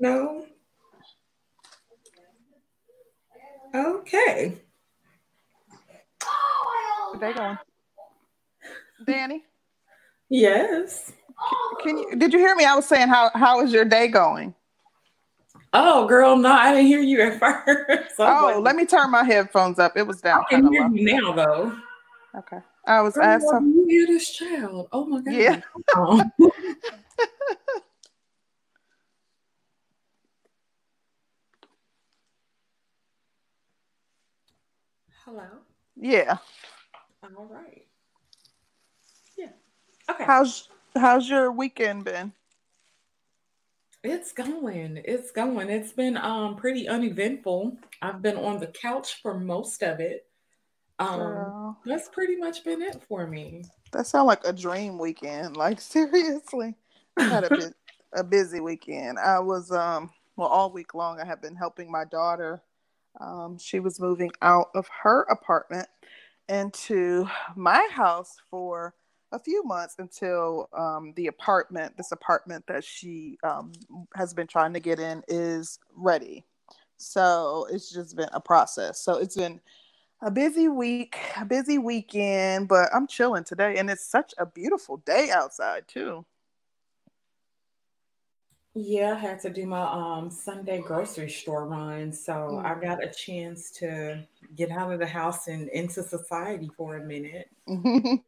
No. Okay. Oh, they going. Danny. Yes. Can you? Did you hear me? I was saying how how is your day going? Oh, girl, no, I didn't hear you at first. oh, like, let me turn my headphones up. It was down. I can hear low. you now, though. Okay. I was girl, asking. You hear this child? Oh my god. Yeah. Oh. Hello. Yeah. All right. Yeah. Okay. How's How's your weekend been? It's going. It's going. It's been um pretty uneventful. I've been on the couch for most of it. Um Girl. that's pretty much been it for me. That sounds like a dream weekend. Like seriously. I had a bit a busy weekend. I was um well all week long I have been helping my daughter. Um she was moving out of her apartment into my house for a few months until um, the apartment, this apartment that she um, has been trying to get in, is ready. So it's just been a process. So it's been a busy week, a busy weekend, but I'm chilling today. And it's such a beautiful day outside, too. Yeah, I had to do my um Sunday grocery store run, so mm. I got a chance to get out of the house and into society for a minute. um,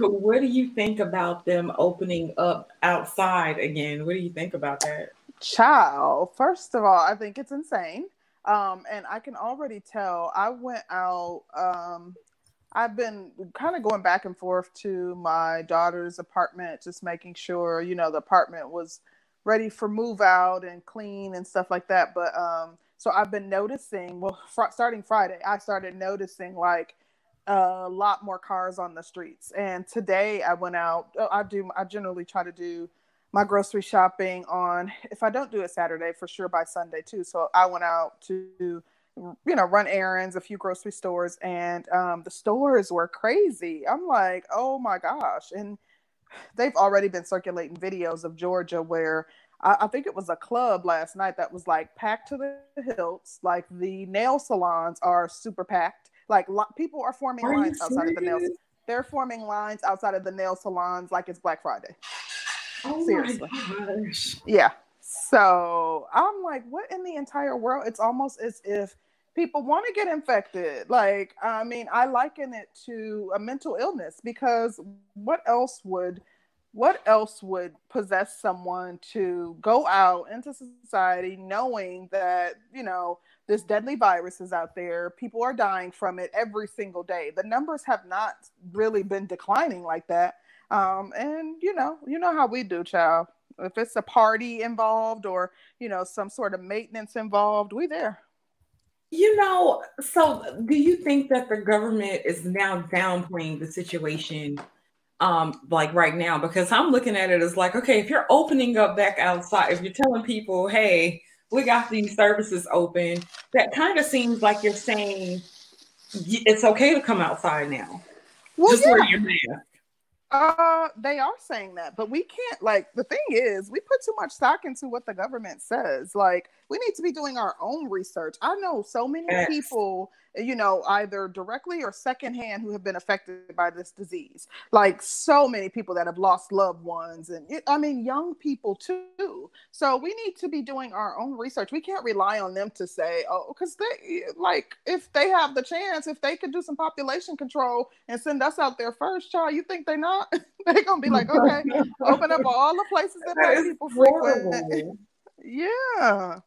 what do you think about them opening up outside again? What do you think about that? Child, first of all, I think it's insane. Um, and I can already tell. I went out. Um, I've been kind of going back and forth to my daughter's apartment, just making sure you know the apartment was ready for move out and clean and stuff like that. But um, so I've been noticing. Well, fr- starting Friday, I started noticing like a lot more cars on the streets. And today I went out. Oh, I do. I generally try to do my grocery shopping on. If I don't do it Saturday, for sure by Sunday too. So I went out to you know run errands a few grocery stores and um, the stores were crazy i'm like oh my gosh and they've already been circulating videos of Georgia where I, I, think it was a club last night that was like packed to the hilts. Like the nail salons are super packed. Like lo- people are forming are lines outside of the nails. They're forming lines outside of the nail salons like it's Black Friday. Oh Seriously. Yeah. So I'm like, what in the entire world? It's almost as if people want to get infected. Like, I mean, I liken it to a mental illness because what else would what else would possess someone to go out into society knowing that, you know, this deadly virus is out there, people are dying from it every single day. The numbers have not really been declining like that. Um, and you know, you know how we do, child. If it's a party involved or, you know, some sort of maintenance involved, we there. You know, so do you think that the government is now downplaying the situation um like right now because I'm looking at it as like okay, if you're opening up back outside, if you're telling people, "Hey, we got these services open," that kind of seems like you're saying it's okay to come outside now. Well, Just yeah. wear your mask. Uh, they are saying that, but we can't. Like, the thing is, we put too much stock into what the government says. Like, we need to be doing our own research. I know so many people you know, either directly or secondhand who have been affected by this disease. Like so many people that have lost loved ones, and it, I mean, young people too. So we need to be doing our own research. We can't rely on them to say, oh, because they like if they have the chance, if they could do some population control and send us out there first, child, you think they're not? they're gonna be like, okay, open up all the places that, that people frequent. yeah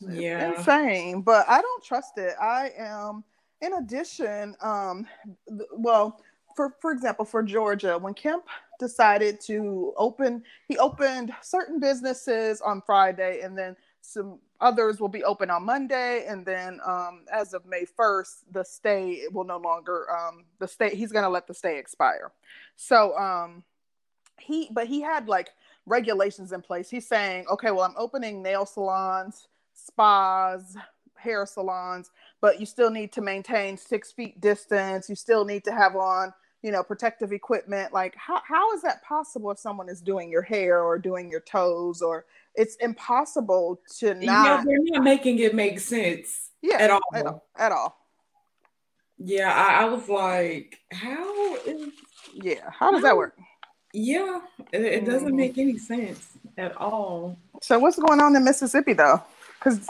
yeah. Insane but i don't trust it. I am in addition um well for for example for georgia when kemp decided to open he opened certain businesses on friday and then some others will be open on monday and then um as of may 1st the stay will no longer um the stay he's going to let the stay expire. So um he but he had like regulations in place. He's saying okay well i'm opening nail salons spas, hair salons, but you still need to maintain six feet distance. You still need to have on, you know, protective equipment. Like, how, how is that possible if someone is doing your hair or doing your toes or it's impossible to not. Yeah, they're not making it make sense. Yeah, at all. At all. At all. Yeah, I, I, was like, how is. Yeah, how does how, that work? Yeah, it, it doesn't mm-hmm. make any sense at all. So, what's going on in Mississippi though? Because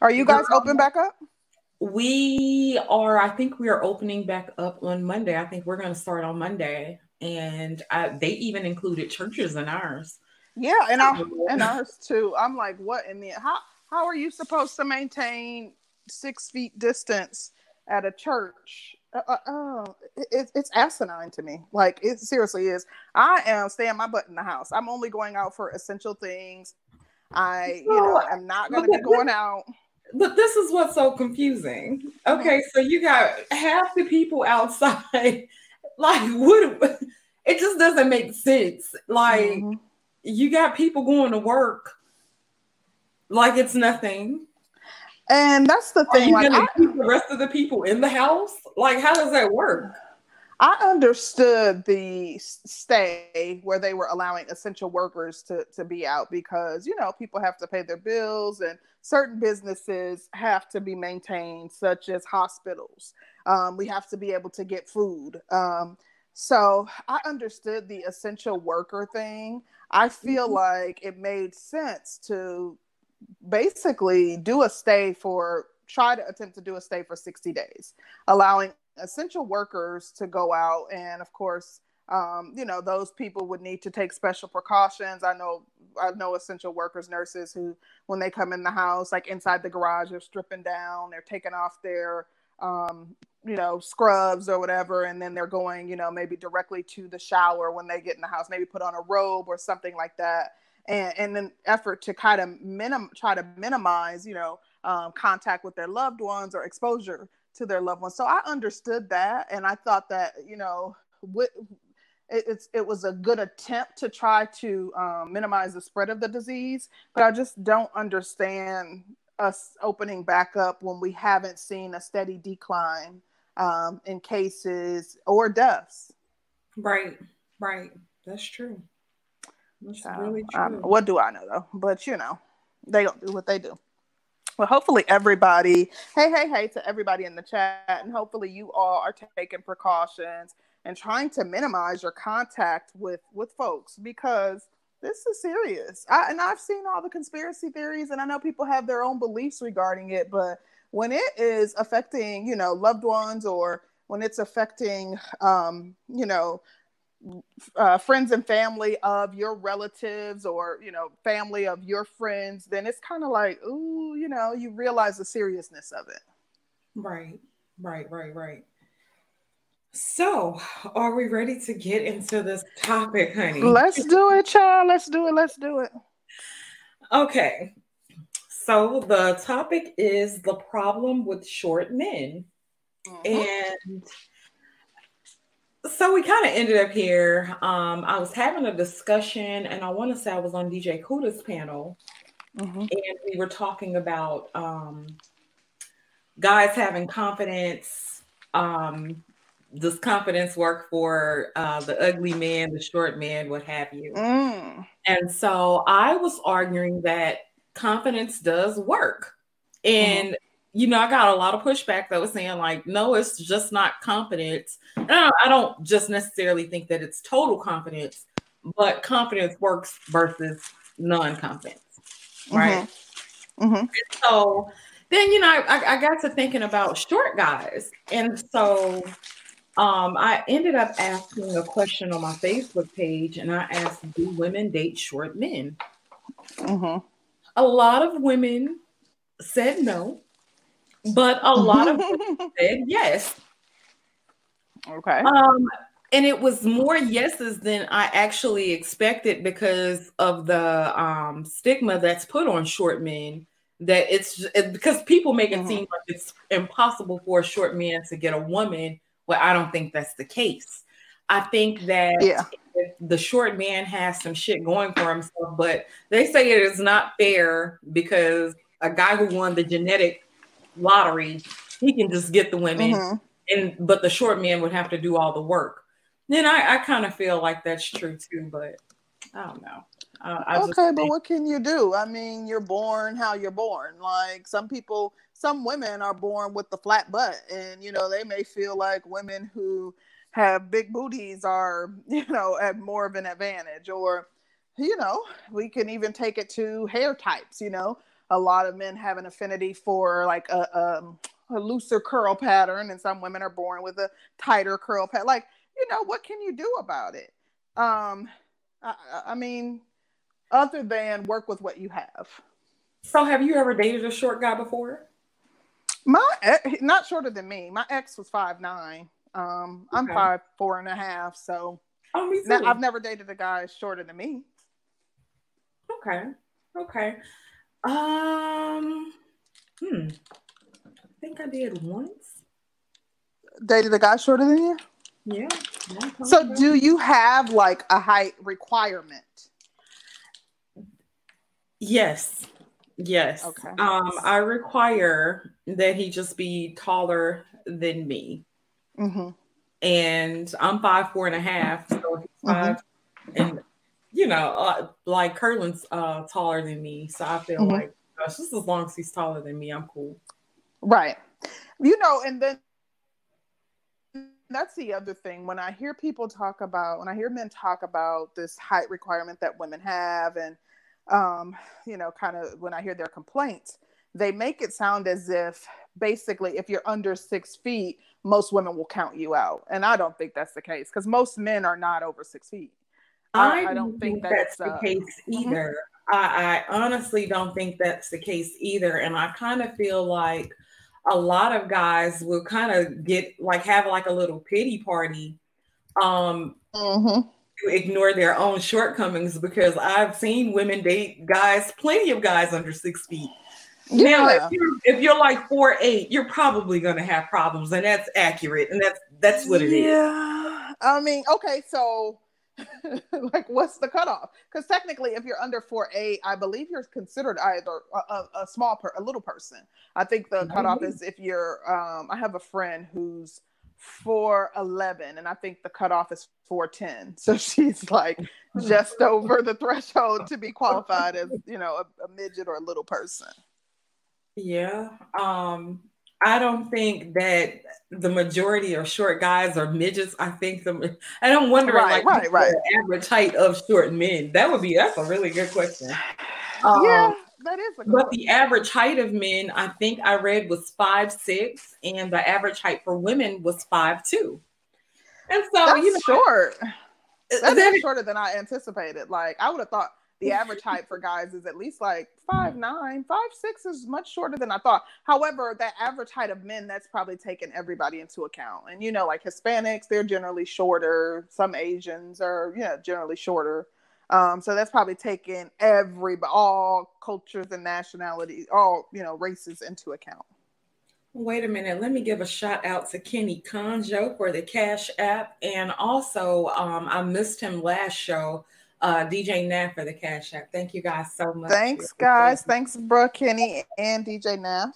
are you guys open back up? We are. I think we are opening back up on Monday. I think we're going to start on Monday, and I, they even included churches in ours. Yeah, and our and ours too. I'm like, what in the how how are you supposed to maintain six feet distance at a church? Uh, uh, oh, it, it's asinine to me. Like it seriously is. I am staying my butt in the house. I'm only going out for essential things. I, you know, I'm not going to be going out. But this is what's so confusing. Okay, so you got half the people outside. Like, what? It just doesn't make sense. Like. Mm-hmm you got people going to work like it's nothing. And that's the thing. Are you like, gonna I, keep the rest of the people in the house? Like, how does that work? I understood the stay where they were allowing essential workers to, to be out because, you know, people have to pay their bills and certain businesses have to be maintained, such as hospitals. Um, we have to be able to get food. Um, so I understood the essential worker thing. I feel mm-hmm. like it made sense to basically do a stay for try to attempt to do a stay for 60 days, allowing essential workers to go out and of course um, you know those people would need to take special precautions i know i know essential workers nurses who when they come in the house like inside the garage they're stripping down they're taking off their um, you know, scrubs or whatever, and then they're going, you know, maybe directly to the shower when they get in the house, maybe put on a robe or something like that. And in an effort to kind of minim try to minimize, you know, um, contact with their loved ones or exposure to their loved ones. So I understood that, and I thought that, you know, it, it's it was a good attempt to try to um, minimize the spread of the disease, but I just don't understand us opening back up when we haven't seen a steady decline um, in cases or deaths. Right, right. That's true. That's so, really true. Um, what do I know though? But you know, they don't do what they do. Well, hopefully everybody, hey, hey, hey, to everybody in the chat, and hopefully you all are taking precautions and trying to minimize your contact with with folks because this is serious. I, and I've seen all the conspiracy theories, and I know people have their own beliefs regarding it, but when it is affecting, you know, loved ones or when it's affecting, um, you know, uh, friends and family of your relatives or you know family of your friends then it's kind of like ooh you know you realize the seriousness of it right right right right so, are we ready to get into this topic, honey? Let's do it, child. Let's do it. Let's do it. Okay. So, the topic is the problem with short men. Mm-hmm. And so we kind of ended up here. Um, I was having a discussion, and I want to say I was on DJ Kuda's panel, mm-hmm. and we were talking about um, guys having confidence, um, does confidence work for uh, the ugly man, the short man, what have you? Mm. And so I was arguing that confidence does work. And, mm-hmm. You know, I got a lot of pushback that was saying, like, no, it's just not confidence. And I, I don't just necessarily think that it's total confidence, but confidence works versus non confidence. Right. Mm-hmm. Mm-hmm. so then, you know, I, I got to thinking about short guys. And so um, I ended up asking a question on my Facebook page, and I asked, "Do women date short men?" Mm-hmm. A lot of women said no, but a lot of said yes. Okay. Um, and it was more yeses than I actually expected because of the um, stigma that's put on short men. That it's it, because people make it mm-hmm. seem like it's impossible for a short man to get a woman well, I don't think that's the case. I think that yeah. the short man has some shit going for himself, but they say it is not fair because a guy who won the genetic lottery, he can just get the women. Mm-hmm. and but the short men would have to do all the work. Then I, I kind of feel like that's true too, but I don't know. Uh, okay, but what can you do? I mean, you're born how you're born. Like some people, some women are born with the flat butt, and you know they may feel like women who have big booties are, you know, at more of an advantage. Or, you know, we can even take it to hair types. You know, a lot of men have an affinity for like a, a, um, a looser curl pattern, and some women are born with a tighter curl pattern. Like, you know, what can you do about it? Um, I, I mean, other than work with what you have. So, have you ever dated a short guy before? My ex, not shorter than me. My ex was five nine. Um, I'm five four and a half. So, oh, me too. I've never dated a guy shorter than me. Okay. Okay. Um. Hmm. I think I did once. Dated a guy shorter than you? Yeah. So, do you have like a height requirement? Yes. Yes. Okay. Um, I require that he just be taller than me. Mm-hmm. And I'm five, four and a half. So he's mm-hmm. 5 mm-hmm. and you know, uh, like Curlin's uh, taller than me. So I feel mm-hmm. like, gosh, just as long as he's taller than me, I'm cool. Right. You know, and then that's the other thing. When I hear people talk about, when I hear men talk about this height requirement that women have and um, you know, kind of when I hear their complaints, they make it sound as if basically if you're under six feet, most women will count you out. And I don't think that's the case because most men are not over six feet. I, I don't think, think that's, that's the uh, case mm-hmm. either. Mm-hmm. I, I honestly don't think that's the case either. And I kind of feel like a lot of guys will kind of get like have like a little pity party um mm-hmm ignore their own shortcomings because I've seen women date guys, plenty of guys under six feet. Yeah. Now, if you're, if you're like four eight, you're probably going to have problems, and that's accurate, and that's that's what it yeah. is. yeah. I mean, okay, so like, what's the cutoff? Because technically, if you're under four eight, I believe you're considered either a, a, a small per, a little person. I think the cutoff mm-hmm. is if you're. Um, I have a friend who's 411 and i think the cutoff is 410 so she's like just over the threshold to be qualified as you know a, a, midget or a little person yeah um i don't think that the majority of short guys are midgets i think the i don't wonder right, like right, right. the average height of short men that would be that's a really good question um, yeah that is. but the average height of men, I think I read was five six, and the average height for women was five two. And so That's you know, short. That's shorter than I anticipated. Like I would have thought the average height for guys is at least like five nine, five six is much shorter than I thought. However, that average height of men, that's probably taken everybody into account. And you know, like Hispanics, they're generally shorter. Some Asians are, you know, generally shorter. Um, so that's probably taken every all cultures and nationalities, all you know, races into account. Wait a minute. Let me give a shout out to Kenny Conjo for the Cash App, and also um, I missed him last show. Uh, DJ Naff for the Cash App. Thank you guys so much. Thanks, guys. Thanks, bro, Kenny and DJ Naff.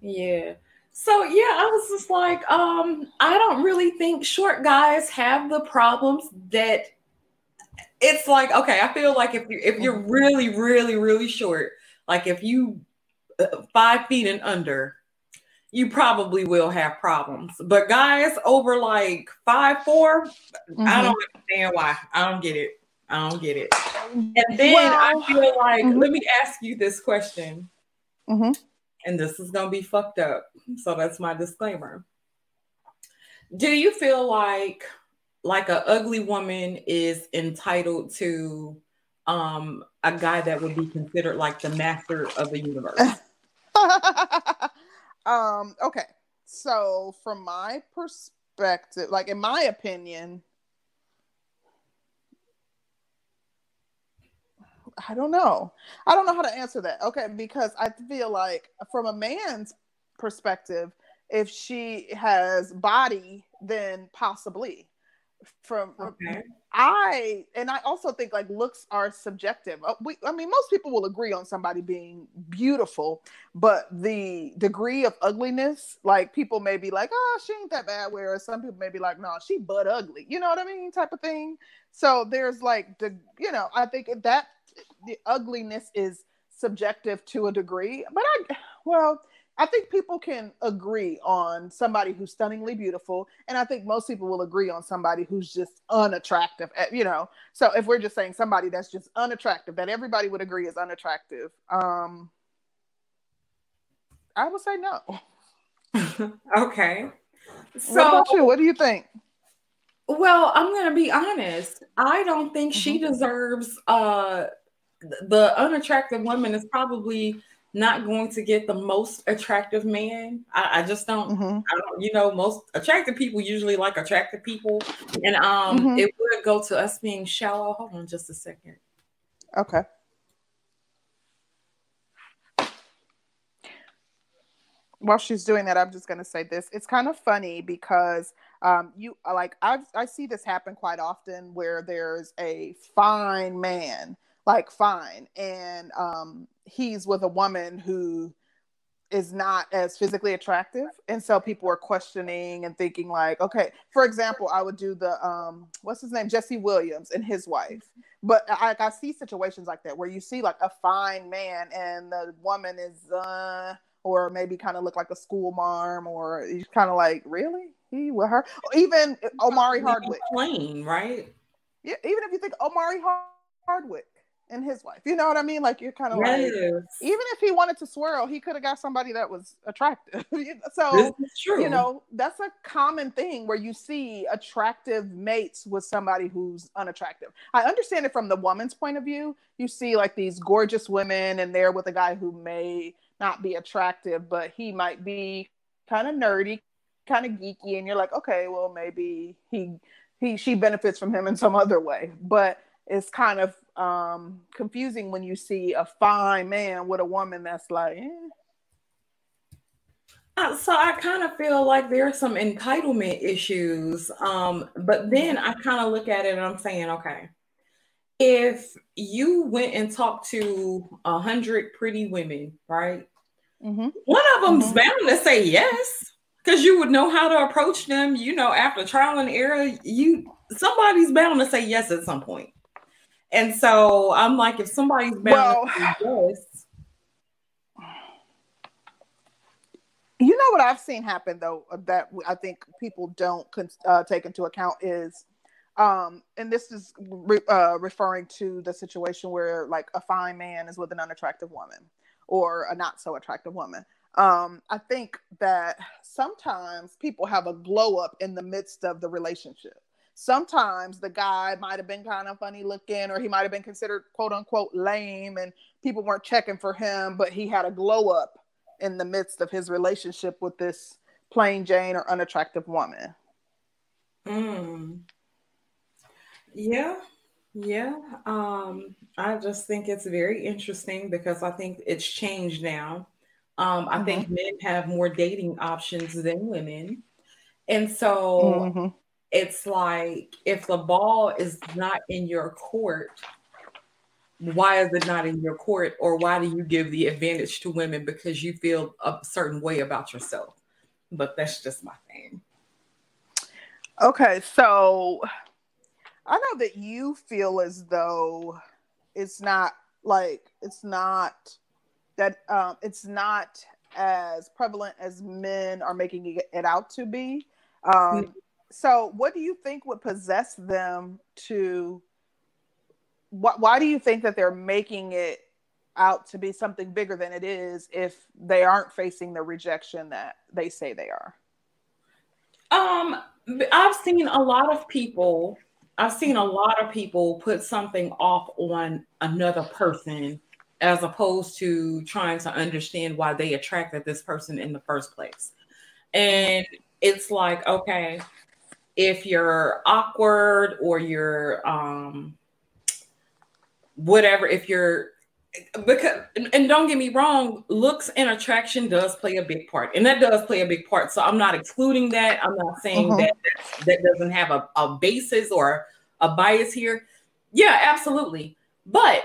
Yeah. So yeah, I was just like, um, I don't really think short guys have the problems that it's like okay i feel like if you if you're really really really short like if you uh, five feet and under you probably will have problems but guys over like five 4 mm-hmm. i don't understand why i don't get it i don't get it. And then well, i feel like mm-hmm. let me ask you this question. Mm-hmm. and this is gonna be fucked up so that's my disclaimer. Do you feel like like a ugly woman is entitled to um a guy that would be considered like the master of the universe? Um okay. So from my perspective like in my opinion I don't know. I don't know how to answer that. Okay, because I feel like from a man's perspective, if she has body, then possibly from okay. I and I also think like looks are subjective. Uh, we, I mean, most people will agree on somebody being beautiful, but the degree of ugliness, like people may be like, "Oh, she ain't that bad," whereas some people may be like, "No, she butt ugly." You know what I mean? Type of thing. So there's like the, you know, I think that the ugliness is subjective to a degree, but I, well, I think people can agree on somebody who's stunningly beautiful, and I think most people will agree on somebody who's just unattractive. Eh, you know, so if we're just saying somebody that's just unattractive, that everybody would agree is unattractive, um, I would say no. okay. So, what about you? What do you think? Well, I'm going to be honest. I don't think mm-hmm. she deserves. uh The unattractive woman is probably not going to get the most attractive man. I, I just don't, mm-hmm. I don't, you know, most attractive people usually like attractive people. And um mm-hmm. it would go to us being shallow. Hold on just a second. Okay. While she's doing that, I'm just gonna say this. It's kind of funny because um, you like I I see this happen quite often where there's a fine man like fine. And um he's with a woman who is not as physically attractive. And so people are questioning and thinking like okay for example i would do the um what's his name? Jesse williams and his wife. But i, I see situations like that where you see like a fine man and the woman is uh or maybe kind of look like a school mom or he's kind of like really? He with her? Even omari hardwick. plain right? Yeah even if you think omari hardwick and his wife. You know what I mean? Like you're kind of yes. like, even if he wanted to swirl, he could have got somebody that was attractive. so you know that's a common thing where you see attractive mates with somebody who's unattractive. I understand it from the woman's point of view. You see like these gorgeous women, and they're with a guy who may not be attractive, but he might be kind of nerdy, kind of geeky, and you're like, okay, well maybe he he she benefits from him in some other way, but it's kind of um, confusing when you see a fine man with a woman that's like. Eh. Uh, so I kind of feel like there are some entitlement issues, um, but then I kind of look at it and I'm saying, okay, if you went and talked to a hundred pretty women, right? Mm-hmm. One of them's mm-hmm. bound to say yes because you would know how to approach them. You know, after trial and error, you somebody's bound to say yes at some point. And so I'm like, if somebody's well, this, you know what I've seen happen though that I think people don't uh, take into account is, um, and this is re- uh, referring to the situation where like a fine man is with an unattractive woman or a not so attractive woman. Um, I think that sometimes people have a glow up in the midst of the relationship sometimes the guy might have been kind of funny looking or he might have been considered quote unquote lame and people weren't checking for him but he had a glow up in the midst of his relationship with this plain jane or unattractive woman mm. yeah yeah um i just think it's very interesting because i think it's changed now um i mm-hmm. think men have more dating options than women and so mm-hmm it's like if the ball is not in your court, why is it not in your court? Or why do you give the advantage to women because you feel a certain way about yourself? But that's just my thing. Okay, so I know that you feel as though it's not like it's not that um, it's not as prevalent as men are making it out to be. Um, mm-hmm so what do you think would possess them to wh- why do you think that they're making it out to be something bigger than it is if they aren't facing the rejection that they say they are? Um i've seen a lot of people i've seen a lot of people put something off on another person as opposed to trying to understand why they attracted this person in the first place. And it's like okay if you're awkward or you're um whatever if you're because and don't get me wrong looks and attraction does play a big part and that does play a big part so i'm not excluding that i'm not saying uh-huh. that that doesn't have a, a basis or a bias here yeah absolutely but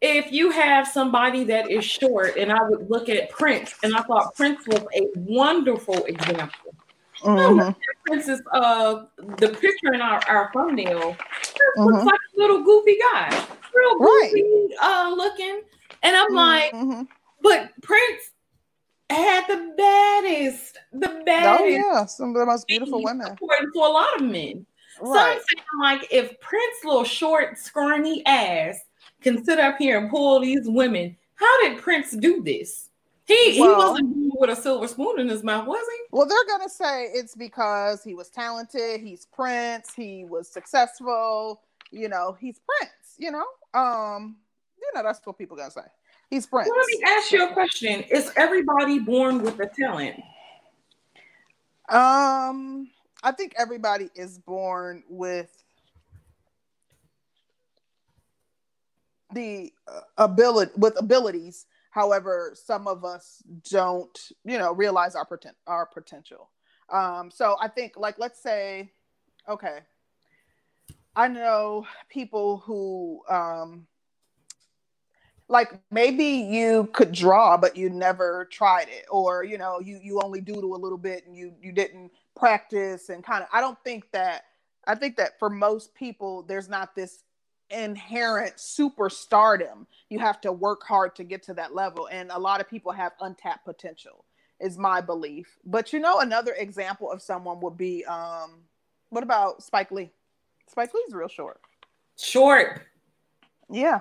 if you have somebody that is short and i would look at prince and i thought prince was a wonderful example uh-huh. Prince's uh the picture in our, our thumbnail uh-huh. looks like a little goofy guy real goofy right. uh, looking. And I'm mm-hmm. like, mm-hmm. but Prince had the baddest, the baddest. Oh yeah, some of the most beautiful women. According to a lot of men. Right. So I'm saying, like, if Prince, little short, scrawny ass, can sit up here and pull these women, how did Prince do this? He well, he wasn't with a silver spoon in his mouth, was he? Well, they're gonna say it's because he was talented. He's Prince. He was successful. You know, he's Prince. You know, um, you know, that's what people gonna say. He's Prince. Well, let me ask you a question: Is everybody born with a talent? Um, I think everybody is born with the uh, ability with abilities. However, some of us don't, you know, realize our our potential. Um, so I think, like, let's say, okay, I know people who um like maybe you could draw but you never tried it or you know you you only doodle a little bit and you you didn't practice and kind of I don't think that I think that for most people there's not this inherent superstardom. You have to work hard to get to that level and a lot of people have untapped potential is my belief. But you know another example of someone would be um what about Spike Lee? Spike Lee's real short. Short. Yeah.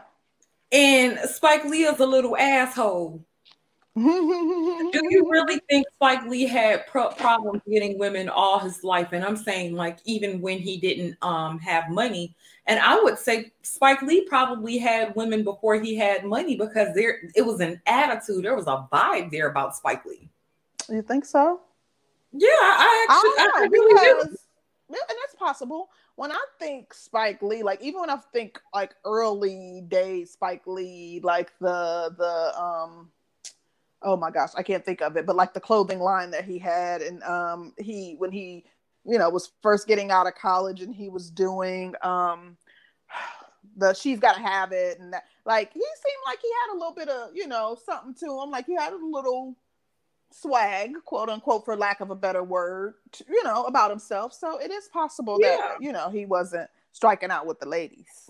And Spike Lee is a little asshole. Do you really think Spike Lee had pro- problems getting women all his life? And I'm saying, like, even when he didn't um, have money. And I would say Spike Lee probably had women before he had money because there it was an attitude, there was a vibe there about Spike Lee. You think so? Yeah, I actually, I, I really do. And that's possible when I think Spike Lee, like even when I think like early days Spike Lee, like the the um oh my gosh, I can't think of it, but like the clothing line that he had and um he when he you know was first getting out of college and he was doing um the she's got to have it and that like he seemed like he had a little bit of you know something to him like he had a little swag, quote unquote, for lack of a better word, you know, about himself. So it is possible yeah. that, you know, he wasn't striking out with the ladies.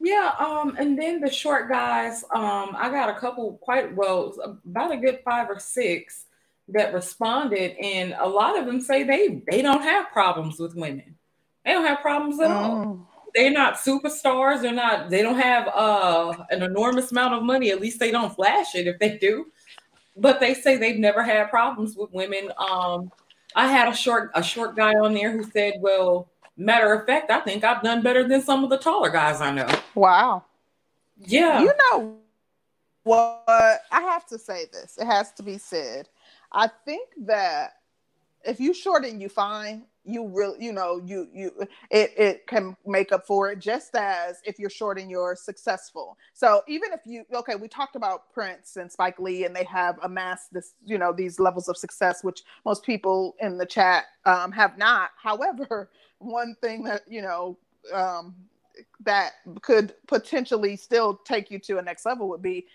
Yeah, um, and then the short guys, um, I got a couple quite well, about a good five or six that responded, and a lot of them say they they don't have problems with women. They don't have problems at mm. all. They're not superstars. They're not. They don't have uh an enormous amount of money. At least they don't flash it. If they do, but they say they've never had problems with women. Um, I had a short a short guy on there who said, "Well, matter of fact, I think I've done better than some of the taller guys I know." Wow. Yeah. You know what? I have to say this. It has to be said. I think that if you shorten, you fine you really you know you you it, it can make up for it just as if you're short and you're successful. So even if you okay we talked about prince and spike lee and they have amassed this you know these levels of success which most people in the chat um, have not. However one thing that you know um, that could potentially still take you to a next level would be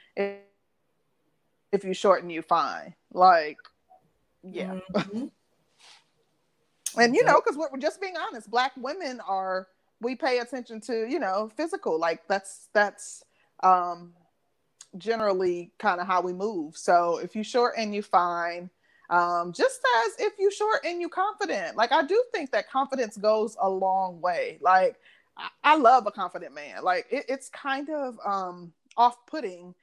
if, you shorten you fine. Like yeah. Mm-hmm. and you know because we're just being honest black women are we pay attention to you know physical like that's that's um generally kind of how we move. So if you short and you fine. Um just as if you short and you confident. Like i do think that confidence goes a long way. Like i, I love a confident man. Like it, it's kind of um off-putting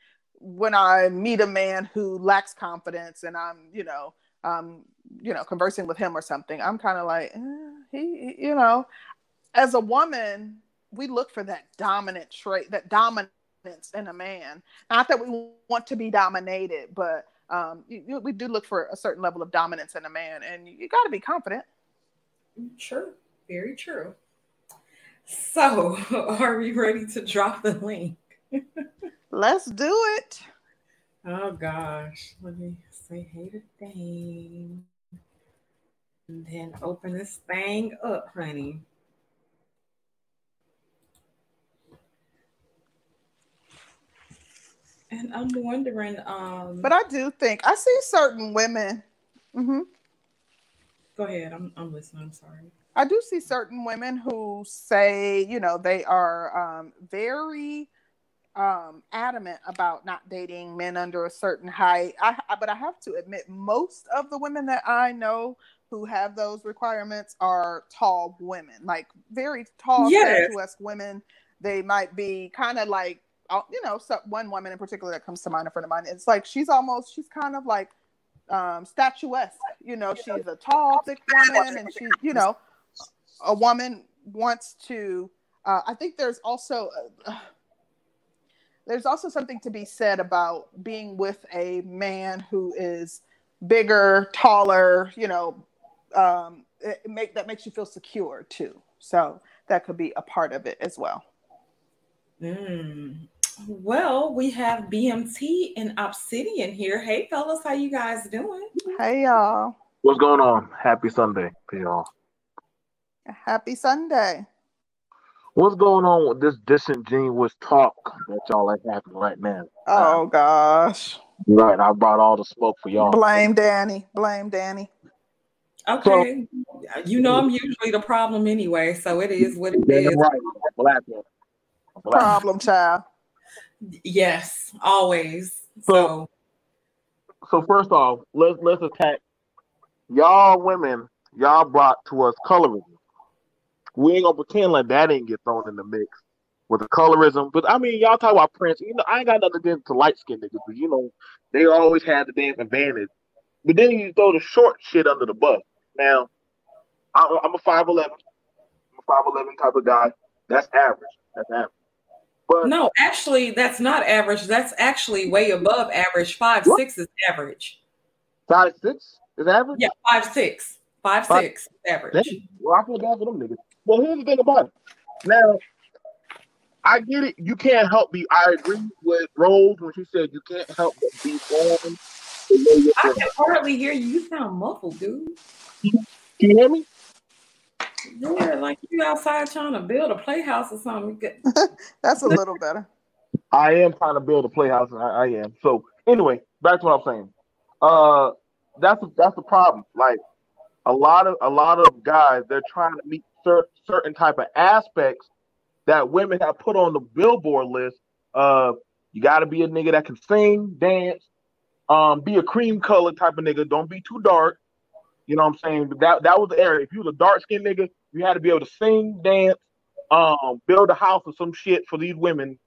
when i meet a man who lacks confidence and i'm you know um, you know, conversing with him or something, I'm kind of like, eh, he, you know, as a woman, we look for that dominant trait, that dominance in a man. Not that we want to be dominated, but um, you, you, we do look for a certain level of dominance in a man, and you, you got to be confident. True, very true. So, are we ready to drop the link? Let's do it. Oh gosh. Let me say hey to thing. And then open this thing up, honey. And I'm wondering, um But I do think I see certain women. Mm-hmm. Go ahead. I'm I'm listening. I'm sorry. I do see certain women who say, you know, they are um, very um, adamant about not dating men under a certain height. I, I, but I have to admit, most of the women that I know who have those requirements are tall women, like very tall, Yes. statuesque women. They might be kind of like, uh, you know, so one woman in particular that comes to mind, a friend of mine. It's like she's almost, she's kind of like um, statuesque. You know, she's a tall, thick woman, and she, you know, a woman wants to. Uh, I think there's also uh, there's also something to be said about being with a man who is bigger, taller. You know, um, it make that makes you feel secure too. So that could be a part of it as well. Mm. Well, we have BMT and Obsidian here. Hey fellas, how you guys doing? Hey y'all, What's going on? Happy Sunday to y'all. happy Sunday. What's going on with this disingenuous talk that y'all are having right now? Oh gosh, Right, I brought all the smoke for y'all. blame Danny. Blame Danny. Okay. you know I'm usually the problem anyway, so it is what it is. Right, black one. Black. Problem child. Yes, always. So- So So first off, let's let's attack y'all women. Y'all brought to us colorism. We ain't gonna pretend like that didn't get thrown in the mix with the colorism. But I mean, y'all talk about Prince. You know, I ain't got nothing against the light skinned niggas, but you know, they always had the damn advantage. But then you throw the short shit under the bus. Now, I, I'm a five eleven. I'm a five eleven type of guy. That's average. That's average. But no, actually that's not average. That's actually way above average. Five What? six is average. Five six is average. Yeah, five six. Five Five- six average. Well, I feel bad for them niggas. Well, here's the thing about it. Now, I get it. You can't help be. I agree with Rose when she said you can't help but be born. the way you're I can hardly hear you. You sound muffled, dude. Can you hear me? Yeah, like you outside trying to build a playhouse or something. That's a little better. I am trying to build a playhouse. I, I am. So anyway, back to what I'm saying. Uh, that's that's the problem. Like a lot of a lot of guys, they're trying to meet cer- certain type of aspects that women have put on the billboard list. of you got to be a nigga that can sing, dance, um, be a cream color type of nigga. Don't be too dark. You know what I'm saying? That that was the area. If you was a dark skinned nigga, you had to be able to sing, dance, um, build a house or some shit for these women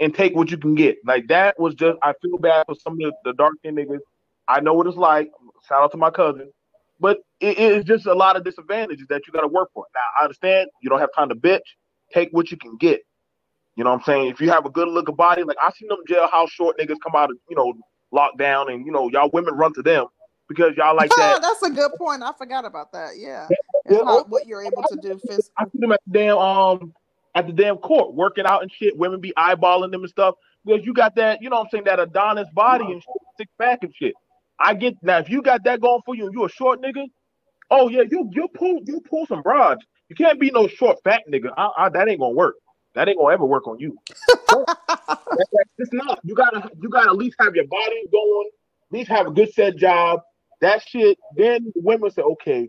and take what you can get. Like that was just I feel bad for some of the, the dark skinned niggas. I know what it's like. Shout out to my cousin. But it is just a lot of disadvantages that you gotta work for. Now I understand you don't have time to bitch. Take what you can get. You know what I'm saying? If you have a good looking body, like I seen them jailhouse short niggas come out of, you know, lockdown and you know, y'all women run to them because y'all like that. That's a good point. I forgot about that. Yeah. Yeah. It's not what you're able to do physically. I see them at the damn um at the damn court working out and shit. Women be eyeballing them and stuff because you got that, you know what I'm saying, that Adonis body and shit, six pack and shit. I get now if you got that going for you and you a short nigga, oh yeah, you you pull you pull some broads. You can't be no short fat nigga. I, I, that ain't gonna work. That ain't gonna ever work on you. Just not. You gotta you gotta at least have your body going. At least have a good set job. That shit. Then the women say, okay,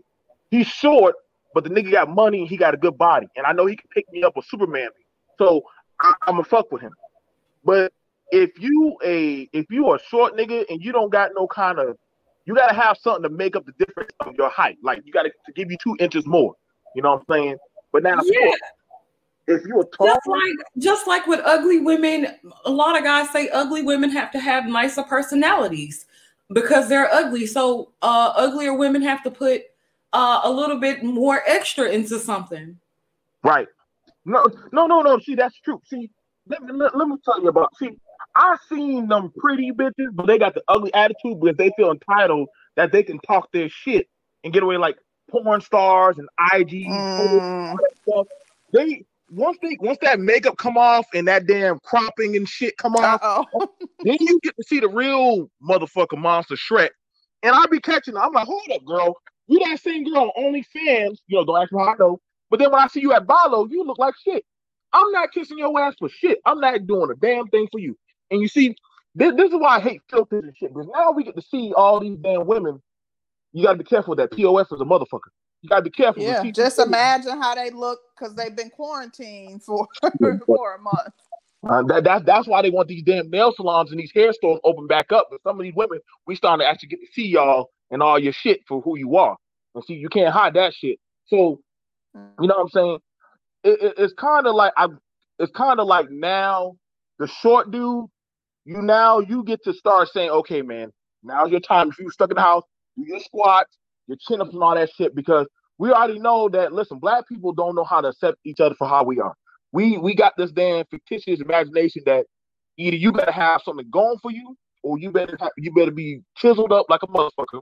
he's short, but the nigga got money. He got a good body, and I know he can pick me up with Superman. So I, I'm gonna fuck with him. But if you a if you a short nigga and you don't got no kind of you gotta have something to make up the difference of your height. Like you gotta to give you two inches more. You know what I'm saying? But now Yeah, if you a tall just like just like with ugly women, a lot of guys say ugly women have to have nicer personalities because they're ugly. So uh, uglier women have to put uh, a little bit more extra into something. Right. No, no, no, no. See, that's true. See, let me let, let me tell you about. See, I seen them pretty bitches, but they got the ugly attitude because they feel entitled that they can talk their shit and get away like porn stars and IG Mm, stuff. They once they once that makeup come off and that damn cropping and shit come off, Uh-oh. then you get to see the real motherfucker monster Shrek. And I be catching. I'm like, hold up, girl. You that same girl on OnlyFans. You know, don't ask me how I know. But then when I see you at Balo, you look like shit. I'm not kissing your ass for shit. I'm not doing a damn thing for you. And you see, this, this is why I hate filters and shit. Because now we get to see all these damn women. You gotta be careful that POS is a motherfucker. You gotta be careful. Yeah, just imagine how they look because they've been quarantined for for a month. Uh, that, that, that's why they want these damn nail salons and these hair stores open back up. But some of these women, we starting to actually get to see y'all and all your shit for who you are. And see, you can't hide that shit. So, you know what I'm saying? It, it, it's kind of like I. It's kind of like now the short dude. You now you get to start saying, okay, man, now's your time. If you stuck in the house, do your squats, your chin ups, and all that shit. Because we already know that. Listen, black people don't know how to accept each other for how we are we we got this damn fictitious imagination that either you better have something going for you or you better have, you better be chiseled up like a motherfucker,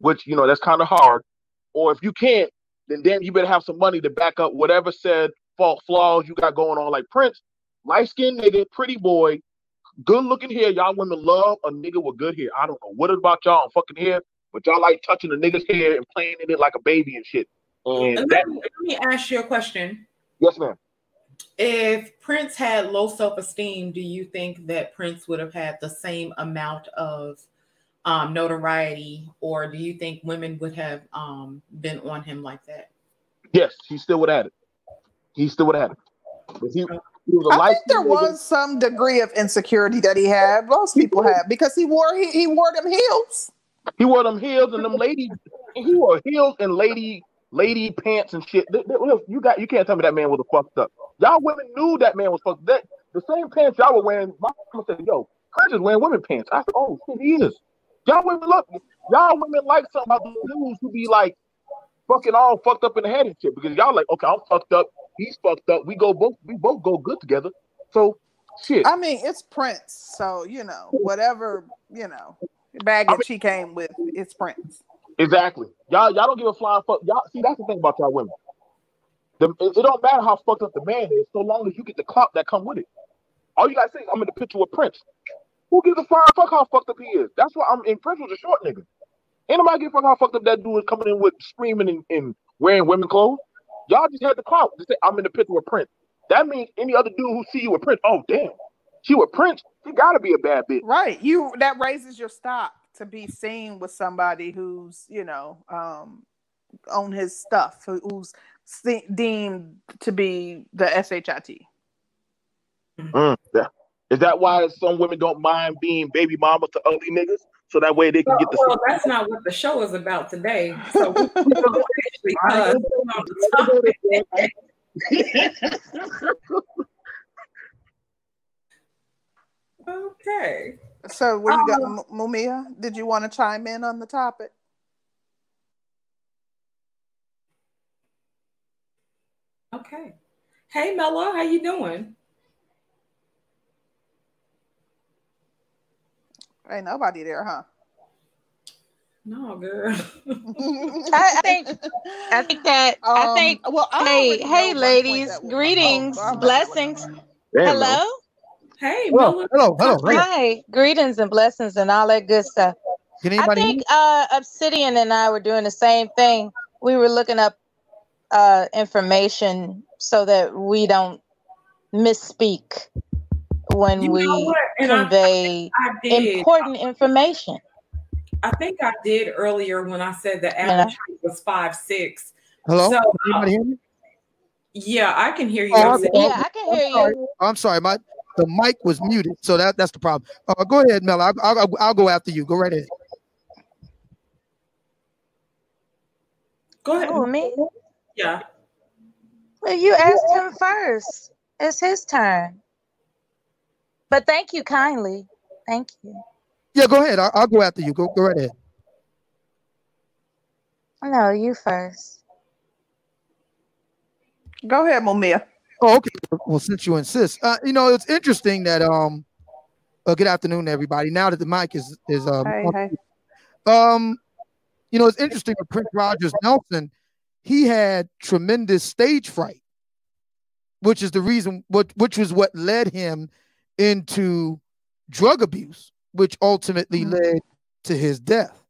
which you know that's kind of hard. Or if you can't, then damn you better have some money to back up whatever said fault flaws you got going on. Like Prince, light skinned nigga, pretty boy, good looking hair. Y'all women love a nigga with good hair. I don't know what about y'all on fucking hair, but y'all like touching a nigga's hair and playing in it like a baby and shit. And And that, let, me, let me ask you a question. yes, ma'am. If Prince had low self esteem, do you think that Prince would have had the same amount of um, notoriety, or do you think women would have um, been on him like that? Yes, he still would have had it. He still would have had it. But he, he was a I think there was some degree of insecurity that he had. Most people have because he wore he, he wore them heels. He wore them heels and them lady. He wore heels and lady lady pants and shit. Th- th- look, You got you can't tell me that man was a fucked up. Y'all women knew that man was fucked. That the same pants y'all were wearing. My mama said, "Yo, is wearing women pants." I said, "Oh shit, he is." Y'all women look. Y'all women like something about the dudes who be like fucking all fucked up in the head and shit because y'all like, okay, I'm fucked up. He's fucked up. We go both. We both go good together. So shit. I mean, it's Prince, so you know whatever you know baggage he came with, it's Prince. Exactly. Y'all, y'all don't give a flying fuck. Y'all see that's the thing about y'all women. The, it, it don't matter how fucked up the man is, so long as you get the clout that come with it. All you gotta say is I'm in the picture with Prince. Who gives a flying fuck how fucked up he is? That's why I'm in Prince was a short nigga. Ain't nobody give a fuck how fucked up that dude is coming in with screaming and, and wearing women clothes. Y'all just had the clout to say I'm in the picture with Prince. That means any other dude who see you with Prince, oh damn, she with Prince, she gotta be a bad bitch. Right. You that raises your stock to be seen with somebody who's, you know, um on his stuff, who- who's se- deemed to be the SHIT. Mm, yeah. Is that why some women don't mind being baby mamas to ugly niggas? So that way they can Well, get the well, that's not what the show is about today. So we, we don't actually uh, on the topic. Okay. So what you got, Um, M- Mumia? Did you want to chime in on the topic? Okay. Hey Mella, how you doing? Ain't nobody there, huh? No, girl. I, I think I think that I Um, think Well, I hey hey ladies, that greetings, oh, blessings. Damn, Hello? hey Hello, Mella. hello, hello. Hey, Hi, greetings and blessings and all that good stuff. can I anybody think uh Obsidian and I were doing the same thing. We were looking up uh information so that we don't misspeak when You we what? And I, convey I important information. I think I did earlier when I said the Yeah. average height was five six. Hello? So Can anybody hear me? yeah, I can hear you. Oh, I'm, Yeah, I can hear sorry. you. I'm sorry. My the mic was muted, so that that's the problem. Uh, go ahead, Mel. I'll, I'll, I'll go after you. Go right ahead. Go ahead. Oh, me? Yeah. Well, you asked him first. It's his turn. But thank you kindly. Thank you. Yeah, go ahead. I'll, I'll go after you. Go go right ahead. No, you first. Go ahead, Mumia. Oh, okay. Well, since you insist, uh, you know it's interesting that um. Uh, good afternoon, everybody. Now that the mic is is um, Hey, hey. um, you know it's interesting with Prince Rogers Nelson. He had tremendous stage fright. which is the reason what which was what led him into drug abuse, which ultimately mm-hmm. led to his death.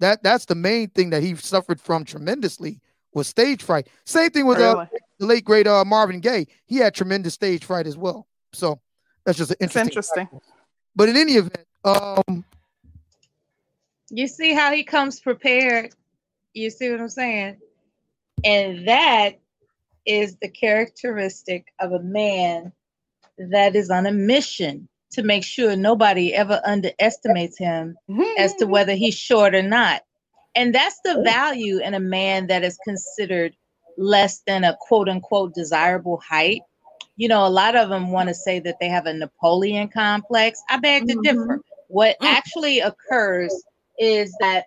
That that's the main thing that he suffered from tremendously was stage fright. Same thing with uh, the late great uh, Marvin Gaye. He had tremendous stage fright as well. So that's just an interesting. interesting. But in any event, um, you see how he comes prepared. You see what I'm saying? And that is the characteristic of a man that is on a mission to make sure nobody ever underestimates him as to whether he's short or not. And that's the value in a man that is considered less than a quote unquote desirable height. You know, a lot of them want to say that they have a Napoleon complex. I beg to mm-hmm. differ. What mm. actually occurs is that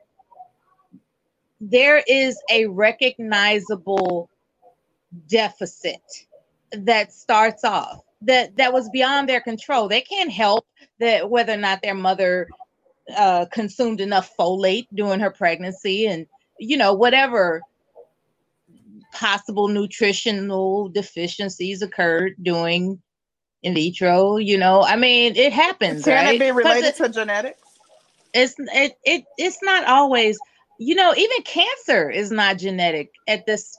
there is a recognizable deficit that starts off that that was beyond their control. They can't help that whether or not their mother uh, consumed enough folate during her pregnancy, and you know whatever possible nutritional deficiencies occurred during in vitro. You know, I mean, it happens. Can right? it be related it, to genetics? It's it, it it's not always. You know, even cancer is not genetic at this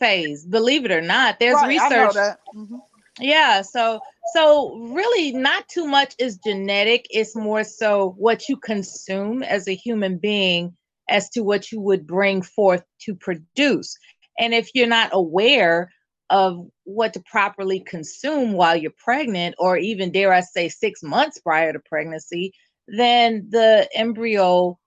phase. Believe it or not, there's right, research. Mm-hmm. Yeah, so so really not too much is genetic. It's more so what you consume as a human being as to what you would bring forth to produce. And if you're not aware of what to properly consume while you're pregnant, or even dare I say six months prior to pregnancy, then the embryo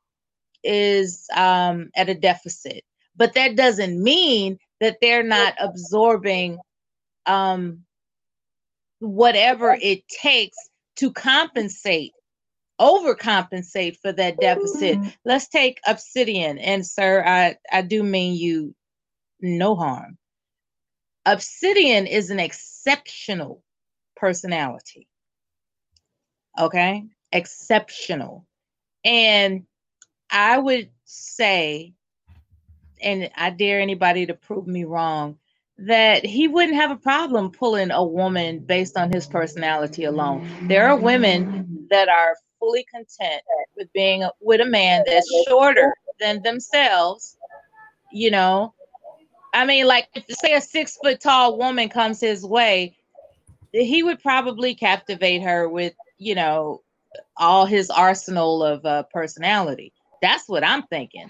is um, at a deficit. But that doesn't mean that they're not absorbing um, whatever it takes to compensate overcompensate for that deficit. Mm-hmm. Let's take obsidian. And sir, I, I do mean you no harm. Obsidian is an exceptional personality. Okay? Exceptional. And I would say, and I dare anybody to prove me wrong, that he wouldn't have a problem pulling a woman based on his personality alone. There are women that are fully content with being with a man that's shorter than themselves. You know, I mean, like if say a six foot tall woman comes his way, he would probably captivate her with you know all his arsenal of uh, personality. That's what I'm thinking.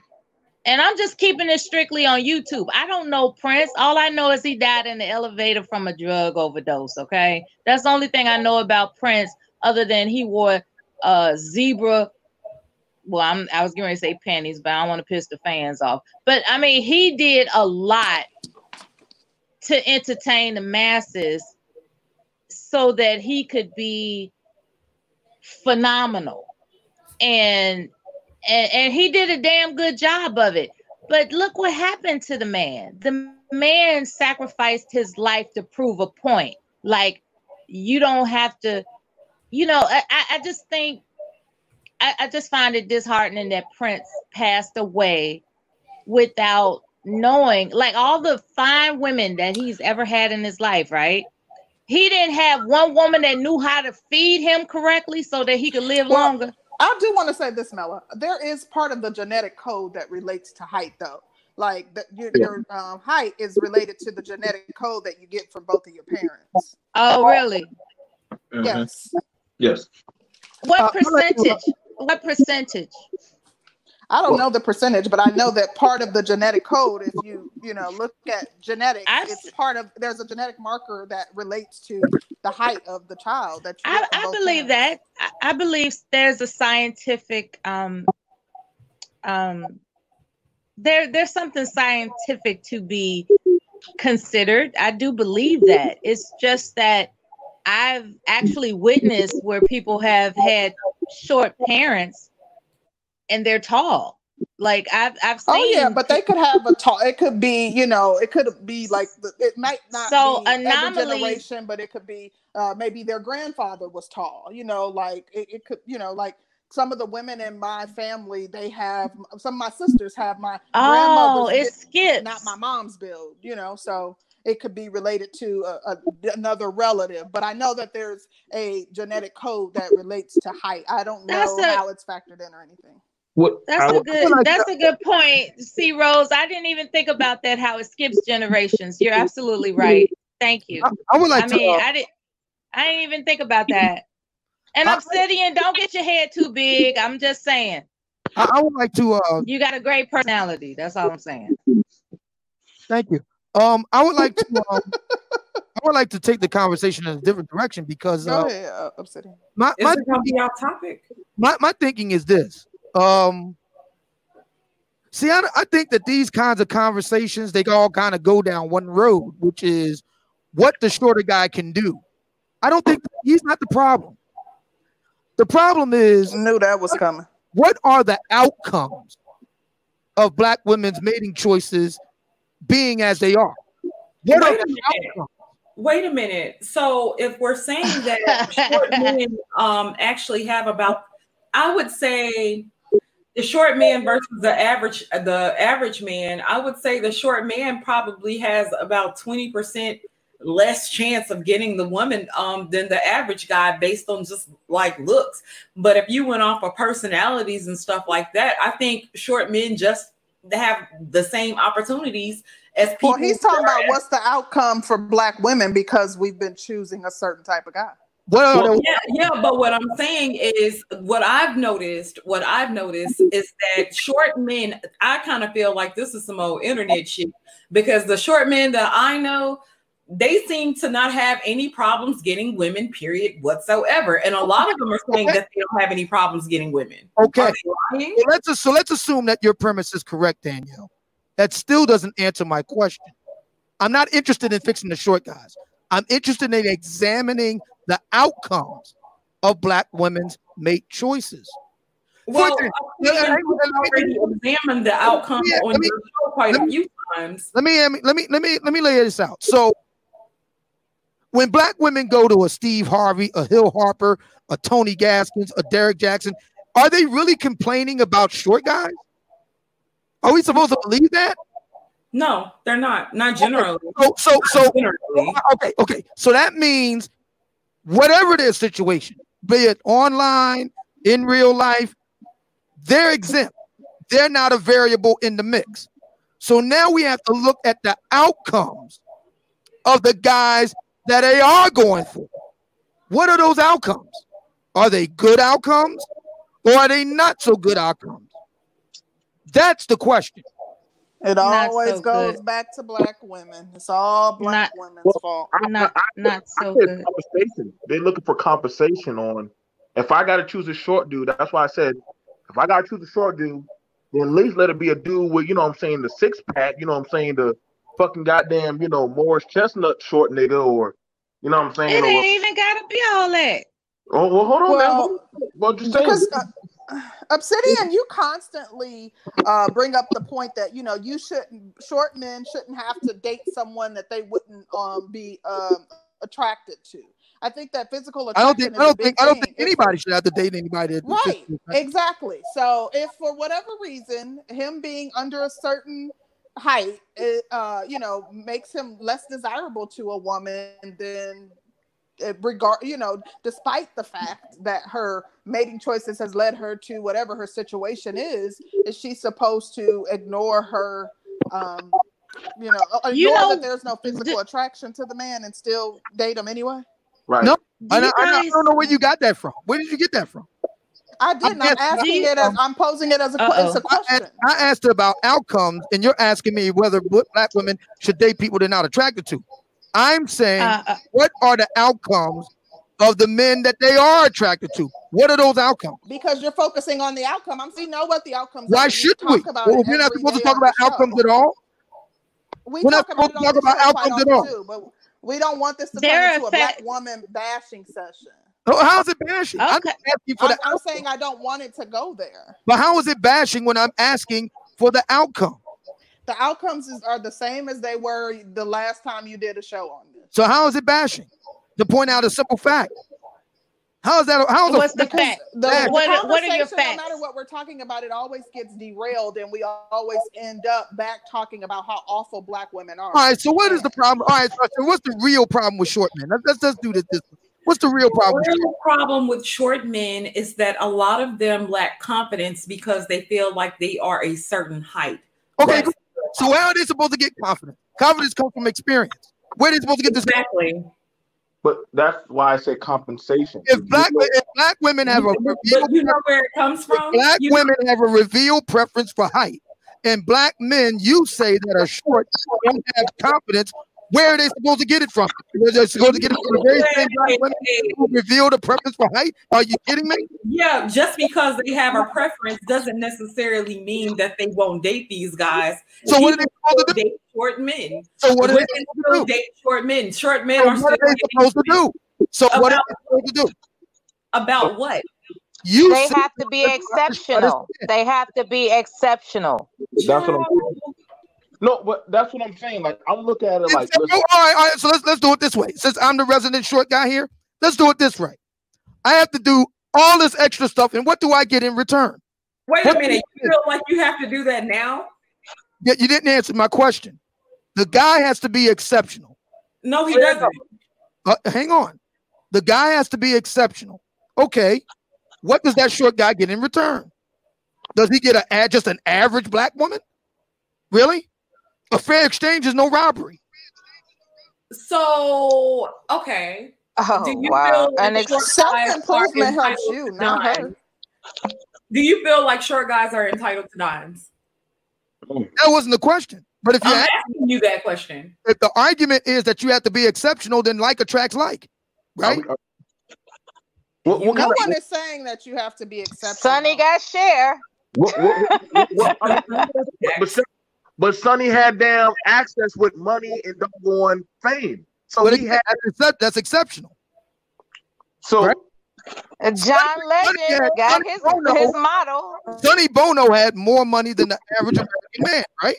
And I'm just keeping it strictly on YouTube. I don't know Prince. All I know is he died in the elevator from a drug overdose. Okay. That's the only thing I know about Prince, other than he wore uh zebra. Well, I'm I was going to say panties, but I don't want to piss the fans off. But I mean, he did a lot to entertain the masses so that he could be phenomenal. And and, and he did a damn good job of it. But look what happened to the man. The man sacrificed his life to prove a point. Like you don't have to, you know, I, I just think I, I just find it disheartening that Prince passed away without knowing like all the fine women that he's ever had in his life, right? He didn't have one woman that knew how to feed him correctly so that he could live well, longer. I do want to say this, Mela. There is part of the genetic code that relates to height, though. Like the, your, your um, height is related to the genetic code that you get from both of your parents. Oh, really? Mm-hmm. Yes. Yes. What uh, percentage? What percentage? I don't know the percentage, but I know that part of the genetic code, if you you know look at genetics, I've, it's part of there's a genetic marker that relates to the height of the child. That I, I believe parents. that. I, I believe there's a scientific um um there there's something scientific to be considered. I do believe that. It's just that I've actually witnessed where people have had short parents and they're tall. Like I've I've seen. Oh yeah, but they could have a tall. It could be you know it could be like it might not so be every generation, but it could be uh, maybe their grandfather was tall. You know, like it, it could you know like some of the women in my family they have some of my sisters have my oh it skips not my mom's build. You know, so it could be related to a, a, another relative. But I know that there's a genetic code that relates to height. I don't know a, how it's factored in or anything. What, that's I, a good like that's that. a good point. See, Rose, I didn't even think about that. How it skips generations. You're absolutely right. Thank you. I, I would like I to. Mean, uh, I didn't. I didn't even think about that. And I, Obsidian, don't get your head too big. I'm just saying. I, I would like to. Uh, you got a great personality. That's all I'm saying. Thank you. Um, I would like to. Um, I would like to take the conversation in a different direction because uh, ahead, uh, upsetting. My, my, is be our topic? My my thinking is this. Um, see, I, I think that these kinds of conversations they all kind of go down one road, which is what the shorter guy can do. I don't think he's not the problem. The problem is knew that was coming. What are the outcomes of black women's mating choices being as they are? What Wait are the outcomes? Wait a minute. So if we're saying that short men um, actually have about, I would say the short man versus the average the average man, I would say the short man probably has about 20% less chance of getting the woman um than the average guy based on just like looks. But if you went off of personalities and stuff like that, I think short men just have the same opportunities as people. Well, he's talking about what's the outcome for black women because we've been choosing a certain type of guy. Well, well, yeah, yeah, but what I'm saying is what I've noticed, what I've noticed is that short men, I kind of feel like this is some old internet shit because the short men that I know, they seem to not have any problems getting women, period, whatsoever. And a lot of them are saying okay. that they don't have any problems getting women. Okay. So let's, so let's assume that your premise is correct, Danielle. That still doesn't answer my question. I'm not interested in fixing the short guys. I'm interested in examining the outcomes of black women's mate choices. Well, I've already examined the outcome yeah, on me, your show quite a few times. Let me let me let me let me lay this out. So when black women go to a Steve Harvey, a Hill Harper, a Tony Gaskins, a Derek Jackson, are they really complaining about short guys? Are we supposed to believe that? No, they're not. Not generally. So, so, so, generally. okay, okay. So that means whatever their situation, be it online, in real life, they're exempt. They're not a variable in the mix. So now we have to look at the outcomes of the guys that they are going for. What are those outcomes? Are they good outcomes or are they not so good outcomes? That's the question. It not always so goes good. back to black women. It's all black not, women's well, fault. I, not I, not so good. Compensation. They're looking for compensation on. If I got to choose a short dude, that's why I said if I got to choose a short dude, then at least let it be a dude with you know what I'm saying the six pack. You know what I'm saying the fucking goddamn you know Morris Chestnut short nigga or you know what I'm saying. It ain't or, even gotta be all that. Oh well, hold on, well, man. Well, just because, uh, Obsidian, you constantly uh, bring up the point that you know you shouldn't short men shouldn't have to date someone that they wouldn't um, be um, attracted to. I think that physical attraction. I don't think I don't think I don't think anybody should have to date anybody. Right, exactly. So if for whatever reason him being under a certain height, it, uh, you know, makes him less desirable to a woman, then regard you know despite the fact that her mating choices has led her to whatever her situation is is she supposed to ignore her um you know ignore you know, that there's no physical attraction to the man and still date him anyway right no I, I, I, don't know where you got that from where did you get that from I didn't. I'm, I'm asking it as I'm posing it as a, as a question. I, I asked about outcomes, and you're asking me whether black women should date people they're not attracted to. I'm saying, uh, uh, what are the outcomes of the men that they are attracted to? What are those outcomes? Because you're focusing on the outcome. I'm seeing know what the outcomes. Why should we? Well, we're not supposed to talk about outcomes at all. We are not supposed to talk about outcomes at all. Too, but we don't want this to turn into a black woman bashing session. Oh, how is it bashing? Okay. I'm, asking for I'm, the I'm saying I don't want it to go there. But how is it bashing when I'm asking for the outcome? The outcomes is, are the same as they were the last time you did a show on this. So how is it bashing? To point out a simple fact. How is that? How is What's the fact? The, what, what are your facts? No matter what we're talking about, it always gets derailed, and we always end up back talking about how awful black women are. All right. So what is the problem? All right. So what's the real problem with short men? Let's let's, let's do this. this. What's the real problem? The real problem with short men is that a lot of them lack confidence because they feel like they are a certain height. Okay. That's so how are they supposed to get confidence? Confidence comes from experience. Where are they supposed to get this? Exactly. But that's why I say compensation. If black if black women have a revealed, you know where it comes from. Black women know. have a revealed preference for height, and black men, you say that are short, don't have confidence where are they supposed to get it from? They're supposed to get it from the very same black women who revealed a preference for height? Are you kidding me? Yeah, just because they have a preference doesn't necessarily mean that they won't date these guys. So what are they supposed to do? Date short men. So what are they supposed to do? Date short men. Short men so are what are they supposed to do? So about, what are they supposed to do? About what? You they have to be exceptional. They have to be exceptional. That's what I'm no, but that's what I'm saying. Like I'm looking at it like. all right, all right. So let's let's do it this way. Since I'm the resident short guy here, let's do it this way. I have to do all this extra stuff, and what do I get in return? Wait what a minute. You feel like you have to do that now? Yeah, you didn't answer my question. The guy has to be exceptional. No, he doesn't. Uh, hang on. The guy has to be exceptional. Okay. What does that short guy get in return? Does he get a just an average black woman? Really? A fair exchange is no robbery. So okay. Oh Do you wow! And self-improvement helps you, not her. Do you feel like short guys are entitled to dimes? That wasn't the question. But if you're asking you that question, if the argument is that you have to be exceptional, then like attracts like, right? What, what no one of, is saying that you have to be exceptional. Sonny got Cher. What, what, but but Sonny had damn access with money and doggone fame. So but he had that's, that's exceptional. So right? John Legend got his, Bono, his model. Sonny Bono had more money than the average American man, right?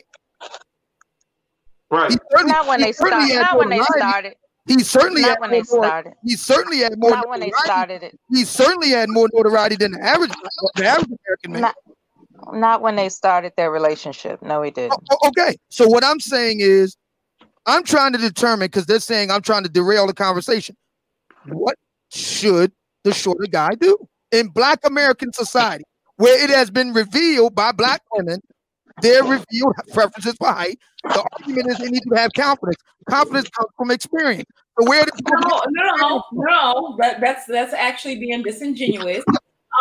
Right. Not when they started. Not when they started. He certainly not had when they more, started. He certainly had more. Not when they started it. He certainly had more notoriety than the average, the average American man. Not, not when they started their relationship. No, he didn't. Oh, oh, okay. So what I'm saying is, I'm trying to determine because they're saying I'm trying to derail the conversation. What should the shorter guy do in Black American society, where it has been revealed by Black women their revealed preferences for height? The argument is they need to have confidence. Confidence comes from experience. So where does no, no, no, no, that, that's that's actually being disingenuous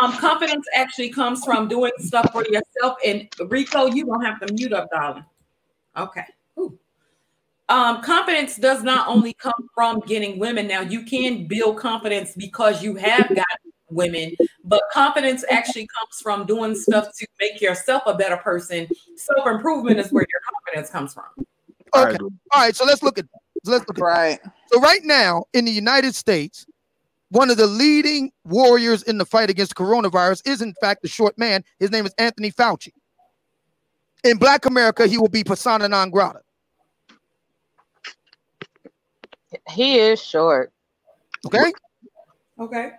um, confidence actually comes from doing stuff for yourself. And Rico, you don't have to mute up, darling. Okay. Um, confidence does not only come from getting women. Now, you can build confidence because you have got women, but confidence actually comes from doing stuff to make yourself a better person. Self improvement is where your confidence comes from. Okay. All right. So let's look at let's look at right. So right now in the United States, one of the leading warriors in the fight against coronavirus is, in fact, the short man. His name is Anthony Fauci. In Black America, he will be persona non grata. He is short. Okay. Okay.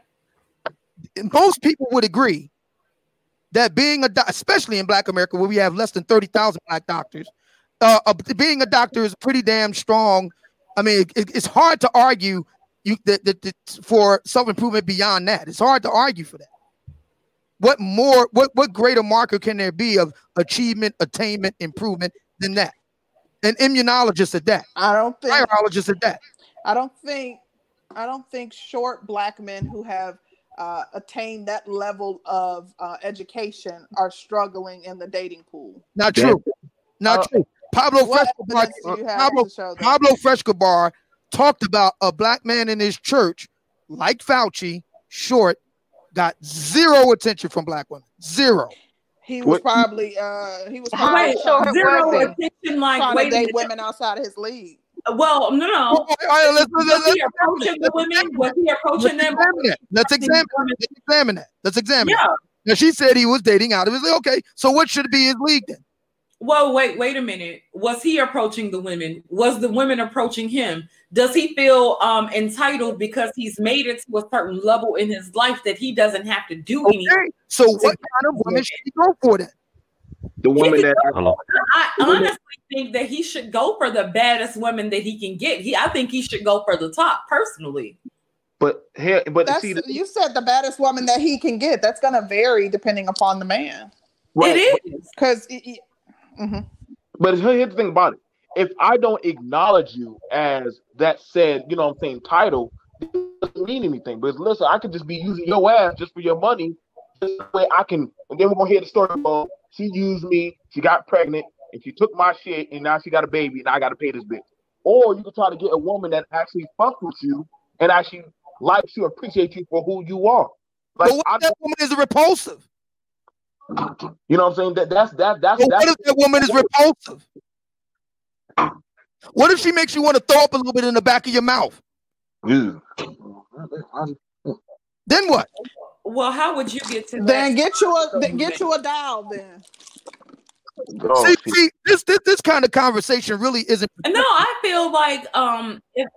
Most people would agree that being a doc, especially in Black America, where we have less than thirty thousand Black doctors, uh, uh, being a doctor is pretty damn strong. I mean, it, it's hard to argue you that, that, that for self improvement beyond that. It's hard to argue for that. What more? What what greater marker can there be of achievement, attainment, improvement than that? An immunologist at that. I don't think. Virologist at that. I don't think. I don't think short black men who have uh, attained that level of uh, education are struggling in the dating pool. Not true. Not uh, true. Pablo Frescobar, Pablo, Pablo Frescobar talked about a black man in his church, like Fauci, short, got zero attention from black women. Zero. He was what? probably uh he was probably wait, short zero attention like trying wait to date women outside of his league. Well, no, no. All right, let's, let's, was he approaching the women? Was he approaching them? Examine let's examine it. Let's examine that. Let's examine yeah. Now she said he was dating out of his league. Okay, so what should be his league then? Well, wait, wait a minute. Was he approaching the women? Was the women approaching him? Does he feel um entitled because he's made it to a certain level in his life that he doesn't have to do okay. anything? So what kind of woman should he go for then? The woman that I honestly think that he should go for the baddest woman that he can get. He I think he should go for the top personally. But here, but That's, see, you said the baddest woman that he can get. That's gonna vary depending upon the man. Right. It is because. Mm-hmm. But here's the thing about it: if I don't acknowledge you as that said, you know, what I'm saying title, it doesn't mean anything. But listen, I could just be using your ass just for your money. This way I can, and then we're gonna hear the story about she used me, she got pregnant, and she took my shit, and now she got a baby, and I got to pay this bitch. Or you can try to get a woman that actually fucks with you and actually likes you, appreciates you for who you are. Like, but what I, that woman is repulsive? You know what I'm saying? That that's that that's. But that's, what if that woman is repulsive? What if she makes you want to throw up a little bit in the back of your mouth? Yeah. Then what? Well, how would you get to that? then get you a get you a dial then. Oh, see, see, this, this this kind of conversation really isn't. No, I feel like um, if,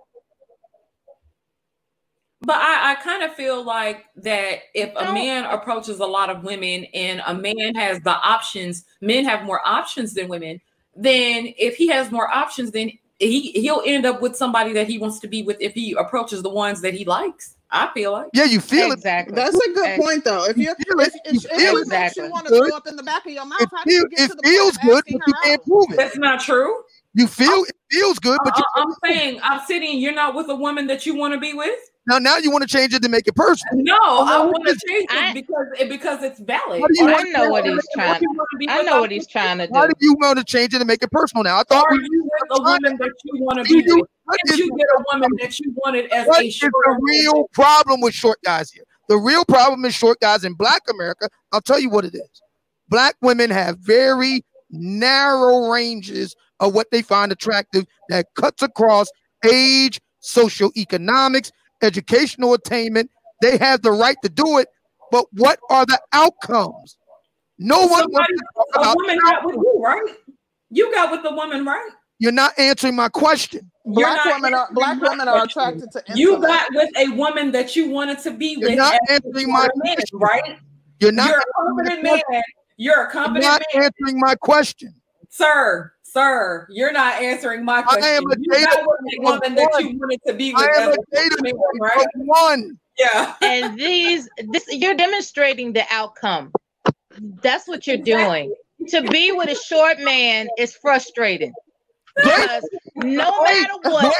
but I, I kind of feel like that if a man approaches a lot of women and a man has the options, men have more options than women. Then if he has more options, then he he'll end up with somebody that he wants to be with if he approaches the ones that he likes. I feel like. Yeah, you feel exactly. it. That's a good exactly. point, though. If you feel it, if, if, if exactly. you want to throw up in the back of your mouth, it, feel, it feels good, but you can't prove it. That's not true. You feel it feels good, but uh, I'm saying I'm sitting. You're not with a woman that you want to be with. Now, now you want to change it to make it personal. No, I want to change it I, because it because it's valid. I know what he's trying. I know what he's trying to do. Why do you want to change it to make it personal? Now, I thought Are you with a woman that you want to be with? Did you get a woman that you wanted as what a short? the real problem with short guys here? The real problem is short guys in Black America. I'll tell you what it is. Black women have very narrow ranges of what they find attractive that cuts across age, socioeconomics, educational attainment. They have the right to do it, but what are the outcomes? No one Somebody, wants to talk about. woman got with you, right? You got with the woman, right? You're not answering my question. Black women are black women are attracted to. You got with a woman that you wanted to be You're with. Not answering my man, right? You're not. You're a confident man. You're a confident You're not man. answering my question, sir. Sir, you're not answering my question. I am a you got with a woman that you wanted to be with. I am a data man, right? one. Yeah. and these, this, you're demonstrating the outcome. That's what you're doing. To be with a short man is frustrating because no matter what,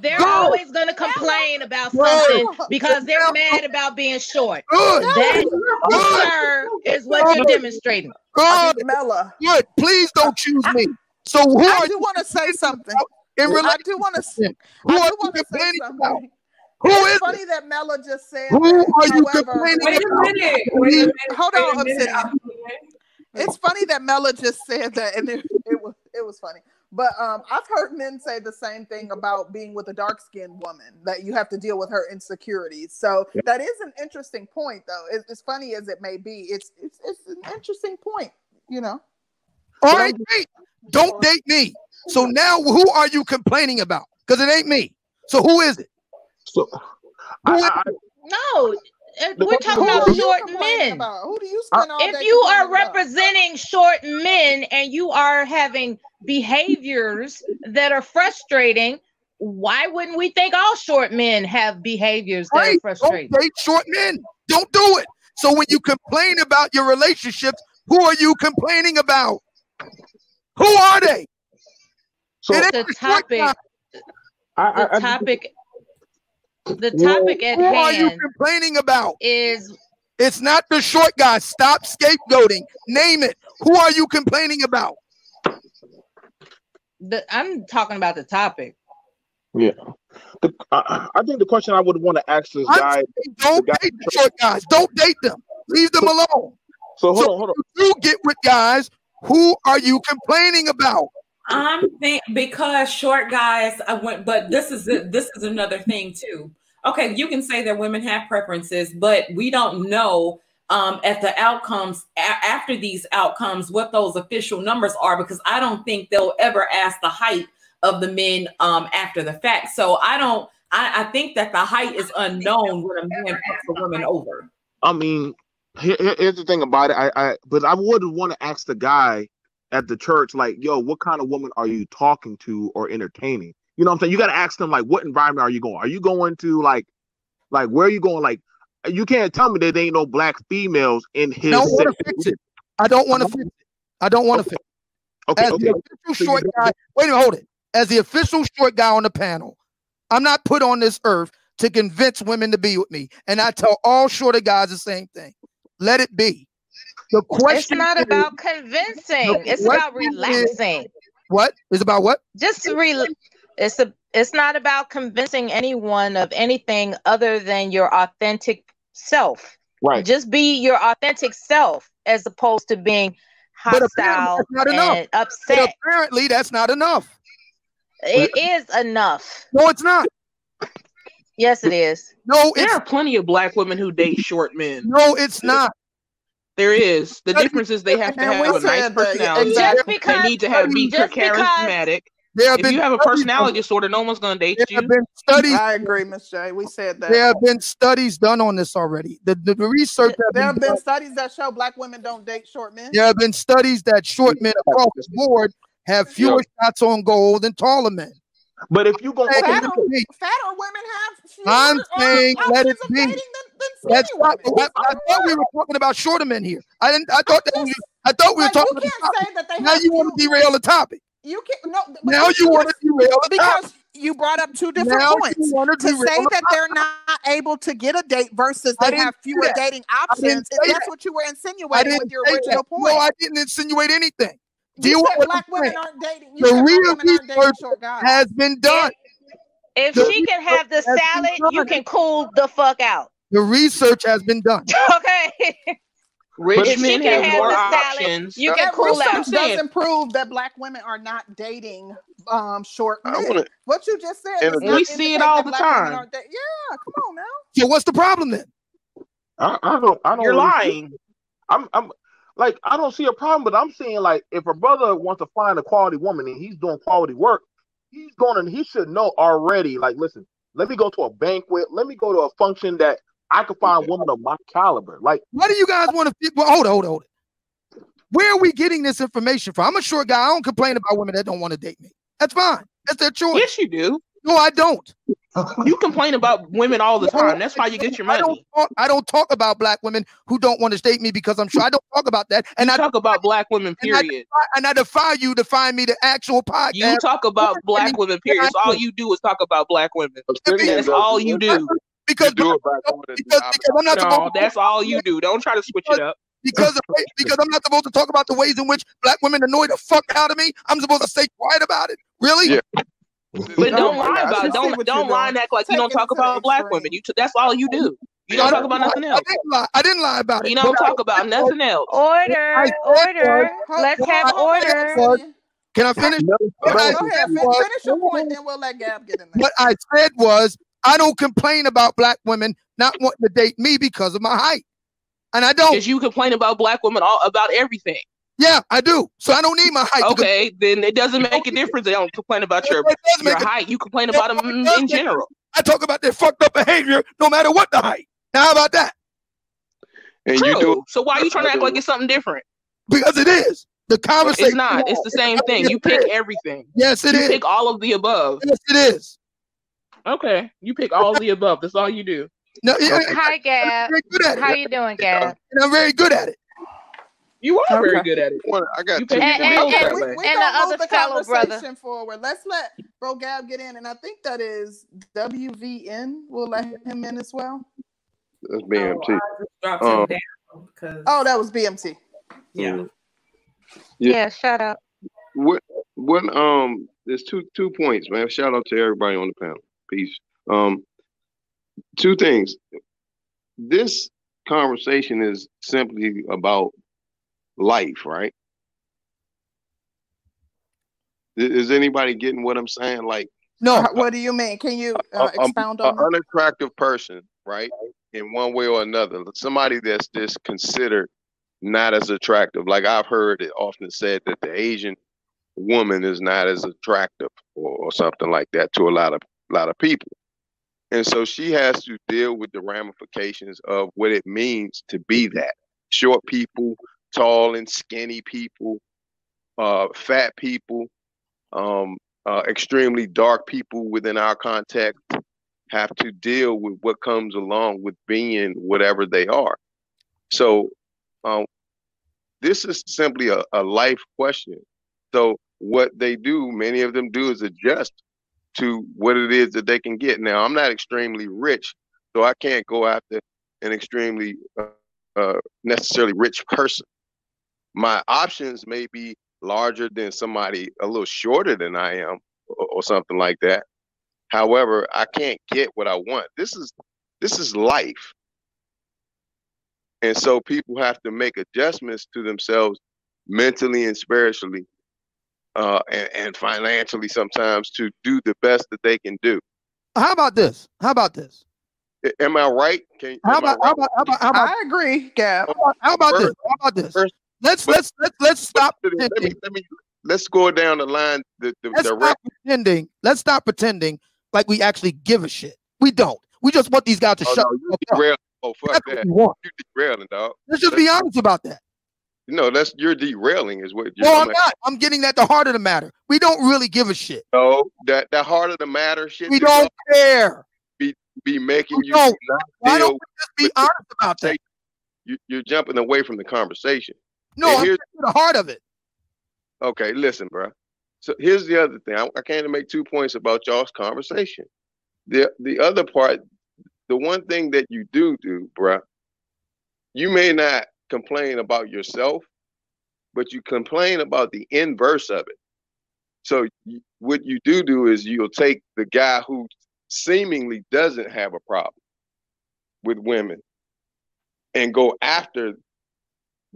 they're always going to complain about something because they're mad about being short. That, sir, is what you're demonstrating. Good. Mella. Good. Please don't choose me. So who I do want to say something. In relation, I do want to. Who I do want to say something. About? Who it's is funny it? that Mella just said. Who that, are you however, complaining wait a minute. Wait a minute. Hold on, Obsidian. It's funny that Mella just said that, and it, it was it was funny. But um, I've heard men say the same thing about being with a dark skinned woman that you have to deal with her insecurities. So yeah. that is an interesting point, though. It's, as funny as it may be, it's, it's it's an interesting point, you know. All right, great. Don't date me. So now who are you complaining about? Because it ain't me. So who is it? So I, I, no, we're talking about short men. About? Who do you uh, spend all If you are representing about? short men and you are having behaviors that are frustrating, why wouldn't we think all short men have behaviors that right. are frustrating? Don't date short men. Don't do it. So when you complain about your relationships, who are you complaining about? Who are they? So the topic, I, the topic, the topic at who hand. are you complaining about? Is it's not the short guy. Stop scapegoating. Name it. Who are you complaining about? The, I'm talking about the topic. Yeah. The, uh, I think the question I would want to ask this guy. Don't date the short guys. Don't date them. Leave them alone. So hold so on, hold on. You get with guys who are you complaining about? I'm think because short guys. I went, but this is this is another thing too. Okay, you can say that women have preferences, but we don't know um, at the outcomes a- after these outcomes, what those official numbers are, because I don't think they'll ever ask the height of the men um, after the fact. So I don't. I, I think that the height is unknown when a man puts a woman over. I mean, here, here's the thing about it. I, I but I would want to ask the guy at the church, like, yo, what kind of woman are you talking to or entertaining? You know what I'm saying? You got to ask them, like, what environment are you going? Are you going to like, like, where are you going? Like, you can't tell me that there ain't no black females in his. I don't want to fix it. I don't want to fix it. I don't want to fix it. Okay, As okay. the official short guy, wait a minute, hold it. As the official short guy on the panel, I'm not put on this earth to convince women to be with me. And I tell all shorter guys the same thing. Let it be. The question It's question not is- about convincing. It's about question is- relaxing. what is about what? Just re. It's a. It's not about convincing anyone of anything other than your authentic self. Right. Just be your authentic self, as opposed to being But apparently hostile that's not enough. and But upset. apparently that's not enough. It is enough. No, it's not. Yes, it is. No, There are plenty of black women who date short men. no, it's not. There is. The difference is they have to have a nice that, personality. exactly. Because They need to have be charismatic. There have If been you have a studies- personality disorder, no one's gonna date you. have been studies. I agree, Miss J. We said that. There have been studies done on this already. The, the, the research have There been have been done. studies that show black women don't date short men. There have been studies that short men across the board have fewer shots on goal than taller men. But if you go, Hey, okay, Fatter, listen to me. fatter women have fewer I'm uh, saying let it be. than, than That's skinny not. I, I thought we were talking about shorter men here. I didn't. I thought that we, I thought we were Like, you talking can't about. say that they Now have you want to derail the topic. You can't. No. Now you want to derail the topic. because you brought up two different Now points. you want to To say the that they're not able to get a date versus they have fewer that. dating options, that's that. what you were insinuating with your original that. point. No, I didn't insinuate anything. You Deal with said what black women saying. aren't dating. You The real women aren't dating research short guys. Has been done. If The she can have the research has been salad, you can cool the fuck out. The research has been done. Okay. Rich If she men can have have more the salad, options. you That can cool research out. saying. doesn't prove that black women are not dating um, short men. wanna- What you just said, And does we see it all the time. da- yeah, come on now. So what's the problem then? I, I don't. I don't. You're lying. I'm. I'm. Like I don't see a problem, but I'm saying like if a brother wants to find a quality woman and he's doing quality work, he's going and he should know already. Like, listen, let me go to a banquet. Let me go to a function that I can find women of my caliber. Like, what do you guys want to? Well, hold it, hold on, hold it. Where are we getting this information from? I'm a short guy. I don't complain about women that don't want to date me. That's fine. That's their choice. Yes, you do. No, I don't. You complain about women all the time. That's why you get your I don't money. talk, I don't talk about black women who don't want to date me because I'm sure I don't talk about that. And You I talk about black women, and I period. and I defy you to find me the actual podcast. You talk about black women, period. That's all you do is talk about black women. That's all you do. because do it back on it. because, because I'm not No, supposed to, that's all you do. Don't try to switch it up. because of, because I'm not supposed to talk about the ways in which black women annoy the fuck out of me. I'm supposed to stay quiet about it. Really? Yeah. But don't lie about it. Don't don't you're lie and doing. act like you don't talk to the about black women. You t- that's all you do. You don't talk about lie. nothing I else. didn't lie. I didn't lie about it. You don't talk about nothing else. Order, order. Let's have on, wait a order. Can I finish? What I Go ahead, said fin- was- finish your point, then we'll let Gab get in there. What I said was, I don't complain about black women not wanting to date me because of my height, and I don't. Because you complain about black women all about everything. Yeah, I do. So I don't need my height. to com- Okay, then it doesn't make a difference. They don't complain about your your height. You complain about them in, in general. I talk about their fucked up behavior, no matter what the height. Now, how about that? And True. you do so why are you trying to act like it's something different? Because it is the conversation. It's not. It's the same thing. You pick everything. Yes, it You is. pick all of the above. Yes, it is. Okay, you pick all of the above. That's all you do. No, yeah, Hi, I'm Gab. very good at How it, you doing, Gab? and I'm very good at it. You are very good at it. Well, I got You two. pick And- and- and we, way. we And gonna the move other the fellow brother. conversation forward. Let's let Bro Gab get in, and I think that is WVN. We'll let him in as well. That's Oh, BMT. I just dropped Um, because Oh, that was BMT. yeah. Yeah. Yeah, shut up. What what um there's two two points, man. Shout out to everybody on the panel. Peace. Um two things. This conversation is simply about life, right? Is anybody getting what I'm saying? Like No, What do you mean? Can you uh, a- a- expound an on that? unattractive person, right? in one way or another. Somebody that's just considered not as attractive. Like I've heard it often said that the Asian woman is not as attractive or, or something like that to a lot of a lot of people. And so she has to deal with the ramifications of what it means to be that. Short people, tall and skinny people, uh, fat people, um, uh, extremely dark people within our context have to deal with what comes along with being whatever they are. So, um, this is simply a, a life question. So, what they do, many of them do, is adjust to what it is that they can get. Now, I'm not extremely rich, so I can't go after an extremely uh, uh, necessarily rich person. My options may be larger than somebody a little shorter than I am, or, or something like that. However, I can't get what I want. This is this is life. And so people have to make adjustments to themselves mentally and spiritually uh, and, and financially sometimes to do the best that they can do. How about this? How about this? Am I right? Can, how, about, right? how, about, how, about, how about I agree, Gab. How about, how about first, this? How about this? First, let's let's let's let's stop. Let me, let me let's go down the line. The, the let's stop pretending. Let's stop pretending like we actually give a shit. We don't. We just want these guys to oh, shut no, up. Oh fuck that's that! You derailing, dog. Let's just be honest about that. No, that's you're derailing, is what. No, I'm not. I'm getting at the heart of the matter. We don't really give a shit. No, that the heart of the matter shit. We don't care. Be be making we you. Don't. Why don't we just be honest about that? You, you're jumping away from the conversation. No, here's the heart of it. Okay, listen, bro. So here's the other thing. I, I came to make two points about y'all's conversation. The the other part, the one thing that you do do, bro, you may not complain about yourself, but you complain about the inverse of it. So you, what you do do is you'll take the guy who seemingly doesn't have a problem with women and go after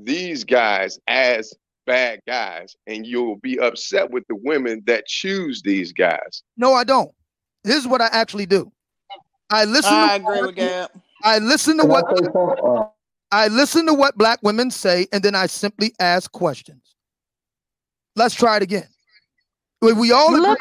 these guys as bad guys and you'll be upset with the women that choose these guys. No, I don't. This is what I actually do. I listen I agree with Gab. I listen to what I listen to what black women say, and then I simply ask questions. Let's try it again. If we all agree, look,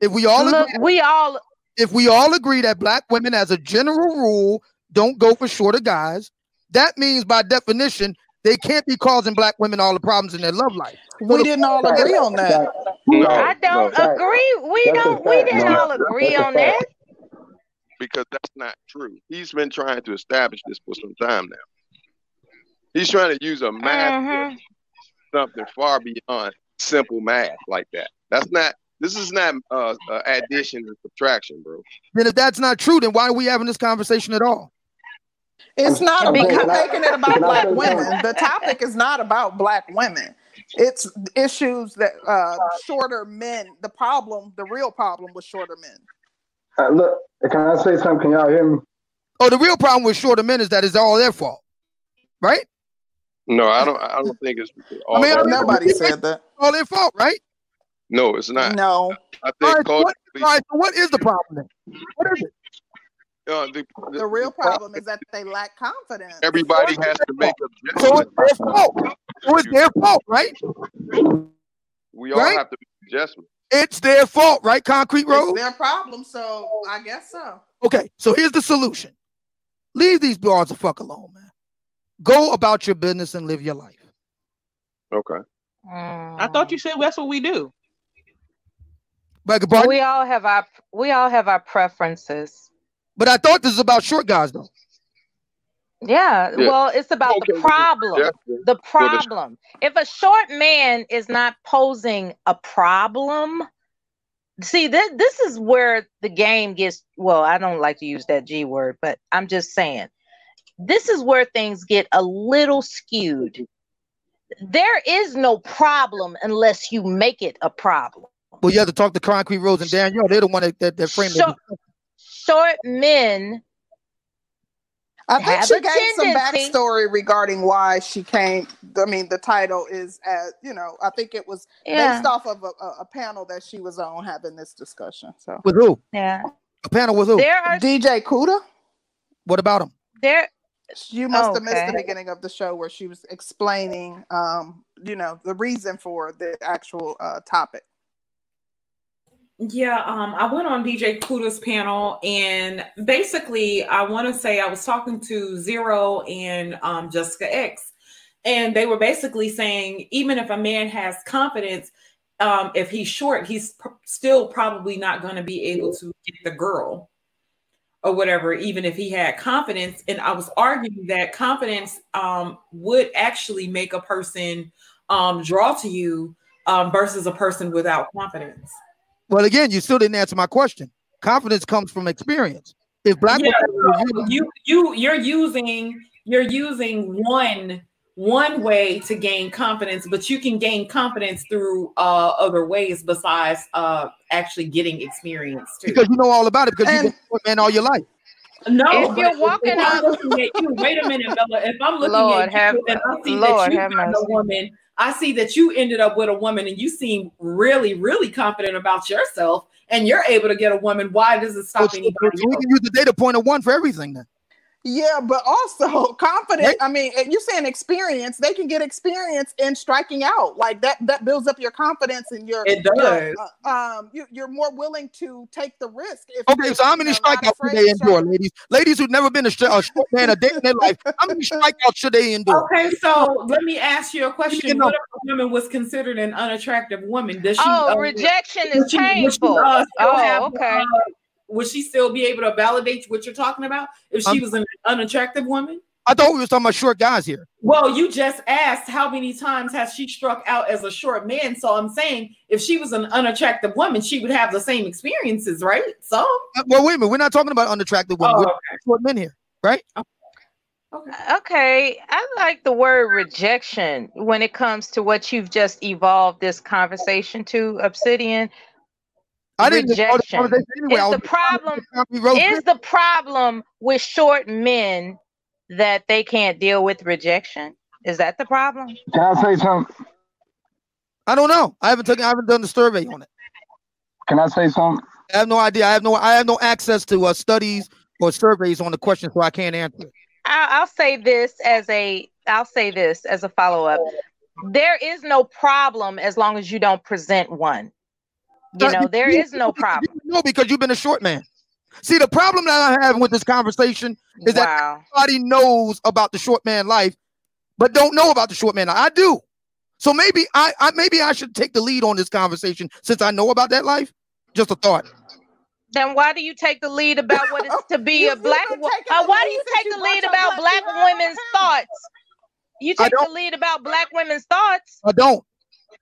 if we all look, agree, we all if we all agree that black women, as a general rule, don't go for shorter guys, that means by definition they can't be causing black women all the problems in their love life. We didn't all agree on that. No, I don't no, agree. We don't. We didn't all agree on that. Because that's not true. He's been trying to establish this for some time now. He's trying to use a math mm-hmm. something far beyond simple math like that. That's not. This is not uh, uh, addition and subtraction, bro. Then if that's not true, then why are we having this conversation at all? It's not because making it about black women. The topic is not about black women. It's issues that uh, shorter men. The problem, the real problem, with shorter men. Uh, look, can I say something? Can y'all hear me? Oh, the real problem with shorter men is that it's all their fault, right? No, I don't. I don't think it's. All I mean, nobody said that. All their fault, right? No, it's not. No. I think. All right, what, all right, so what is the problem then? What is it? Uh, the, the, the, real problem is that they lack confidence. Everybody has to make a So it's their fault. So it's their fault, right? We all right? have to make adjustments. It's their fault, right? Concrete Rose. It's their problem, so I guess so. Okay, so here's the solution: leave these bars the fuck alone, man. Go about your business and live your life. Okay. Mm. I thought you said that's what we do. But we all have our we all have our preferences. But I thought this is about short guys, though. Yeah, yeah. well, it's about okay. the problem. The problem. If a short man is not posing a problem, see, this this is where the game gets. Well, I don't like to use that G word, but I'm just saying, this is where things get a little skewed. There is no problem unless you make it a problem. Well, you have to talk to Concrete Rose and Danielle. They're the one that, that, that framed it short men I think she gave some backstory regarding why she came. I mean, the title is as you know. I think it was yeah. based off of a, a, panel that she was on having this discussion. So with who? Yeah, a panel with who? There are DJ Kuda. What about him? there you must okay. have missed the beginning of the show where she was explaining um you know the reason for the actual uh topic yeah, um, I went on DJ Kuda's panel, and basically, I want to say I was talking to Zero and um, Jessica X, and they were basically saying even if a man has confidence, um, if he's short, he's pr- still probably not going to be able to get the girl or whatever, even if he had confidence. And I was arguing that confidence um, would actually make a person um, draw to you um, versus a person without confidence. Well, again, you still didn't answer my question. Confidence comes from experience. If black yeah, women, you you you're using you're using one one way to gain confidence, but you can gain confidence through uh, other ways besides uh, actually getting experience too. Because you know all about it because you've been a man all your life. No, if you're walking up, you, wait a minute, Bella. If I'm looking Lord, at you have, and I see Lord, that you are a woman I see that you ended up with a woman and you seem really, really confident about yourself and you're able to get a woman. Why does it stop anybody? we can use the data point of one for everything then. Yeah, but also confident. Right. I mean, you're saying experience. They can get experience in striking out. Like that. That builds up your confidence and your. It does. Your, uh, um, you, are more willing to take the risk. okay, so how many strikeouts should they endure, ladies? Ladies who've never been a, a short man a day in their life. How many strikeouts should they endure? Okay, so let me ask you a question. You know, what if a woman was considered an unattractive woman? Does she? Oh, uh, rejection is she, painful. She, uh, oh, have, okay. Uh, would she still be able to validate what you're talking about if she was an unattractive woman? I thought we were talking about short guys here. Well, you just asked how many times has she struck out as a short man. So I'm saying if she was an unattractive woman, she would have the same experiences, right? So uh, well, wait a minute. We're not talking about unattractive women. Oh, okay. We're short men here, right? Okay. okay. I like the word rejection when it comes to what you've just evolved this conversation to, Obsidian. I didn't rejection. The anyway. Is the problem is the problem with short men that they can't deal with rejection? Is that the problem? Can I say something? I don't know. I haven't taken. I haven't done the survey on it. Can I say something? I have no idea. I have no. I have no access to uh, studies or surveys on the question, so I can't answer. I'll, I'll say this as a. I'll say this as a follow up. There is no problem as long as you don't present one. You know, there is no problem. No, because you've been a short man. See, the problem that I have with this conversation is wow. that everybody knows about the short man life, but don't know about the short man. I do. So maybe I, I maybe I should take the lead on this conversation since I know about that life. Just a thought. Then why do you take the lead about what it's to be a black woman? Uh, why do you take the lead about black women's thoughts? You take the lead about black women's thoughts. I don't.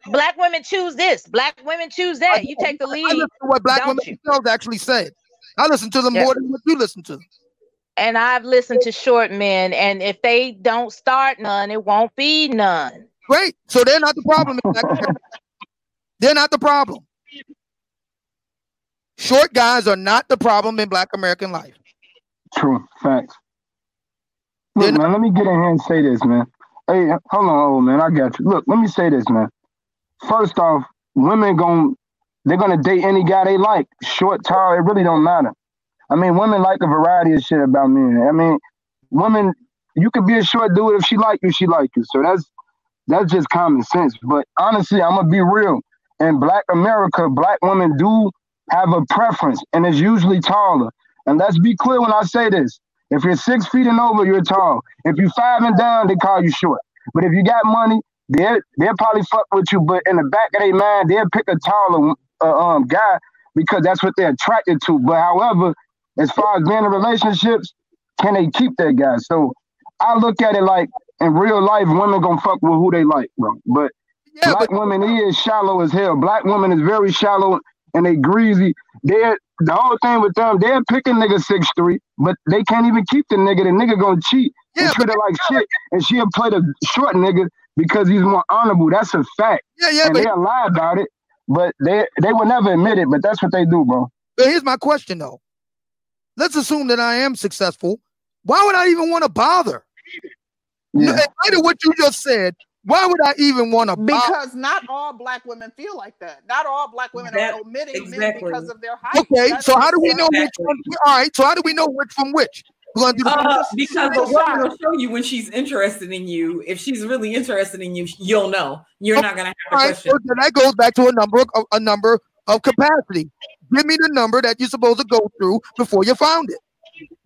Black women choose this. Black women choose that. You take the lead. I listen to what black women you? themselves actually said. I listen to them more than what you listen to. And I've listened to short men, and if they don't start none, it won't be none. Great. So they're not the problem. they're not the problem. Short guys are not the problem in Black American life. True. Facts. Look, man, let me get in here and say this, man. Hey, hold on, old man. I got you. Look, let me say this, man first off, women going they're gonna date any guy they like, short, tall. It really don't matter. I mean, women like a variety of shit about men. I mean, women, you could be a short dude if she like you, she like you. So that's that's just common sense. But honestly, I'm gonna be real. In Black America, black women do have a preference, and it's usually taller. And let's be clear when I say this: if you're six feet and over, you're tall. If you're five and down, they call you short. But if you got money, they'll they'll probably fuck with you, but in the back of their mind, they'll pick a taller uh, um guy because that's what they're attracted to. But however, as far as being in relationships, can they keep that guy? So I look at it like in real life, women gonna fuck with who they like, bro. But yeah, black but- women is shallow as hell. Black women is very shallow and they greasy. They're the whole thing with them, they're picking nigga six three, but they can't even keep the nigga. The nigga gonna cheat yeah, and treat her like shit, and she'll play the short nigga because he's more honorable. That's a fact. Yeah, yeah, and but they'll lie about it, but they they will never admit it. But that's what they do, bro. But here's my question though. Let's assume that I am successful. Why would I even want to bother? Yeah. In light of what you just said, why would I even want to? Because not all black women feel like that. Not all black women that, are omitting exactly. men because of their height. Okay, That's so how do we know exactly. which one? All right, so how do we know which from which? We're gonna do the uh, because the woman will show you when she's interested in you. If she's really interested in you, you'll know. You're okay. not gonna have a right, question. So then that goes back to a number of a number of capacity. Give me the number that you're supposed to go through before you found it.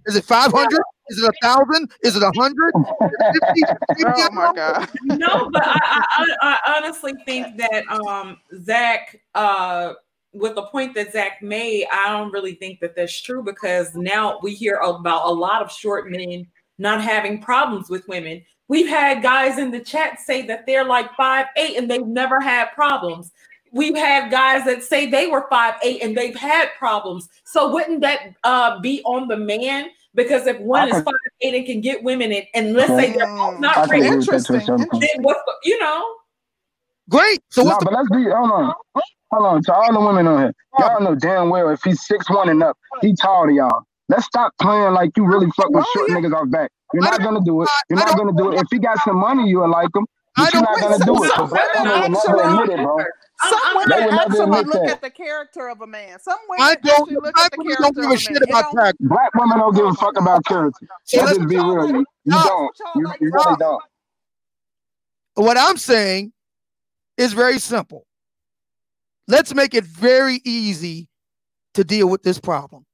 Is it 500? Is it a thousand? Is it a hundred? oh my god! No, but I, I, I, honestly think that um, Zach uh, with the point that Zach made, I don't really think that that's true because now we hear about a lot of short men not having problems with women. We've had guys in the chat say that they're like five eight and they've never had problems. We've had guys that say they were five eight and they've had problems. So wouldn't that uh, be on the man? Because if one is five eight and can get women, in, and let's say they're not very interesting, then what's the, you know? Great. So no, but let's be hold on. Hold on, to all the women on here, y'all know damn well if he's six one and up, he tall to y'all. Let's stop playing like you really fuck with short niggas off back. You're not gonna do it. You're not gonna do it. If he got some money, you'll like him. But you're not gonna do it. So black women will never admit it, bro. Some women actually look at the character of a man. Some women I don't, look at the character don't give a shit about character. Black women don't give a fuck about character. So let's just be real. You, you don't. You, you really don't. What I'm saying is very simple. Let's make it very easy to deal with this problem.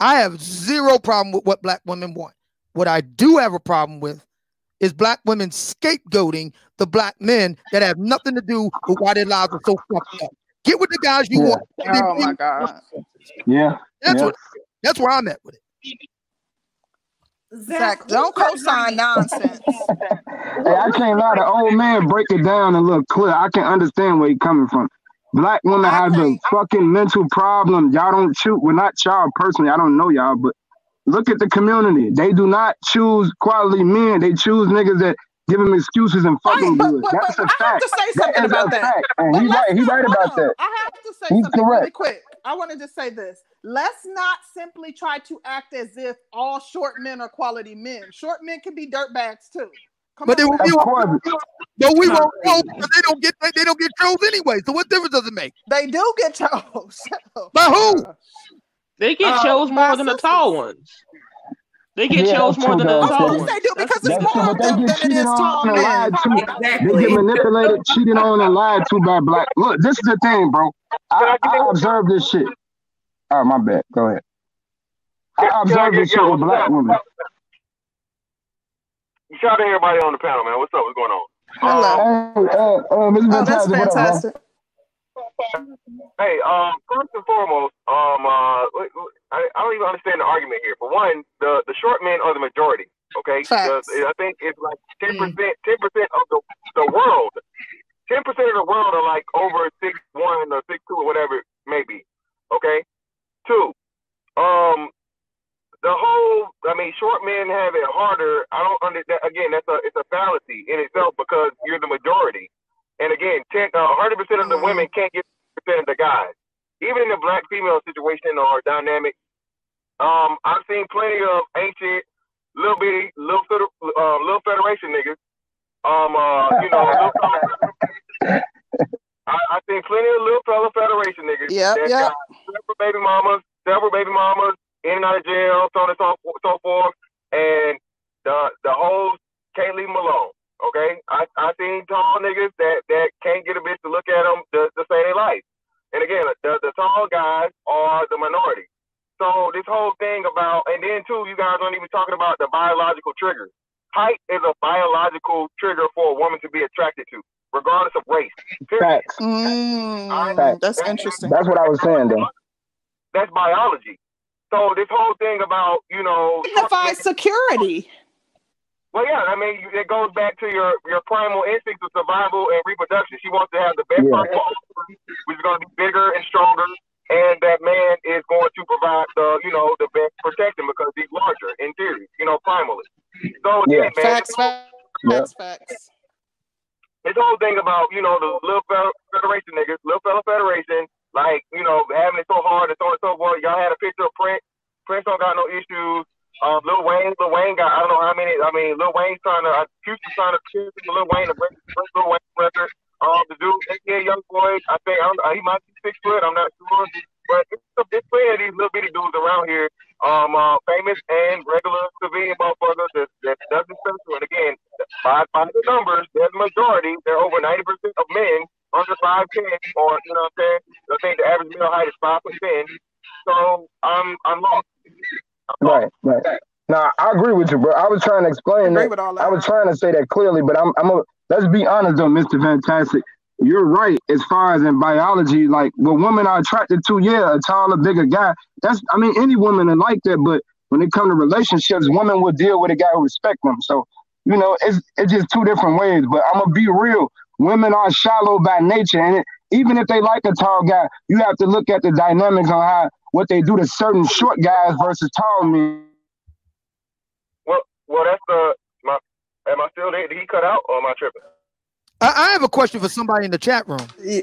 I have zero problem with what black women want. What I do have a problem with is black women scapegoating the black men that have nothing to do with why their lives are so fucked up. Get with the guys you yeah. want. Oh my god. Yeah. That's yeah. what that's where I'm at with it. Zach, don't co-sign nonsense. hey, I can't lie. The old man break it down and look clear. I can understand where he's coming from. Black women I have the fucking mental problem. Y'all don't choose. Well, not y'all personally. I don't know y'all, but look at the community. They do not choose quality men. They choose niggas that give him excuses and fucking right, do it. That's a I fact. I have to say something that about that. And he right. He right about that. I have to say He's something correct. really quick. I want to just say this. Let's not simply try to act as if all short men are quality men. Short men can be dirtbags too. Come but, on, we won't, but we won't know because they don't get they don't get chose anyway. So what difference does it make? They do get chose. By who? They get uh, chose more than the tall ones. They get yeah, chose more than the tall ones. They do because it's more of them than it is tall men. Exactly. They get manipulated, cheated on, and lied to by black. Look, this is the thing, bro. I, I observe this shit. Oh, my bad. Go ahead. I observe this shit with black women. Shout out to everybody on the panel, man. What's up? What's going on? Hello. Uh, uh, uh, oh, that's fantastic. Hey, um, first and foremost, um, uh, I, I don't even understand the argument here. For one, the the short men are the majority. Okay, the, I think it's like ten mm. percent, ten percent of the the world. Ten percent of the world are like over six one or six two or whatever maybe. Okay, two. Um, the whole, I mean, short men have it harder. I don't understand. Again, that's a it's a fallacy in itself because you're the majority. And again, 10, uh, 100% of the women mm-hmm. can't get percent of the guys. Even in the black female situation or dynamic, um, I've seen plenty of ancient, little bitty, little uh, little federation niggas. Um, uh, you know, little, I, I seen plenty of little fella federation niggas. Yeah, yeah. Several baby mamas, several baby mamas, in and out of jail, so on and so, so forth, and the the whole can't leave them alone. Okay, I I seen tall niggas that that can't get a bitch to look at them to, to say they life. And again, the the tall guys are the minority. So this whole thing about, and then too, you guys aren't even talking about the biological triggers. Height is a biological trigger for a woman to be attracted to, regardless of race. Facts. Mm, Facts. That's interesting. That's what I was saying, though. That's biology. So this whole thing about you know signifies security. Well, yeah, I mean, it goes back to your your primal instincts of survival and reproduction. She wants to have the best yeah. which is going to be bigger and stronger, and that man is going to provide the you know the best protection because he's larger in theory, you know, primally. So yeah, man, facts, facts, yeah. facts, facts. This whole thing about you know the little federation niggas, little fella federation, like, you know, having it so hard and so on and so forth. Y'all had a picture of Prince. Prince don't got no issues. Um, Lil Wayne, Lil Wayne got I don't know how many. I mean, Lil Wayne's trying to, Future trying to choose Lil Wayne to bring, bring Lil Wayne record. Um, the dude, yeah, young boy, I think I don't, he might be six foot. I'm not sure, but it's, it's plenty of these little bitty dudes around here um, uh, famous and regular civilian motherfuckers that, that nothing special. And again, by, by the numbers, there's majority. They're over 90% of men under 5'10, or, you know what I'm saying? I think the average male height is 5 foot 10. So I'm, I'm lost. Right, right. Now I agree with you, bro. I was trying to explain that. that. I was trying to say that clearly, but I'm, I'm a, let's be honest though, Mr. Fantastic you're right as far as in biology, like what women are attracted to, yeah, a taller, bigger guy. That's I mean, any woman are like that, but when it comes to relationships, women will deal with a guy who respect them. So, you know, it's it's just two different ways. But I'm gonna be real. Women are shallow by nature, and it, even if they like a tall guy, you have to look at the dynamics on how what they do to certain short guys versus tall men. Well, well, that's the. My, am I still there? Did he cut out, or am I tripping? I, I have a question for somebody in the chat room. Yeah.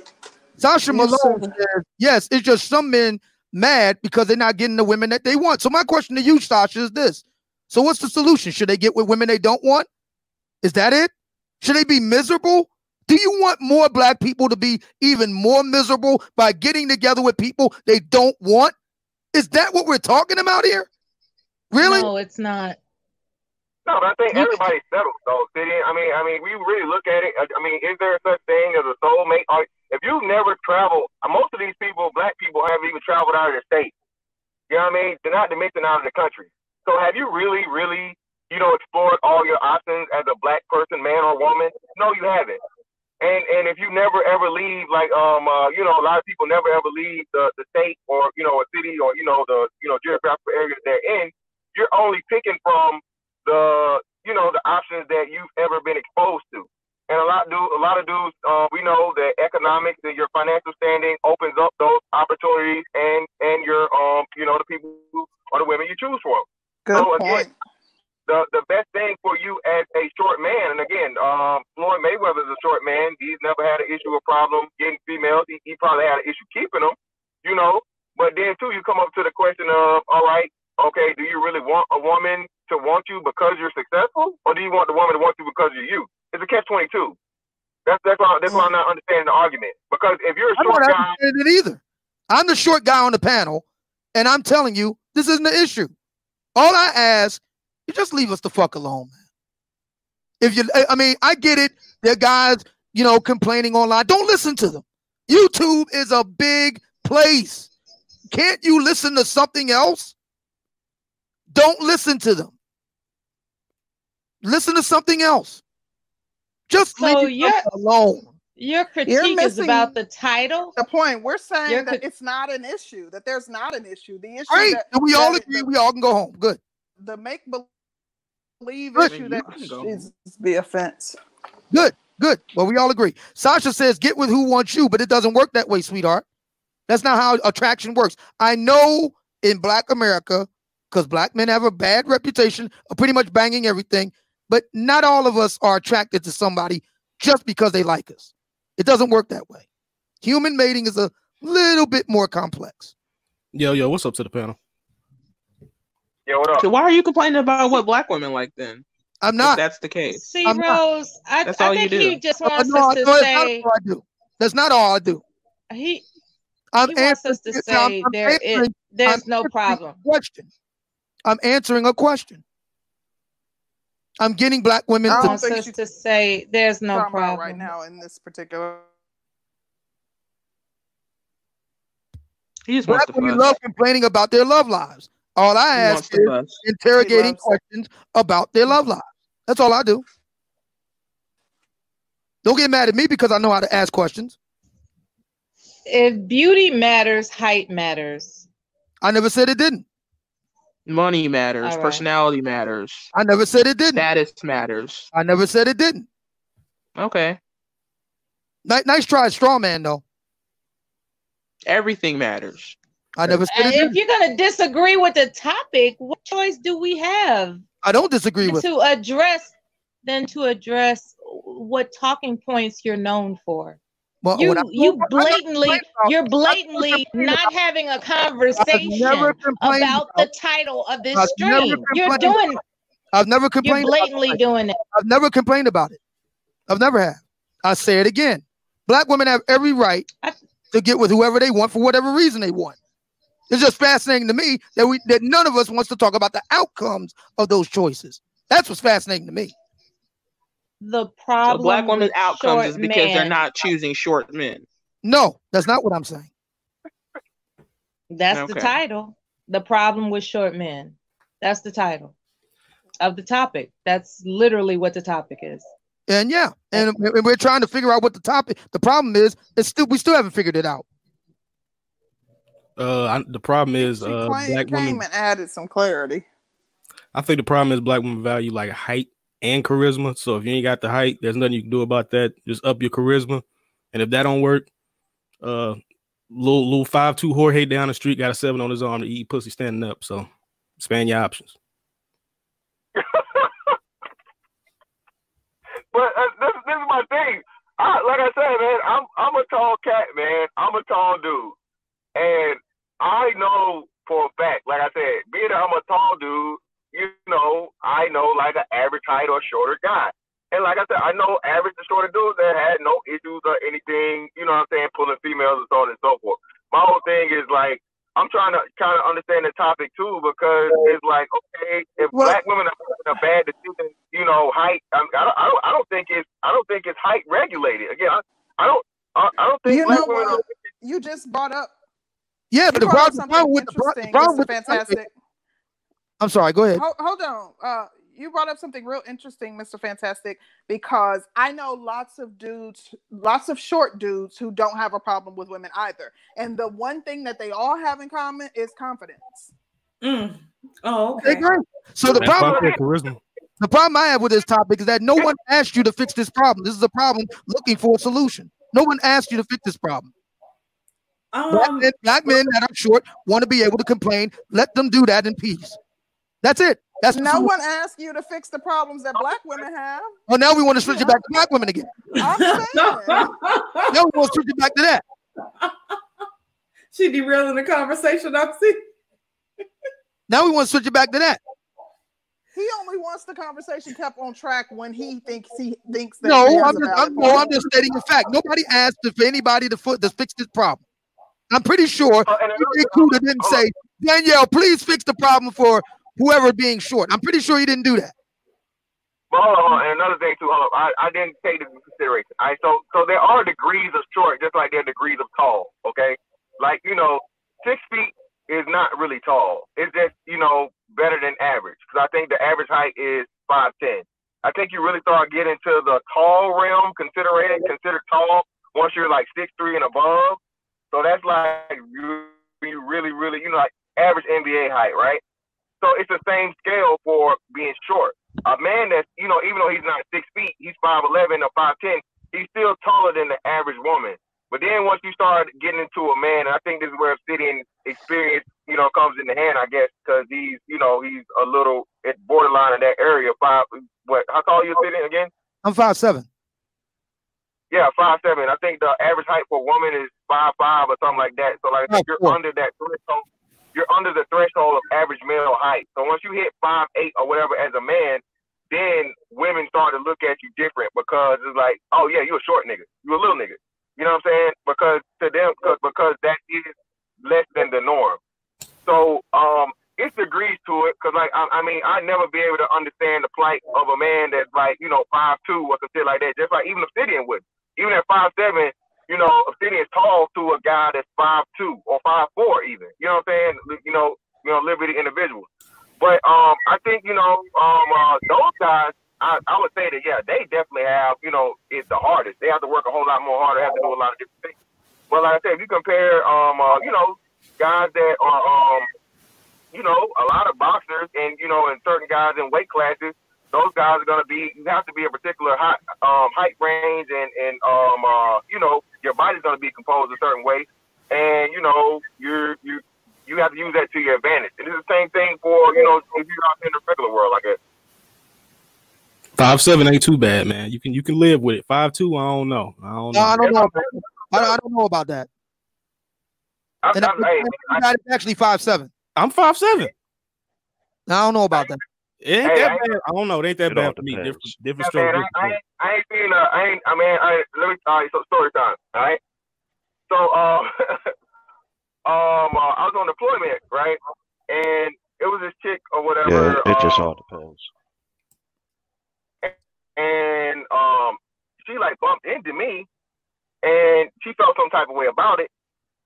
Sasha Malone yes, says, yes, it's just some men mad because they're not getting the women that they want. So my question to you, Sasha, is this. So what's the solution? Should they get with women they don't want? Is that it? Should they be miserable? Do you want more black people to be even more miserable by getting together with people they don't want? Is that what we're talking about here? Really? No, it's not. No, but I think everybody settles though. I mean, I mean, we really look at it. I mean, is there such thing as a soulmate? If you've never traveled, uh, most of these people, black people, haven't even traveled out of the state. You know what I mean? They're not to mention out of the country. So have you really, really, you know, explored all your options as a black person, man or woman? No, you haven't. And and if you never ever leave, like um, uh, you know, a lot of people never ever leave the, the state or you know a city or you know the you know geographical area that they're in, you're only picking from the you know the options that you've ever been exposed to. And a lot do a lot of dudes, uh, we know that economics and your financial standing opens up those opportunities and and your um you know the people or the women you choose from. Good so again, point. The the best thing for you as a short man, and again, um, Floyd Mayweather is a short man. He's never had an issue or problem getting females. He, he probably had an issue keeping them, you know. But then too, you come up to the question of, all right, okay, do you really want a woman to want you because you're successful, or do you want the woman to want you because you're you? It's a catch twenty two. That's that's why that's why I'm not understanding the argument. Because if you're a short I don't guy, it either. I'm the short guy on the panel, and I'm telling you this isn't an issue. All I ask, you just leave us the fuck alone, man. If you, I mean, I get it. There are guys, you know, complaining online. Don't listen to them. YouTube is a big place. Can't you listen to something else? Don't listen to them. Listen to something else. Just so leave it alone. Your critique is about the title. The point we're saying You're that it's not an issue. That there's not an issue. The issue. Right. That, and we all agree. The, we all can go home. Good. The make believe issue that is the offense. Good. Good. Well, we all agree. Sasha says, "Get with who wants you," but it doesn't work that way, sweetheart. That's not how attraction works. I know in Black America, because black men have a bad reputation of pretty much banging everything. But not all of us are attracted to somebody just because they like us. It doesn't work that way. Human mating is a little bit more complex. Yo, yo, what's up to the panel? Yo, what up? So why are you complaining about what black women like then? I'm not. If that's the case. See, I'm Rose, I, that's I all think you do. he just oh, wants no, us to no, say. That's not all I do. That's not all I do. He, I'm he wants us to say I'm, I'm there is, there's I'm no problem. Question. I'm answering a question. I'm getting black women I to, think to say there's no problem right now in this particular. He just black women love complaining about their love lives. All I ask is interrogating questions about their love lives. That's all I do. Don't get mad at me because I know how to ask questions. If beauty matters, height matters. I never said it didn't. Money matters. Right. Personality matters. I never said it didn't. Status matters. I never said it didn't. Okay. Nice, nice try, straw man, though. Everything matters. I never said. If you're gonna disagree with the topic, what choice do we have? I don't disagree with to address than to address what talking points you're known for. Well, you you blatantly you're blatantly not having a conversation about the title of this I've stream. You're doing. I've never complained. You're blatantly doing it. I've never complained about it. I've never had. I say it again. Black women have every right to get with whoever they want for whatever reason they want. It's just fascinating to me that we that none of us wants to talk about the outcomes of those choices. That's what's fascinating to me. The problem so black women's outcomes is because man. they're not choosing short men. No, that's not what I'm saying. That's Okay. the title. The problem with short men. That's the title of the topic. That's literally what the topic is. And yeah, and, and we're trying to figure out what the topic. The problem is, it's still we still haven't figured it out. Uh, I, the problem is She uh, claim- black came women. and added some clarity. I think the problem is black women value like height and charisma. So if you ain't got the height, there's nothing you can do about that. Just up your charisma, and if that don't work, uh, little little five two Jorge down the street got a seven on his arm to eat pussy standing up. So expand your options. But uh, this, this is my thing. I, like I said, man, I'm I'm a tall cat, man. I'm a tall dude, and I know for a fact, like I said, being that I'm a tall dude, you know, I know like an average height or shorter guy. And like I said, I know average and shorter dudes that had no issues or anything, you know what I'm saying, pulling females and so on and so forth. My whole thing is like, I'm trying to kind of understand the topic too because it's like, okay, if Well- black women are making a bad decision, you know, height, I, I, don't, I don't, I don't think it's, I don't think it's height regulated. Again, I, I don't, I, I don't think You black know women are You just brought up. Yeah, but the you brought up problem, the problem with the, pro- the problem Mr. with the Fantastic. I'm sorry. Go ahead. Hold, hold on. Uh, you brought up something real interesting, Mr. Fantastic, because I know lots of dudes, lots of short dudes who don't have a problem with women either. And the one thing that they all have in common is confidence. Mm. Oh, They okay. So the That's problem, charisma. the problem I have with this topic is that no one asked you to fix this problem. This is a problem looking for a solution. No one asked you to fix this problem. Black Um, men, black men that are short want to be able to complain. Let them do that in peace. That's it. That's No solution. one asked you to fix the problems that black women have. Well, now we want to switch it back to black women again. I'm saying. Now we want to switch it back to that. she derailing the conversation. I see. Now we want to switch it back to that. He only wants the conversation kept on track when he thinks he thinks that. No, has I'm just, I'm, no, I'm just stating a fact. Nobody asked if anybody to foot to fix this problem. I'm pretty sure Uh, and DJ Kuda didn't say, Danielle, please fix the problem for whoever being short. I'm pretty sure he didn't do that. But hold on, hold on. And another thing too, hold on. I, I didn't take this into consideration. All right, so so there are degrees of short, just like there are degrees of tall. Okay, like you know, six feet is not really tall. It's just you know better than average because I think the average height is five ten. I think you really start getting to the tall realm, considered considered tall once you're like six three and above. So that's like you, really really you know like average NBA height, right? So it's the same scale for being short. A man that's, you know, even though he's not six feet, he's 5'11 or 5'10, he's still taller than the average woman. But then once you start getting into a man, and I think this is where Obsidian experience, you know, comes in the hand, I guess, because he's, you know, he's a little at borderline in that area. Five, what, how tall are you Obsidian again? I'm five seven. Yeah, five seven. I think the average height for a woman is five five or something like that. So like Oh, you're cool. under that threshold. You're under the threshold of average male height. So once you hit five eight or whatever as a man, then women start to look at you different because it's like, oh yeah, you're a short nigga, you're a little nigga. You know what I'm saying? Because to them, because, because that is less than the norm. So um, it's degrees to it. Because like I, I mean, I never be able to understand the plight of a man that's like you know five two or some shit like that. Just like even Obsidian would. Even at five seven, you know, Obsidian is tall to a guy that's five two or five four even. You know what I'm saying? You know, you know, liberty individuals. But um, I think you know, um, uh, those guys, I, I would say that yeah, they definitely have, you know, it's the hardest. They have to work a whole lot more harder, have to do a lot of different things. But like I said, if you compare, um, uh, you know, guys that are, um, you know, a lot of boxers and you know, and certain guys in weight classes, those guys are going to be. You have to be a particular height, um, height range, and and um, uh, you know, your body's going to be composed a certain way, and you know, you're you you have to use that to your advantage. And it's the same thing for you know, if you're out in the regular world, I guess. Five seven ain't too bad, man. You can you can live with it. Five two, I don't know. I don't No, know. I don't know. About that. I, I don't know about that. I'm, And I'm, I, hey, I, got it actually five seven. I'm five seven. I don't know about that. It ain't Hey, that I- bad. I don't know. It ain't that It bad all for me. Different different Yeah, strokes. man, I, I, ain't, I ain't seen. Uh, I ain't. I mean, I, let me. All right, so story time. All right. So, uh, um, uh, I was on deployment, right? And it was this chick or whatever. Yeah, it, just um, all depends. And um, she like bumped into me, and she felt some type of way about it.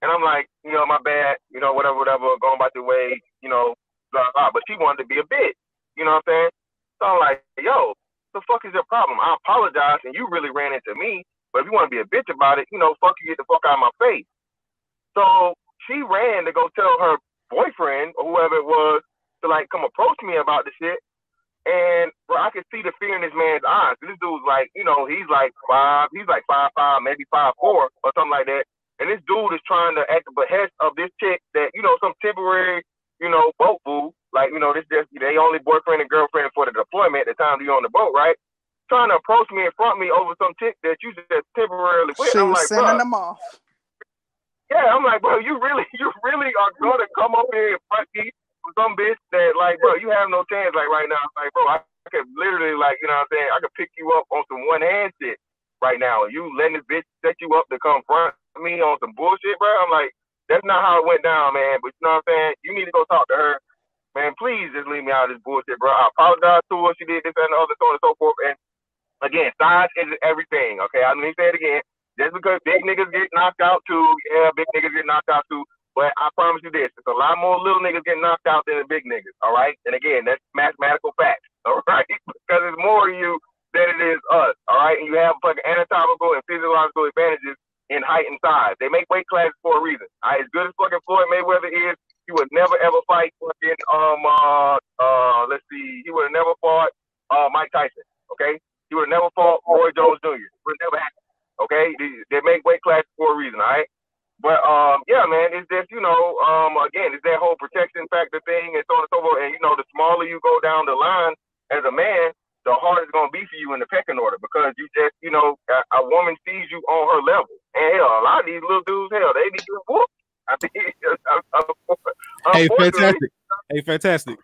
And I'm like, you know, my bad, you know, whatever, whatever, going about the way, you know, blah, blah. But she wanted to be a bitch. You know what I'm saying? So I'm like, yo, the fuck is your problem? I apologize, and you really ran into me. But if you want to be a bitch about it, you know, fuck you, get the fuck out of my face. So she ran to go tell her boyfriend or whoever it was to like come approach me about the shit. And bro, I could see the fear in this man's eyes. This dude's like, you know, he's like five, he's like five five, maybe five four or something like that. And this dude is trying to at the behest of this chick that, you know, some temporary, you know, boat boo. Like, you know, this just they only boyfriend and girlfriend for the deployment at the time you're on the boat, right? trying to approach me in front of me over some chick that you just temporarily with. She I'm like, sending them off. Yeah, I'm like, bro, you really, you really are gonna come up here and front me with some bitch that, like, bro, you have no chance, like, right now. Like, bro, I could literally, like, you know what I'm saying? I could pick you up on some one hand shit right now. You letting this bitch set you up to come front me on some bullshit, bro. I'm like, that's not how it went down, man. But you know what I'm saying? You need to go talk to her. Man, please just leave me out of this bullshit, bro. I apologize to her. She did this and the other, so on and so forth. And again, size is everything. Okay, I'm gonna say it again. Just because big niggas get knocked out too, yeah, big niggas get knocked out too. But I promise you this: it's a lot more little niggas get knocked out than the big niggas. All right, and again, that's mathematical fact. All right, because it's more of you than it is us. All right, and you have fucking anatomical and physiological advantages in height and size. They make weight classes for a reason. All right, as good as fucking Floyd Mayweather is, he would never ever fight fucking um uh uh let's see, he would have never fought uh Mike Tyson. Okay, he would have never fought Roy Jones Jr. Would never happen. Okay, they, they make weight classes for a reason. All right. But um, yeah, man, it's just you know, um, again, it's that whole protection factor thing and so on and so forth. And you know, the smaller you go down the line as a man, the harder it's gonna be for you in the pecking order because you just, you know, a, a woman sees you on her level. And hell, a lot of these little dudes, hell, they be getting whooped. I mean, hey, fantastic. Hey, fantastic.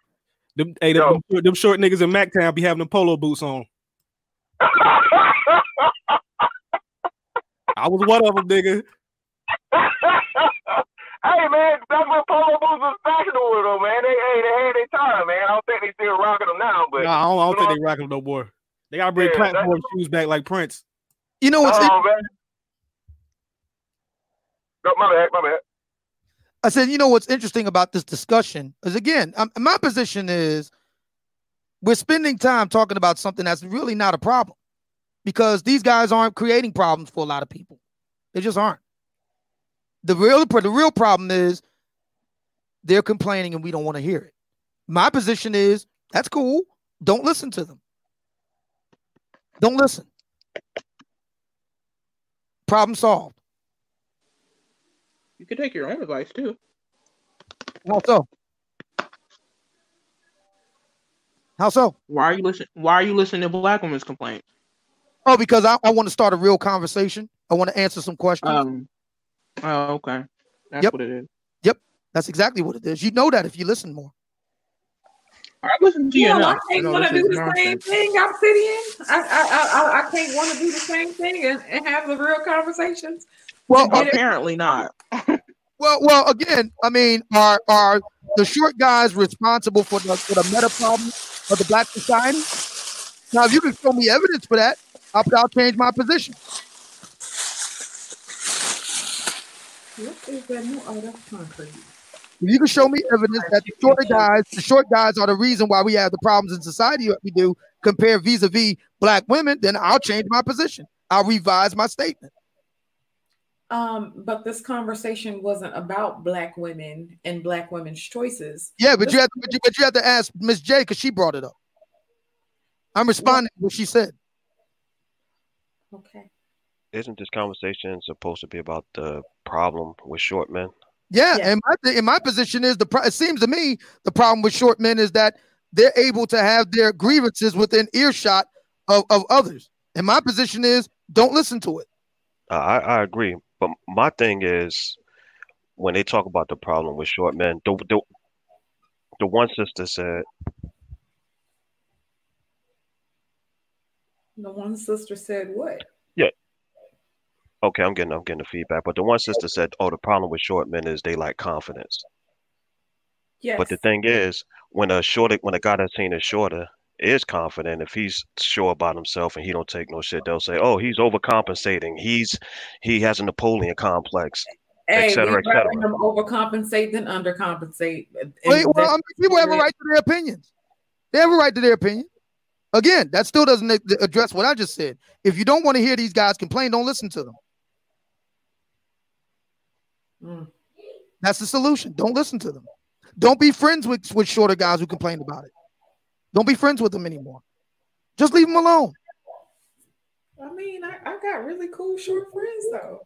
Them, hey, them, them, short niggas in MacTown be having them polo boots on. I was one of them, nigga. hey man, that's when polo boots was fashionable though, man. They hey, they had their time, man. I don't think they still rocking them now, but no, I don't, I don't think they rocking them no more. They gotta bring yeah, platform shoes back like Prince. You know what's oh, man. No, my bad, my bad. I said, you know what's interesting about this discussion is again, um, my position is we're spending time talking about something that's really not a problem because these guys aren't creating problems for a lot of people. They just aren't. The real the real problem is they're complaining and we don't want to hear it. My position is that's cool. Don't listen to them. Don't listen. Problem solved. You can take your own advice too. How so? How so? Why are you listening? Why are you listening to black women's complaints? Oh, because I, I want to start a real conversation. I want to answer some questions. Um, oh, okay. That's yep. what it is. Yep. That's exactly what it is. You know that if you listen more. I listen to you. Yeah, I can't want to do the same thing. I'm sitting. I, I, I, I can't want to do the same thing and, and have the real conversations. Well, apparently not. well, well, again, I mean, are are the short guys responsible for the for the meta problem of the black society? Now, if you can show me evidence for that, I'll, I'll change my position. What is that? No, that's concrete. If you can show me evidence that the shorter guys, the short guys are the reason why we have the problems in society that we do, compare vis-a-vis black women, then I'll change my position. I'll revise my statement. Um, but this conversation wasn't about black women and black women's choices. Yeah, but this you have to, but you, but you have to ask Miss J because she brought it up. I'm responding to what she said. Okay. Isn't this conversation supposed to be about the problem with short men? Yeah, yeah. and my in my position is the pro- it seems to me the problem with short men is that they're able to have their grievances within earshot of, of others. And my position is don't listen to it. Uh, I, I agree, but my thing is when they talk about the problem with short men, the the, the one sister said. The one sister said what? Yeah, Okay, I'm getting I'm getting the feedback. But the one sister said, "Oh, the problem with short men is they lack confidence." Yes. But the thing is, when a shorter, when a guy that's seen as shorter is confident, if he's sure about himself and he don't take no shit, they'll say, "Oh, he's overcompensating. He's he has a Napoleon complex." Hey, cetera, we rather him overcompensate than undercompensate. Wait, well, I mean, people have a right to their opinions. They have a right to their opinion. Again, that still doesn't address what I just said. If you don't want to hear these guys complain, don't listen to them. Mm. That's the solution. Don't listen to them. Don't be friends with, with shorter guys who complain about it. Don't be friends with them anymore. Just leave them alone. I mean, I, I got really cool short friends though.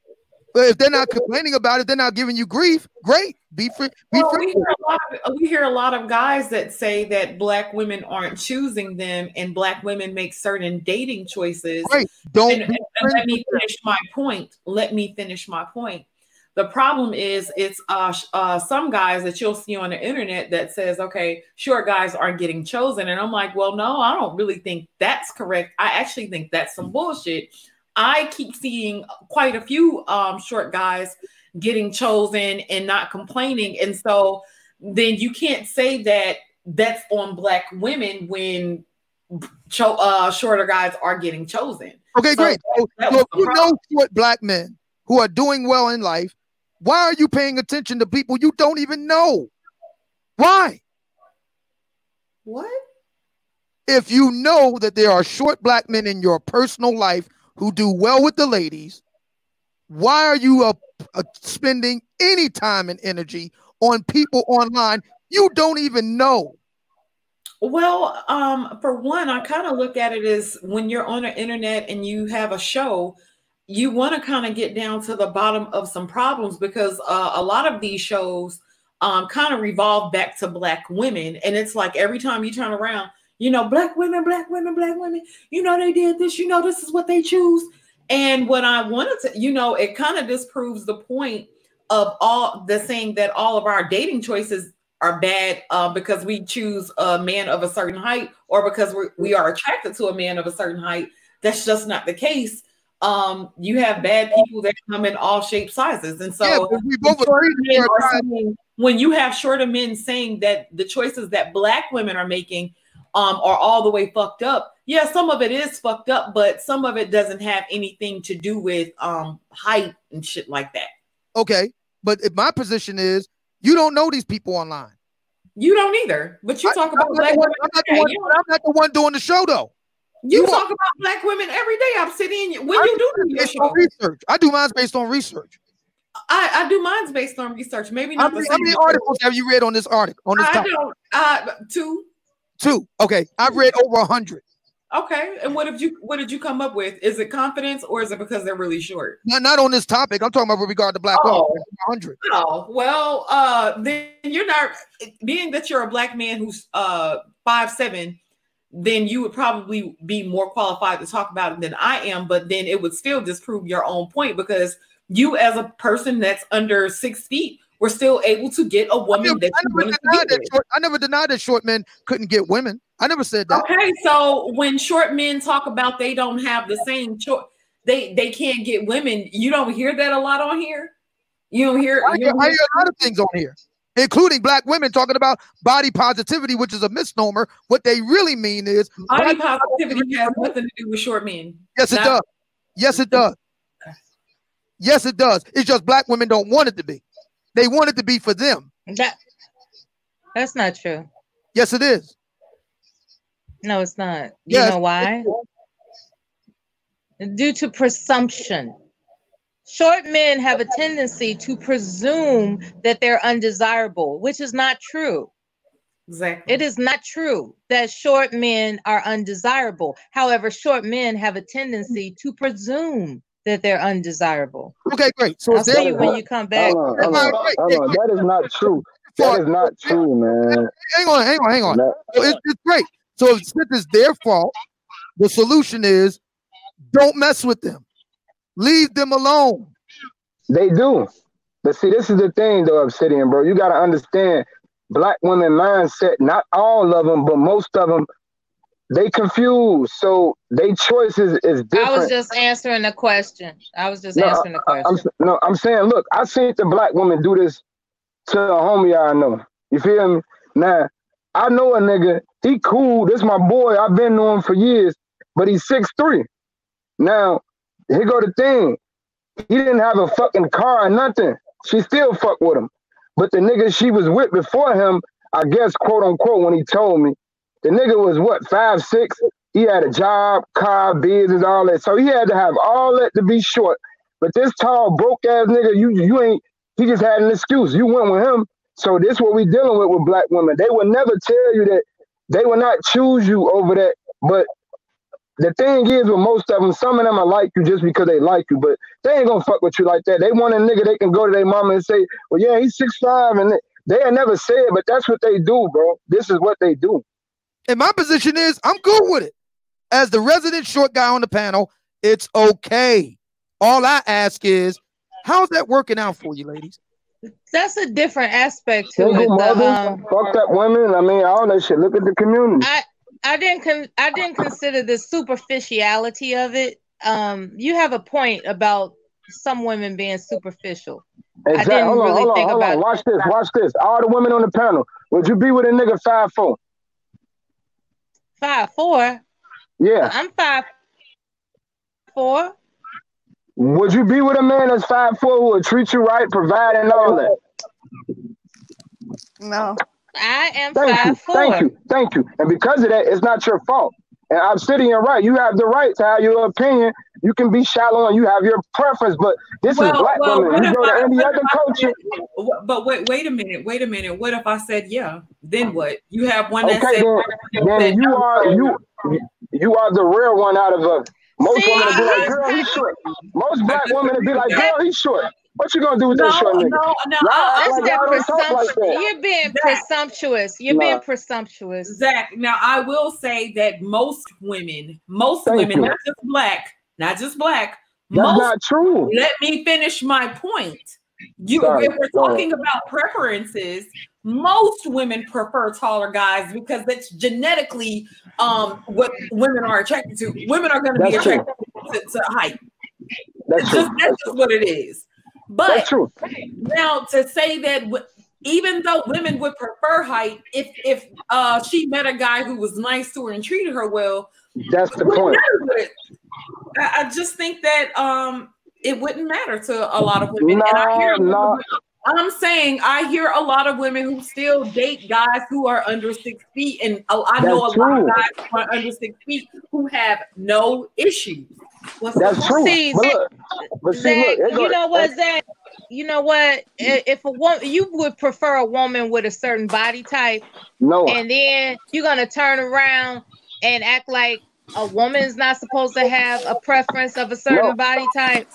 But if they're not complaining about it, they're not giving you grief. Great, be free. Be well, free. We, hear a of, we, hear a lot of guys that say that black women aren't choosing them, and black women make certain dating choices. Right. Don't. And, and let me finish my point. Let me finish my point. The problem is, it's uh, uh, some guys that you'll see on the internet that says, "Okay, short guys aren't getting chosen," and I'm like, "Well, no, I don't really think that's correct. I actually think that's some bullshit." I keep seeing quite a few um, short guys getting chosen and not complaining. And so then you can't say that that's on black women when cho- uh, shorter guys are getting chosen. Okay, so great. So, so you know short black men who are doing well in life, why are you paying attention to people you don't even know? Why? What? If you know that there are short black men in your personal life who do well with the ladies, why are you uh, uh, spending any time and energy on people online you don't even know? Well, um, for one, I kind of look at it as when you're on the internet and you have a show, you want to kind of get down to the bottom of some problems because uh, a lot of these shows um, kind of revolve back to black women, and it's like every time you turn around, you know, black women, black women, black women, you know, they did this, you know, this is what they choose. And what I wanted to, you know, it kind of disproves the point of all the saying that all of our dating choices are bad uh, because we choose a man of a certain height or because we're, we are attracted to a man of a certain height. That's just not the case. Um, you have bad people that come in all shapes, sizes, and so yeah, we both saying, when you have shorter men saying that the choices that black women are making um, are all the way fucked up. Yeah, some of it is fucked up, but some of it doesn't have anything to do with um, height and shit like that. Okay, but if my position is you don't know these people online. You don't either, but you talk I, about I'm black women. I'm not, one, I'm not, the one doing the show though. You, you talk about black women every day. I'm sitting when I you do, do your show. research. I do mine based on research. I, I do mine based on research. Maybe not. How many, how many articles have you read on this article? On this I topic? don't. Uh, two. Two. Okay. I've read over a hundred. Okay. And what did you what did you come up with? Is it confidence or is it because they're really short? Not, not on this topic. I'm talking about with regard to black oh. women. 100. Oh, well, uh then you're not being that you're a black man who's uh five seven, then you would probably be more qualified to talk about it than I am, but then it would still disprove your own point because you as a person that's under six feet were still able to get a woman I never, that you wanted to that short, I never denied that short men couldn't get women. I never said that. Okay, so when short men talk about they don't have the same choice, they they can't get women. You don't hear that a lot on here. You don't hear. I, hear, I hear a lot of things on here, including black women talking about body positivity, which is a misnomer. What they really mean is body positivity has nothing to do with short men. Yes, it does. Yes, it does. Yes, it does. It's just black women don't want it to be. They want it to be for them. That that's not true. Yes, it is. No, it's not. You yes, know why? Due to presumption. Short men have a tendency to presume that they're undesirable, which is not true. Exactly. It is not true that short men are undesirable. However, short men have a tendency to presume that they're undesirable. Okay, great. So I'll see you when you come back. Hold on, hold on, hold on. That is not true. That is not true, man. Hang on, hang on, hang on. So it's, it's great. So if it's their fault, the solution is don't mess with them. Leave them alone. They do. But see, this is the thing though, Obsidian, bro. You gotta understand black women mindset, not all of them, but most of them they confused. So they choices is different. I was just answering the question. I was just no, answering the question. I, am no, I'm saying, look, I seen the black woman do this to a homie I know. You feel me? Now, I know a nigga, he cool. This my boy. I've been knowing him for years, but he's six three. Now, here go the thing. He didn't have a fucking car or nothing. She still fuck with him. But the nigga she was with before him, I guess, quote unquote, when he told me, the nigga was what, five, six? He had a job, car, business, all that. So he had to have all that to be short. But this tall, broke ass nigga, you you ain't, he just had an excuse. You went with him. So this what we dealing with with black women. They will never tell you that they will not choose you over that. But the thing is with most of them, some of them are like you just because they like you, but they ain't gonna fuck with you like that. They want a nigga they can go to their mama and say, Well, yeah, he's six five, and they, they never say it, but that's what they do, bro. This is what they do. And my position is I'm good with it. As the resident short guy on the panel, it's okay. All I ask is, how's that working out for you, ladies? That's a different aspect to Single it. Mothers, um, fucked up women. I mean, all that shit. Look at the community. I, I didn't con- I didn't consider the superficiality of it. Um, you have a point about some women being superficial. Exactly. I didn't hold on, really hold on, think hold about. On. Watch this. Watch this. All the women on the panel. Would you be with a nigga five four? Five four. Yeah. I'm five four. Would you be with a man that's five four who will treat you right, provide, and all that? No. I am thank five you, four. Thank you, thank you. And because of that, it's not your fault. And I'm sitting here right. You have the right to have your opinion. You can be shallow and you have your preference, but this well, is black well, women. You go to any other culture. But wait, wait a minute, wait a minute. What if I said yeah? Then what? You have one that okay, said, then, then you are you you are the rare one out of a most See, women would be like, girl, he's short. Most black women would be like, girl, he's short. What you gonna do with no, that short nigga? No, no, that's like, that presumpt- like that. You're being Zach, presumptuous. You're nah. being presumptuous. Zach, now I will say that most women, most Thank women, you. not just black, not just black. That's most, not true. Let me finish my point. You, Sorry, if we're talking about preferences, most women prefer taller guys because that's genetically um, what women are attracted to. Women are going to be attracted to, to, height. That's, just, that's just what it is. But now to say that even though women would prefer height, if if uh, she met a guy who was nice to her and treated her well, that's the point. I, I just think that um, it wouldn't matter to a lot of women. No, and I hear no. I'm saying I hear a lot of women who still date guys who are under six feet, and I know That's a lot of guys who are under six feet who have no issues. What's That's true. See, but look, but see, Zach, look, you know what, Zach? You know what? If a woman, you would prefer a woman with a certain body type, no, and then you're gonna turn around and act like a woman's not supposed to have a preference of a certain no. body type.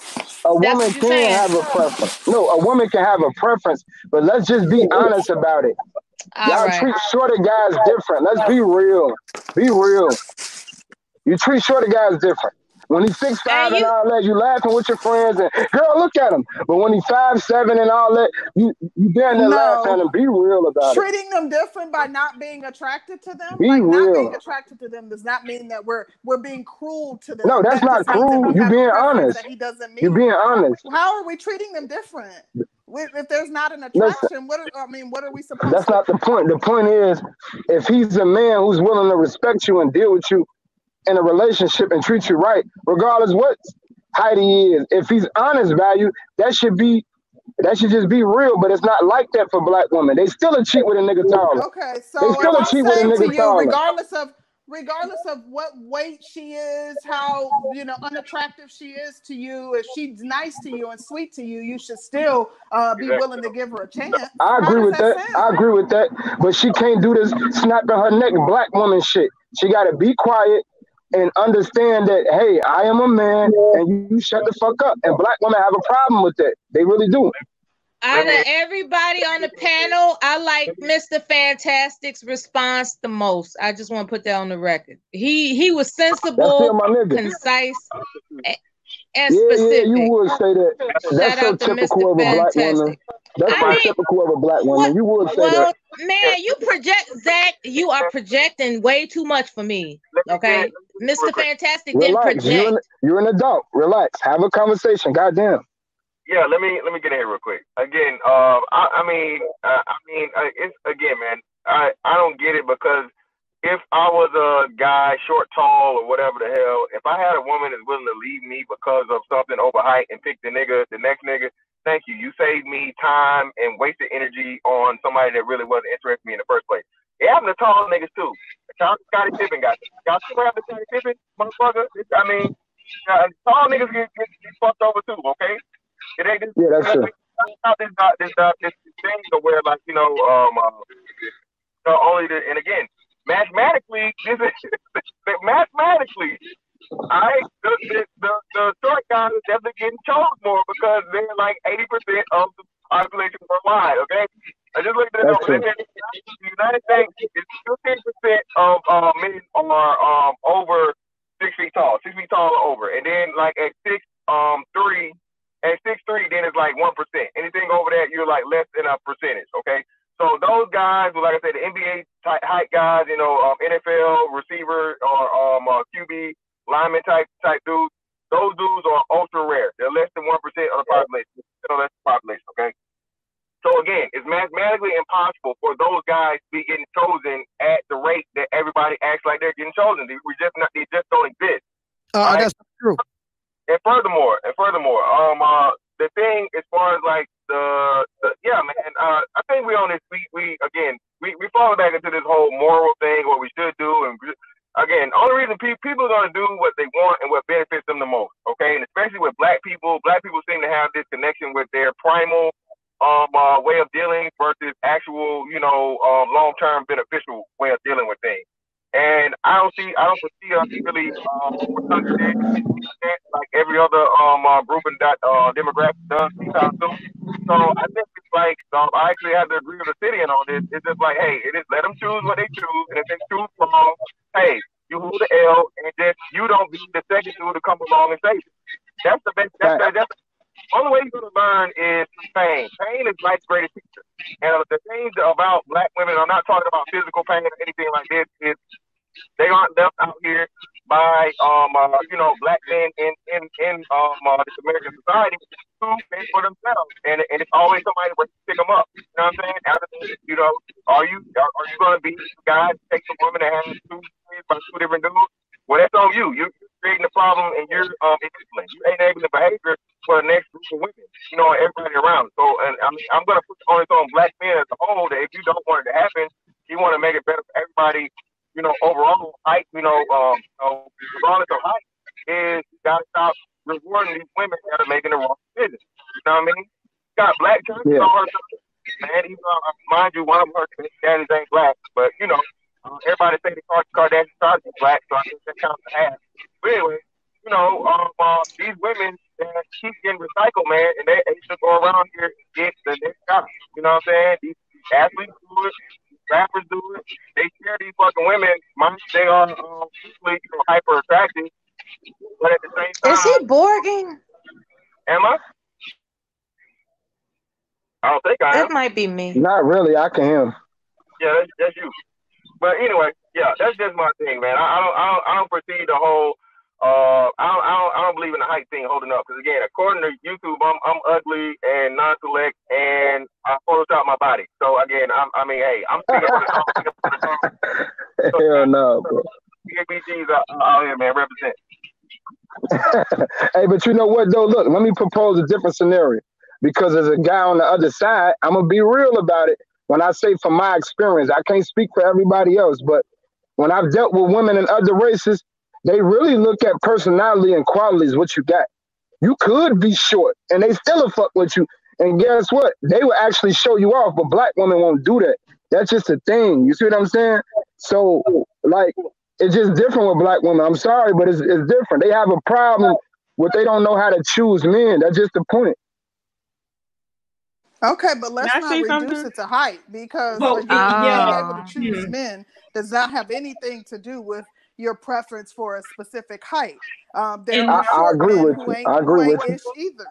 A woman can saying. have a preference. No, a woman can have a preference, but let's just be honest about it. All Y'all right. treat shorter guys different. Let's be real. Be real. You treat shorter guys different. When he's six five and, you, and all that, you laughing with your friends and girl, look at him. But when he's five seven and all that, you you down there no, laughing and be real about treating it. Treating them different by not being attracted to them. Be like real. Not being attracted to them does not mean that we're we're being cruel to them. No, that's that not cruel. You being honest. That He doesn't mean. You're being honest. How are we treating them different? If there's not an attraction, what are, I mean, what are we supposed? That's to not the point. The point is, if he's a man who's willing to respect you and deal with you in a relationship and treat you right, regardless what height he is. If he's honest value, that should be that should just be real, but it's not like that for black women. They still a cheat with a nigga taller. Okay, so they still a cheat with a nigga you, taller. Regardless of regardless of what weight she is, how you know unattractive she is to you, if she's nice to you and sweet to you, you should still uh, be willing to give her a chance. I agree with that. that I agree with that. But she can't do this snapping her neck black woman shit. She got to be quiet and understand that hey, I am a man, and you shut the fuck up. And black women have a problem with that. They really do. Out of everybody on the panel, I like Mr. Fantastic's response the most. I just want to put that on the record. He he was sensible, concise, and yeah, specific. Yeah, you would say that. That's Shout so typical of a black woman. That's I mean, typical of a black woman. You would say well, that. Man, you project Zach. You are projecting way too much for me. Okay, Mr. Fantastic didn't project. You're an, you're an adult. Relax. Have a conversation. Goddamn. yeah, let me let me get in here real quick. Again, uh, I, I mean, uh, I mean, uh, it's again, man. I I don't get it because if I was a guy, short, tall, or whatever the hell, if I had a woman that's willing to leave me because of something over height and pick the nigga, the next nigga, thank you. You saved me time and wasted energy on somebody that really wasn't interested in me in the first place. It happened to tall niggas too. Scottie Pippen got. Y'all the Scottie Pippen, motherfucker? I mean, uh, tall niggas get, get, get fucked over too, okay? It ain't this, yeah, that's true. This, uh, this, uh, this thing to where, like, you know, um, uh, so only the, and again, mathematically, this is mathematically, I the, the, the, the short guys are definitely getting chose more because they're like 80% of the population worldwide, okay? I just looked at it over. The United States is 15% of uh, men are um, over six feet tall, six feet tall or over. And then like at six um three at six three, then it's like one percent. Anything over that, you're like less than a percentage, okay? So those guys, like I said, the NBA type height guys, you know, um, NFL receiver or um, uh, QB lineman type type dudes, those dudes are ultra rare. They're less than one percent of the population. Know, that's the population. Okay. So again, it's mathematically impossible for those guys to be getting chosen at the rate that everybody acts like they're getting chosen. We just not, they just don't exist. Uh, right? That's true. And furthermore, and furthermore, um, uh, the thing as far as like the, the yeah, man. Uh, I think we on this. We we again we we fall back into this whole moral thing, what we should do, and again, only reason pe- people are gonna do what they want and what benefits them the most. Okay, and especially with black people, black people seem to have this connection with their primal um uh, way of dealing versus actual, you know, um, long term beneficial way of dealing with things. And I don't see, I don't foresee us really um, like every other um uh, grouping that uh, demographic does anytime soon. So I think it's like um, I actually have to agree with the city on this. It's just like, hey, it is let them choose what they choose, and if they choose wrong, hey, you hold the L, and just you don't be the second dude to come along and say it. That's the best. That's, right. that's, the only way you're gonna learn is pain. Pain is life's greatest teacher. And the things about black women, I'm not talking about physical pain or anything like this, is they aren't left out here by um uh, you know black men in in in um uh, this American society to fend for themselves, and and it's always somebody to pick them up. You know what I'm saying? After, you know, are you are, are you going to be the guy to take some woman that has two kids by two different dudes? Well, that's on you. You're creating the problem, and you're um enabling. You enabling the behavior for the next group of women. You know, everybody around. So, and I mean, I'm going to put on this on black men as a whole that if you don't want it to happen, you want to make it better for everybody you know, overall height, you know, um, you regardless of height, is you gotta stop rewarding these women that are making the wrong decisions. You know what I mean? got black churches yeah. on her man. Even uh, mind you, one of her daddies ain't black, but you know, uh, everybody say the Kardashian stars is black, so I think that counts as half. But anyway, you know, um, uh, these women that keep getting recycled, man, and they, they should go around here and get the next job. You know what I'm saying? These athletes do it, rappers do it. They share these fucking women. Mind they are um, usually you know, hyper attractive, but at the same time, is he Borging? Am I? I don't think I that am. might be me. Not really. I can hear. Yeah, that's, that's you. But anyway, yeah, that's just my thing, man. I, I don't, I don't, I don't foresee the whole uh, I don't, I don't, I don't believe in the height thing holding up because again, according to YouTube, I'm, I'm ugly and non-select, and I Photoshop my body. So again, I'm, I mean, hey, I'm Hell no, bro. PABGs out, out here, man, represent. hey, but you know what though? Look, let me propose a different scenario because as a guy on the other side, I'm gonna be real about it. When I say from my experience, I can't speak for everybody else, but when I've dealt with women in other races, they really look at personality and qualities, what you got. You could be short and they still a fuck with you. And guess what? They will actually show you off, but black women won't do that. That's just a thing. You see what I'm saying? So, like, it's just different with black women. I'm sorry, but it's, it's different. They have a problem with they don't know how to choose men. That's just the point. Okay, but let's not reduce something? it to height because well, being able to choose mm-hmm. men does not have anything to do with your preference for a specific height. Um, there are I, I agree with you. I agree with you. Either.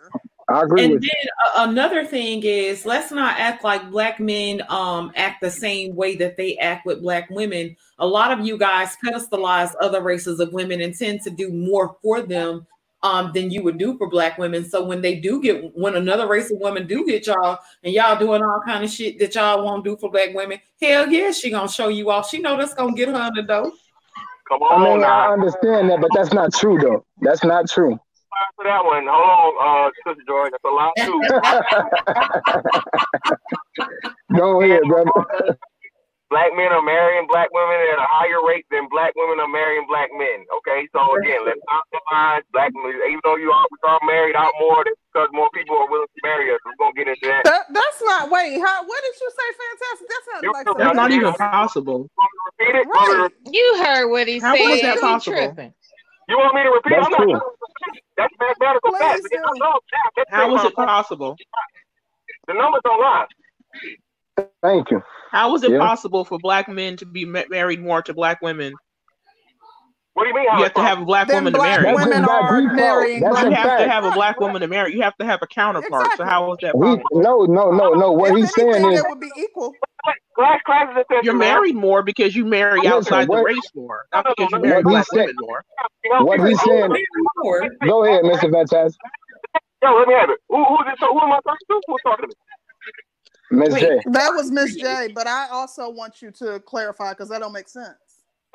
I agree and with then you. another thing is let's not act like black men um, act the same way that they act with black women. A lot of you guys pedestalize other races of women and tend to do more for them um, than you would do for black women. So when they do get when another race of women do get y'all and y'all doing all kind of shit that y'all won't do for black women, hell yeah, she gonna show you off. She know that's gonna get her on the door. Come on, I mean, now. I understand that, but that's not true though. That's not true. For that one, hold on, uh, Sister Joy. That's a lot too. Go ahead, brother black men are marrying black women at a higher rate than black women are marrying black men. Okay, so again, let's not line black men. Even though you all are married out more, that's because more people are willing to marry us. We're gonna get into that. that that's not. Wait, how? What did you say? Fantastic. That's not. Like that's not even possible. Repeat it. Right. You heard what he how said. How is that possible? You want me to repeat? That's I'm not. That's mathematical fact. How is it possible? The numbers don't lie. Thank you. How is it yeah. possible for black men to be married more to black women? What do you mean? You have to have a black woman black to marry. Women are marrying. You have fact. to have a black woman to marry. You have to have a counterpart. Exactly. So how is that possible? We, no, no, no, no. What if he's saying is it would be equal. Class classes You're married more because you marry Listen, outside what, the race more, not because you marry black said, women more. What he's saying. Go ahead, Mr. Fantastic. Yo, let me have it. Who, who, who am I talking to? Who's talking to me? Miss J. That was Miss J, but I also want you to clarify because that don't make sense.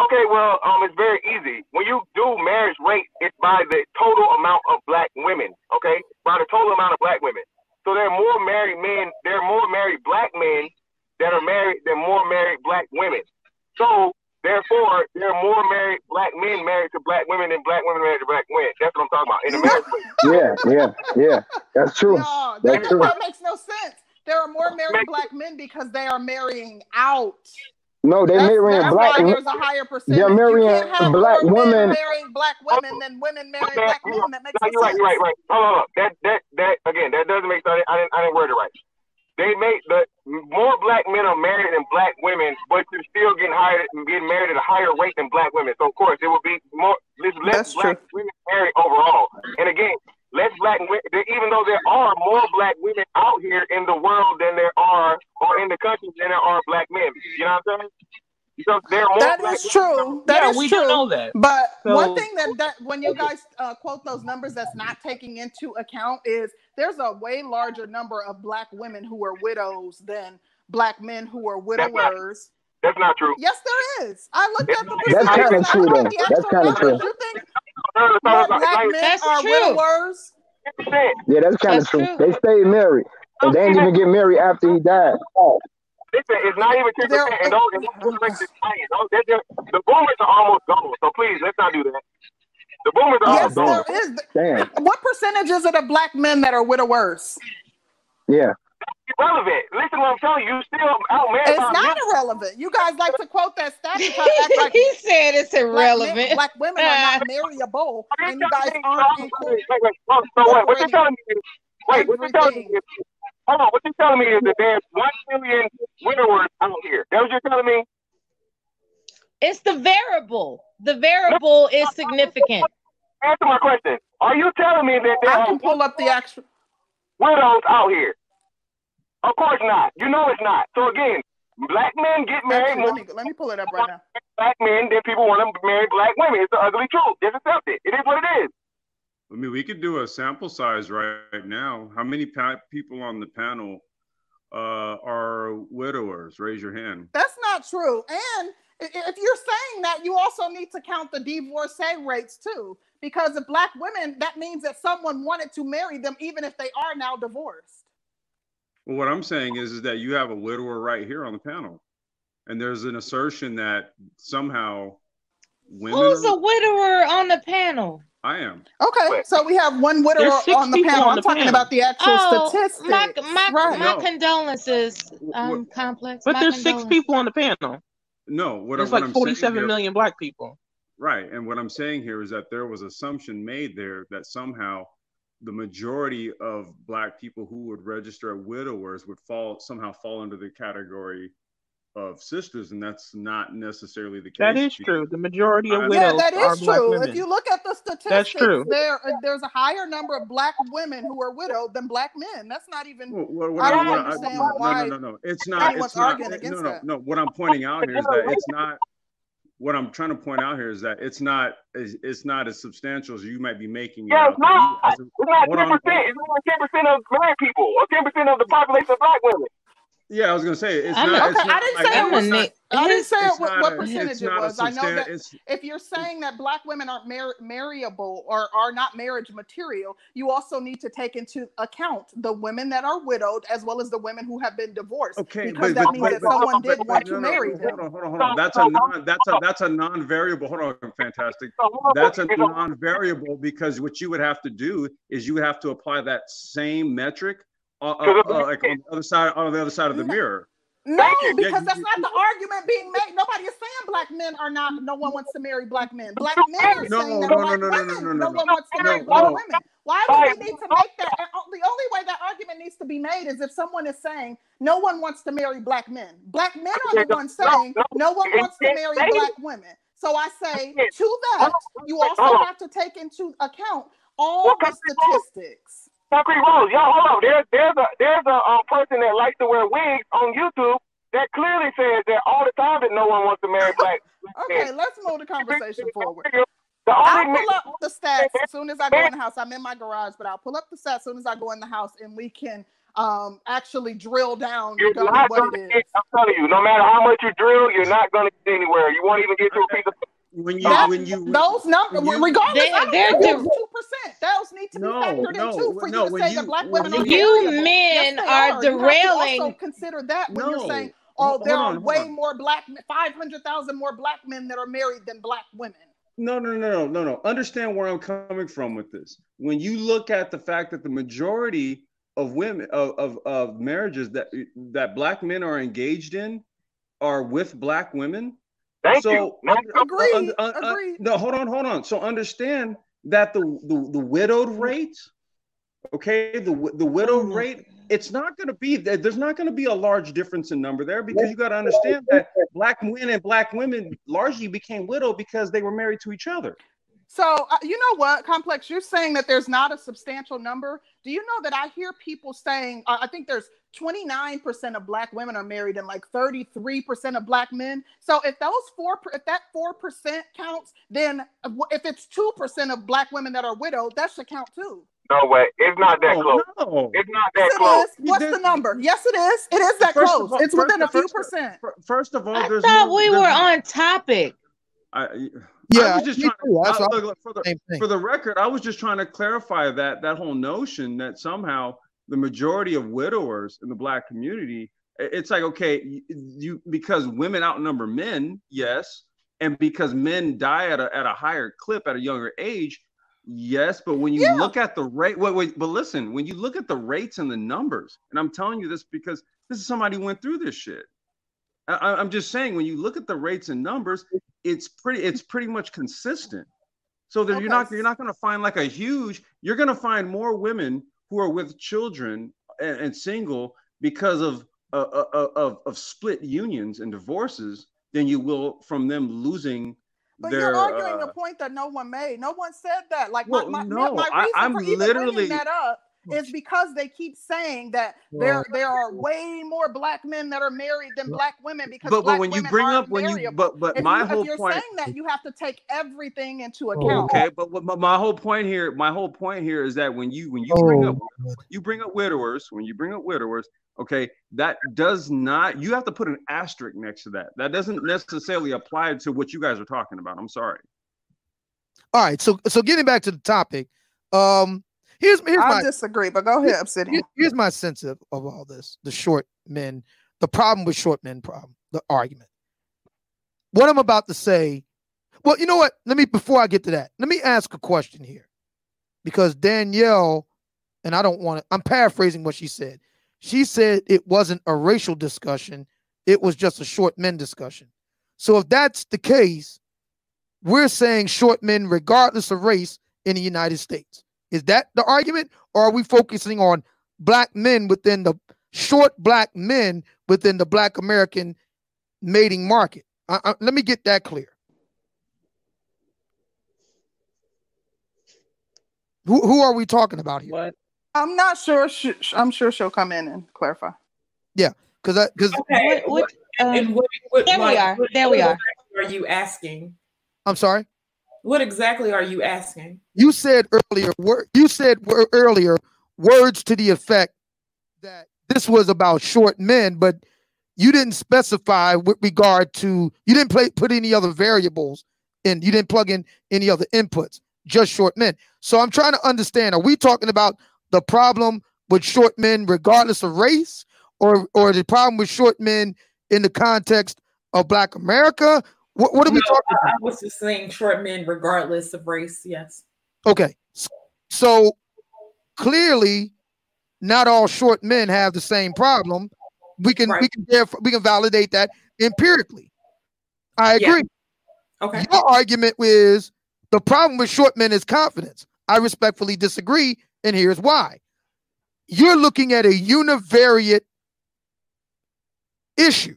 Okay, well, um, it's very easy. When you do marriage rate, it's by the total amount of black women. Okay, by the total amount of black women. So there are more married men. There are more married black men that are married than more married black women. So therefore, there are more married black men married to black women than black women married to black men. That's what I'm talking about in the marriage rate. Yeah, yeah, yeah. That's true. No, That's that, true. that makes no sense. There are more married black men because they are marrying out. No, they're that's, marrying that's black. Why there's a higher percentage. They're marrying black women. Marrying black women than women marrying okay. black men. That makes no, you're right. You're right. Right. Hold on. That that that again. That doesn't make sense. I didn't. I didn't word it right. They make the more black men are married than black women, but you're still getting hired, and getting married at a higher rate than black women. So of course, it would be more less That's black true. women married overall. And again, less black women, even though there are more black women out here in the world than there are, or in the country than there are black men. You know what I'm saying? Because there are more that is true. That yeah, is we true. know that. But so, one thing that, that when you guys uh, quote those numbers, that's not taking into account is there's a way larger number of black women who are widows than black men who are widowers. That's not true. Yes, there is. I looked at the That's kind of true, though. That's kind of true. You think more black men That's are true. widowers? Yeah, that's kind of true. true. They stayed married. And they didn't even get married after he died. Listen, it's not even ten percent, and those, and those races playing. Those, they're just, the boomers are almost gone. So please, let's not do that. The boomers are Yes, almost gone. is. Damn. What percentage is it of black men that are widowers? Yeah. Irrelevant. Listen, to what I'm telling you, you still out married. It's not men. irrelevant. You guys like to quote that stat to try to act like he said it's black, irrelevant. men, black women are not marryable, and you guys aren't equal. Wait, wait, so, so what? What you're telling me is, wait, what you're telling me is, hold on, what you're telling me is that there's one million widowers out here. That what you're telling me? It's the variable. The variable is significant. Answer my question. Are you telling me that there I are can pull up the actual. widows out here? Of course not. You know it's not. So again, black men get married Actually, more let me let me pull it up right now. black men than people want to marry black women. It's the ugly truth. Just accept it. It is what it is. I mean, we could do a sample size right, right now. How many pa- people on the panel uh, are widowers? Raise your hand. That's not true. And if you're saying that, you also need to count the divorcee rates too. Because if black women, that means that someone wanted to marry them, even if they are now divorced. Well, what I'm saying is, is that you have a widower right here on the panel, and there's an assertion that somehow women. Who's are- a widower on the panel? I am. Okay, so we have one widower on the panel. on I'm the talking panel. about the actual Oh, statistics. my my, right. my No. condolences, um, complex. But my there's six people on the panel. No, what, There's what like I'm 47 saying million here, black people. Right, and what I'm saying here is that there was assumption made there that somehow the majority of black people who would register as widowers would fall somehow fall under the category of sisters, and that's not necessarily the case. That is true. The majority of I- Yeah, widows that are is black true. women. If you look at the statistics, That's true. there there's a higher number of black women who are widowed than black men. That's not even. Well, what, what I don't what understand no, why no, no, no, no. It's not. anyone's It's not. arguing No, against no, that. no. What I'm pointing out here is that it's not. What I'm trying to point out here is that it's not it's not as substantial as you might be making. Yeah, it's not. it's not ten percent. It's only ten percent of black people, or ten percent of the population of black women. Yeah, I was gonna say it's I'm, not. Okay, it's not, I didn't like, say it was. not, I didn't say it's what, what a- percentage it was. I know that if you're saying that black women aren't mar- marryable or are not marriage material, you also need to take into account the women that are widowed as well as the women who have been divorced. Okay, because but, that but, means but, that but- someone but- did but- want no, to no, marry hold them. on, hold on, hold on. That's a non. That's a that's a non-variable. Hold on, fantastic. That's a non-variable because what you would have to do is you would have to apply that same metric, uh, uh, uh, like on the other side on the other side of the mirror. No, Yeah, because you- that's not the argument being made. Nobody is saying black men are not. No one wants to marry black men. Black men are No, saying that no, black no, no, no, women. no, no, no no, one wants to No, marry black no. women. Why would we need to make that? The only way that argument needs to be made is if someone is saying no one wants to marry black men. Black men are the ones saying no one wants to marry black women. So I say to that, you also have to take into account all the statistics. Concrete Rose, y'all hold on. There's there's a there's a um, person that likes to wear wigs on YouTube that clearly says that all the time that no one wants to marry black. Okay, let's move the conversation forward. The I'll pull up the stats as soon as I go in the house. I'm in my garage, but I'll pull up the stats as soon as I go in the house, and we can um actually drill down You're not what it is. get, I'm telling you, no matter how much you drill, you're not gonna get anywhere. You won't even get to a piece of When you That- when you those numbers, you- regardless, They're- I they're two percent. Those need to be No, factored no, in too for no, you to say you- that black women are you- You men yes, they are You derailing- also consider that when No. you're saying, "Oh, there on, are hold way more black, five hundred thousand more black men that are married than black women." No, no, no, no, no, no. Understand where I'm coming from with this. When you look at the fact that the majority of women of, of, of marriages that that black men are engaged in are with black women. Thank so, you. No, Agreed. uh, uh, Agreed. no, hold on, hold on. So understand that the the, the widowed rate, okay, the wi- the widowed rate, it's not going to be that there's not going to be a large difference in number there because you got to understand that black men and black women largely became widowed because they were married to each other. So uh, you know what, complex? You're saying that there's not a substantial number. Do you know that I hear people saying? Uh, I think there's 29% of black women are married and like 33% of black men. So if those four, if that four percent counts, then uh, if it's two percent of black women that are widowed, that should count too. no way. It's not that No, close. no. It's not Yes, that it close. is. What's the number? Yes, it is. It is that First close. all- it's within a few first- percent. fir- First of all, I there's thought no- we were no- on topic. I, Yeah, I was just trying. That's I- look, for, the, for the record, I was just trying to clarify that that whole notion that somehow the majority of widowers in the black community, it's like okay, you, because women outnumber men, yes, and because men die at a at a higher clip at a younger age, yes. But when you Yeah. look at the rate, wait, wait, but listen, when you look at the rates and the numbers, and I'm telling you this because this is somebody who went through this shit. I, I'm just saying when you look at the rates and numbers, it's pretty it's pretty much consistent. So that Okay. you're not you're not going to find like a huge. You're going to find more women who are with children and, and single because of uh, uh, of of split unions and divorces than you will from them losing But their. you're arguing uh, a point that no one made. No one said that. Like Well, my, my, no, my I- reason I'm for even literally- bringing that up is because they keep saying that there there are way more black men that are married than black women because but but black when you bring up when you but but if, my you, whole if you're point. saying that, you have to take everything into Oh, account. Okay, but, but but my whole point here, my whole point here is that when you when you bring up Oh, you bring up widowers, when you bring up widowers, okay, that does not you have to put an asterisk next to that. That doesn't necessarily apply to what you guys are talking about. I'm sorry. All right, so so getting back to the topic, um, here's here's I my disagree, but go ahead, Obsidian. here- here's my sense of, of all this: the short men, the problem with short men, problem, the argument. What I'm about to say, well, you know what? Let me before I get to that, let me ask a question here, because Danielle, and I don't want to. I'm paraphrasing what she said. She said it wasn't a racial discussion; it was just a short men discussion. So if that's the case, we're saying short men, regardless of race, in the United States. Is that the argument, or are we focusing on black men within the short black men within the black American mating market? I, I- let me get that clear. Who who are we talking about here? What? I'm not sure. Sh- sh- I'm sure she'll come in and clarify. Yeah, because I because Okay. What, what, what, um, what, there we are. what- There we are. are you asking? I'm sorry. What exactly are you asking? You said earlier. You said earlier words to the effect that this was about short men, but you didn't specify with regard to you didn't play, put any other variables and you didn't plug in any other inputs, just short men. So I'm trying to understand: Are we talking about the problem with short men, regardless of race, or or the problem with short men in the context of Black America? What, what are no, we talking about? I was just saying short men, regardless of race. Yes. Okay. So clearly, not all short men have the same problem. We can right. we can therefore we can validate that empirically. I agree. Yeah. Okay. Your argument is the problem with short men is confidence. I respectfully disagree, and here's why. You're looking at a univariate issue,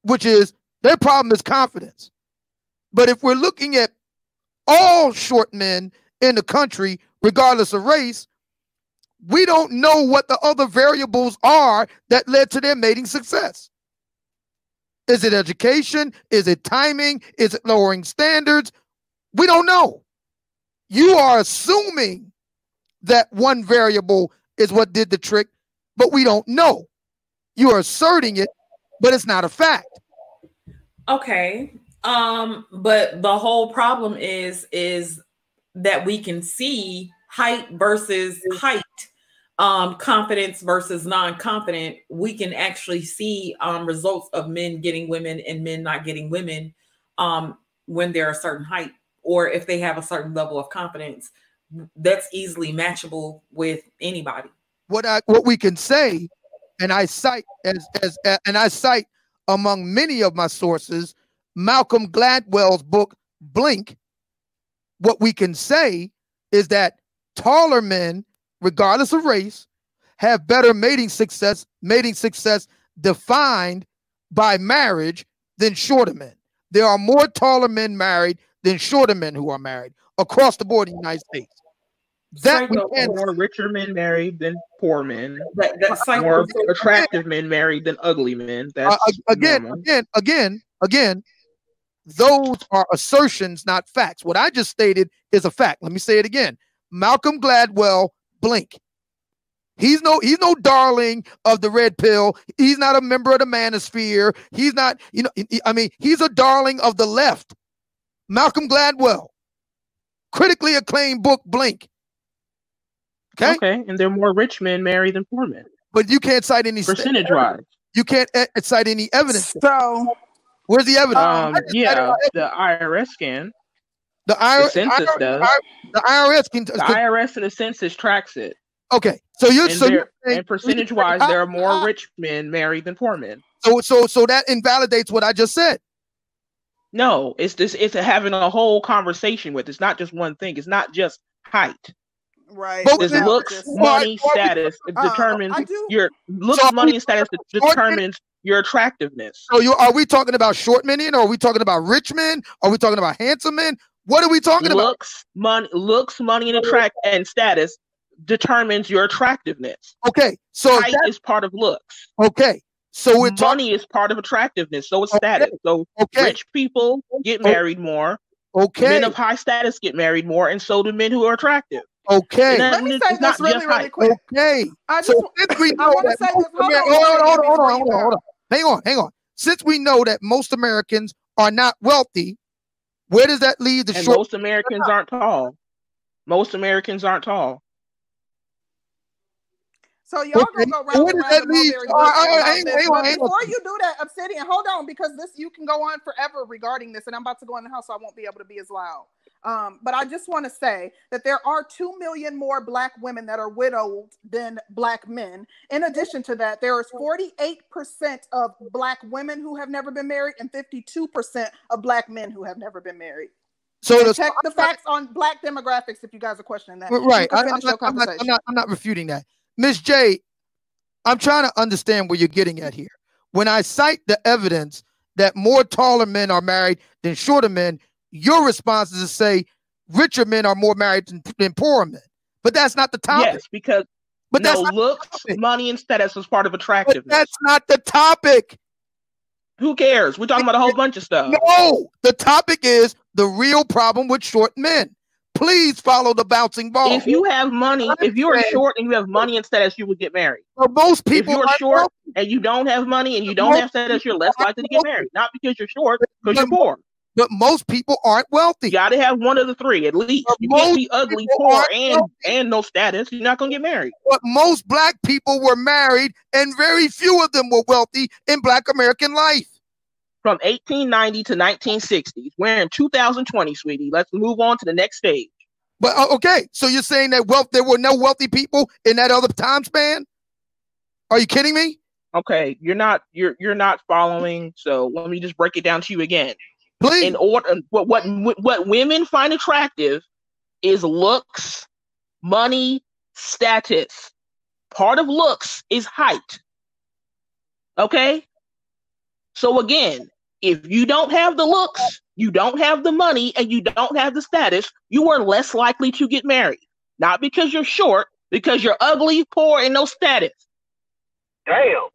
which is their problem is confidence. But if we're looking at all short men in the country, regardless of race, we don't know what the other variables are that led to their mating success. Is it education? Is it timing? Is it lowering standards? We don't know. You are assuming that one variable is what did the trick, but we don't know. You are asserting it, but it's not a fact. Okay. Um, but the whole problem is is that we can see height versus height, um, confidence versus non-confident. We can actually see um, results of men getting women and men not getting women um, when they're a certain height or if they have a certain level of confidence. That's easily matchable with anybody. What I what we can say, and I cite as as and I cite among many of my sources Malcolm Gladwell's book, Blink, what we can say is that taller men, regardless of race, have better mating success, mating success defined by marriage than shorter men. There are more taller men married than shorter men who are married across the board in the United States. That more richer men married than poor men. That, that's more attractive men married than ugly men. That's uh, again, normal. again, again, again those are assertions, not facts. What I just stated is a fact. Let me say it again. Malcolm Gladwell, blink. He's no he's no darling of the red pill. He's not a member of the manosphere. He's not, you know, I mean, he's a darling of the left. Malcolm Gladwell, critically acclaimed book, Blink. Okay. Okay, and there are more rich men married than poor men. But you can't cite any percentage wise. You can't uh, cite any evidence. So Where's the evidence? Um, yeah, the IRS can. The, IRS, the census does. The IRS can. The IRS and the census tracks it. Okay, so you're and so you're saying, and percentage wise, there are more rich men married than poor men. So so so that invalidates what I just said. No, it's this. It's having a whole conversation with. It's not just one thing. It's not just height. Right. But it's looks, money, status uh, determines your looks, so money, and status determines your attractiveness. So you are we talking about short men or are we talking about rich men? Are we talking about handsome men? What are we talking looks, about? Looks, money, looks, money, and attract and status determines your attractiveness. Okay, so height is part of looks. Okay, so we're money talk- is part of attractiveness. So it's okay. status. So okay. rich people get married more. Okay, men of high status get married more, and so do men who are attractive. Okay. Let me say this really, really quick. Okay. I just, so we know I want to say this. Hold on, hold on, hold on, hold on, hold on. Hang on, hang on. Since we know that most Americans are not wealthy, where does that leave the and short? Most Americans aren't tall. Most Americans aren't tall. So y'all okay. gonna go round and round Before you do that, Obsidian, hold on, because this you can go on forever regarding this, and I'm about to go in the house, so I won't be able to be as loud. Um, but I just want to say that there are 2 million more Black women that are widowed than Black men. In addition to that, there is 48% of Black women who have never been married and 52% of Black men who have never been married. So the, check the facts on Black demographics if you guys are questioning that. Right. I, am not, I'm, not, I'm, not, I'm not refuting that. Miss J, I'm trying to understand where you're getting at here. When I cite the evidence that more taller men are married than shorter men, your response is to say richer men are more married than, than poorer men. But that's not the topic. Yes, because but no, that's looks, money, and status is part of attractiveness. But that's not the topic. Who cares? We're talking about a whole bunch of stuff. No, the topic is the real problem with short men. Please follow the bouncing ball. If you have money, if you are short and you have money and status, you would get married. Well, most people if you're short wealthy. and you don't have money and you don't have status, you're less likely to get married. Not because you're short, because you're poor. But most people aren't wealthy. You gotta have one of the three at least. But you can't be ugly, poor, and wealthy. and no status. You're not gonna get married. But most black people were married, and very few of them were wealthy in black American life. From 1890 to 1960s. We're in 2020, sweetie. Let's move on to the next stage. But uh, okay, so you're saying that wealth there were no wealthy people in that other time span? Are you kidding me? Okay, you're not you're you're not following. So let me just break it down to you again. Please. In order, what what what women find attractive is looks, money, status. Part of looks is height. Okay. So again, if you don't have the looks, you don't have the money, and you don't have the status, you are less likely to get married. Not because you're short, because you're ugly, poor, and no status. Damn.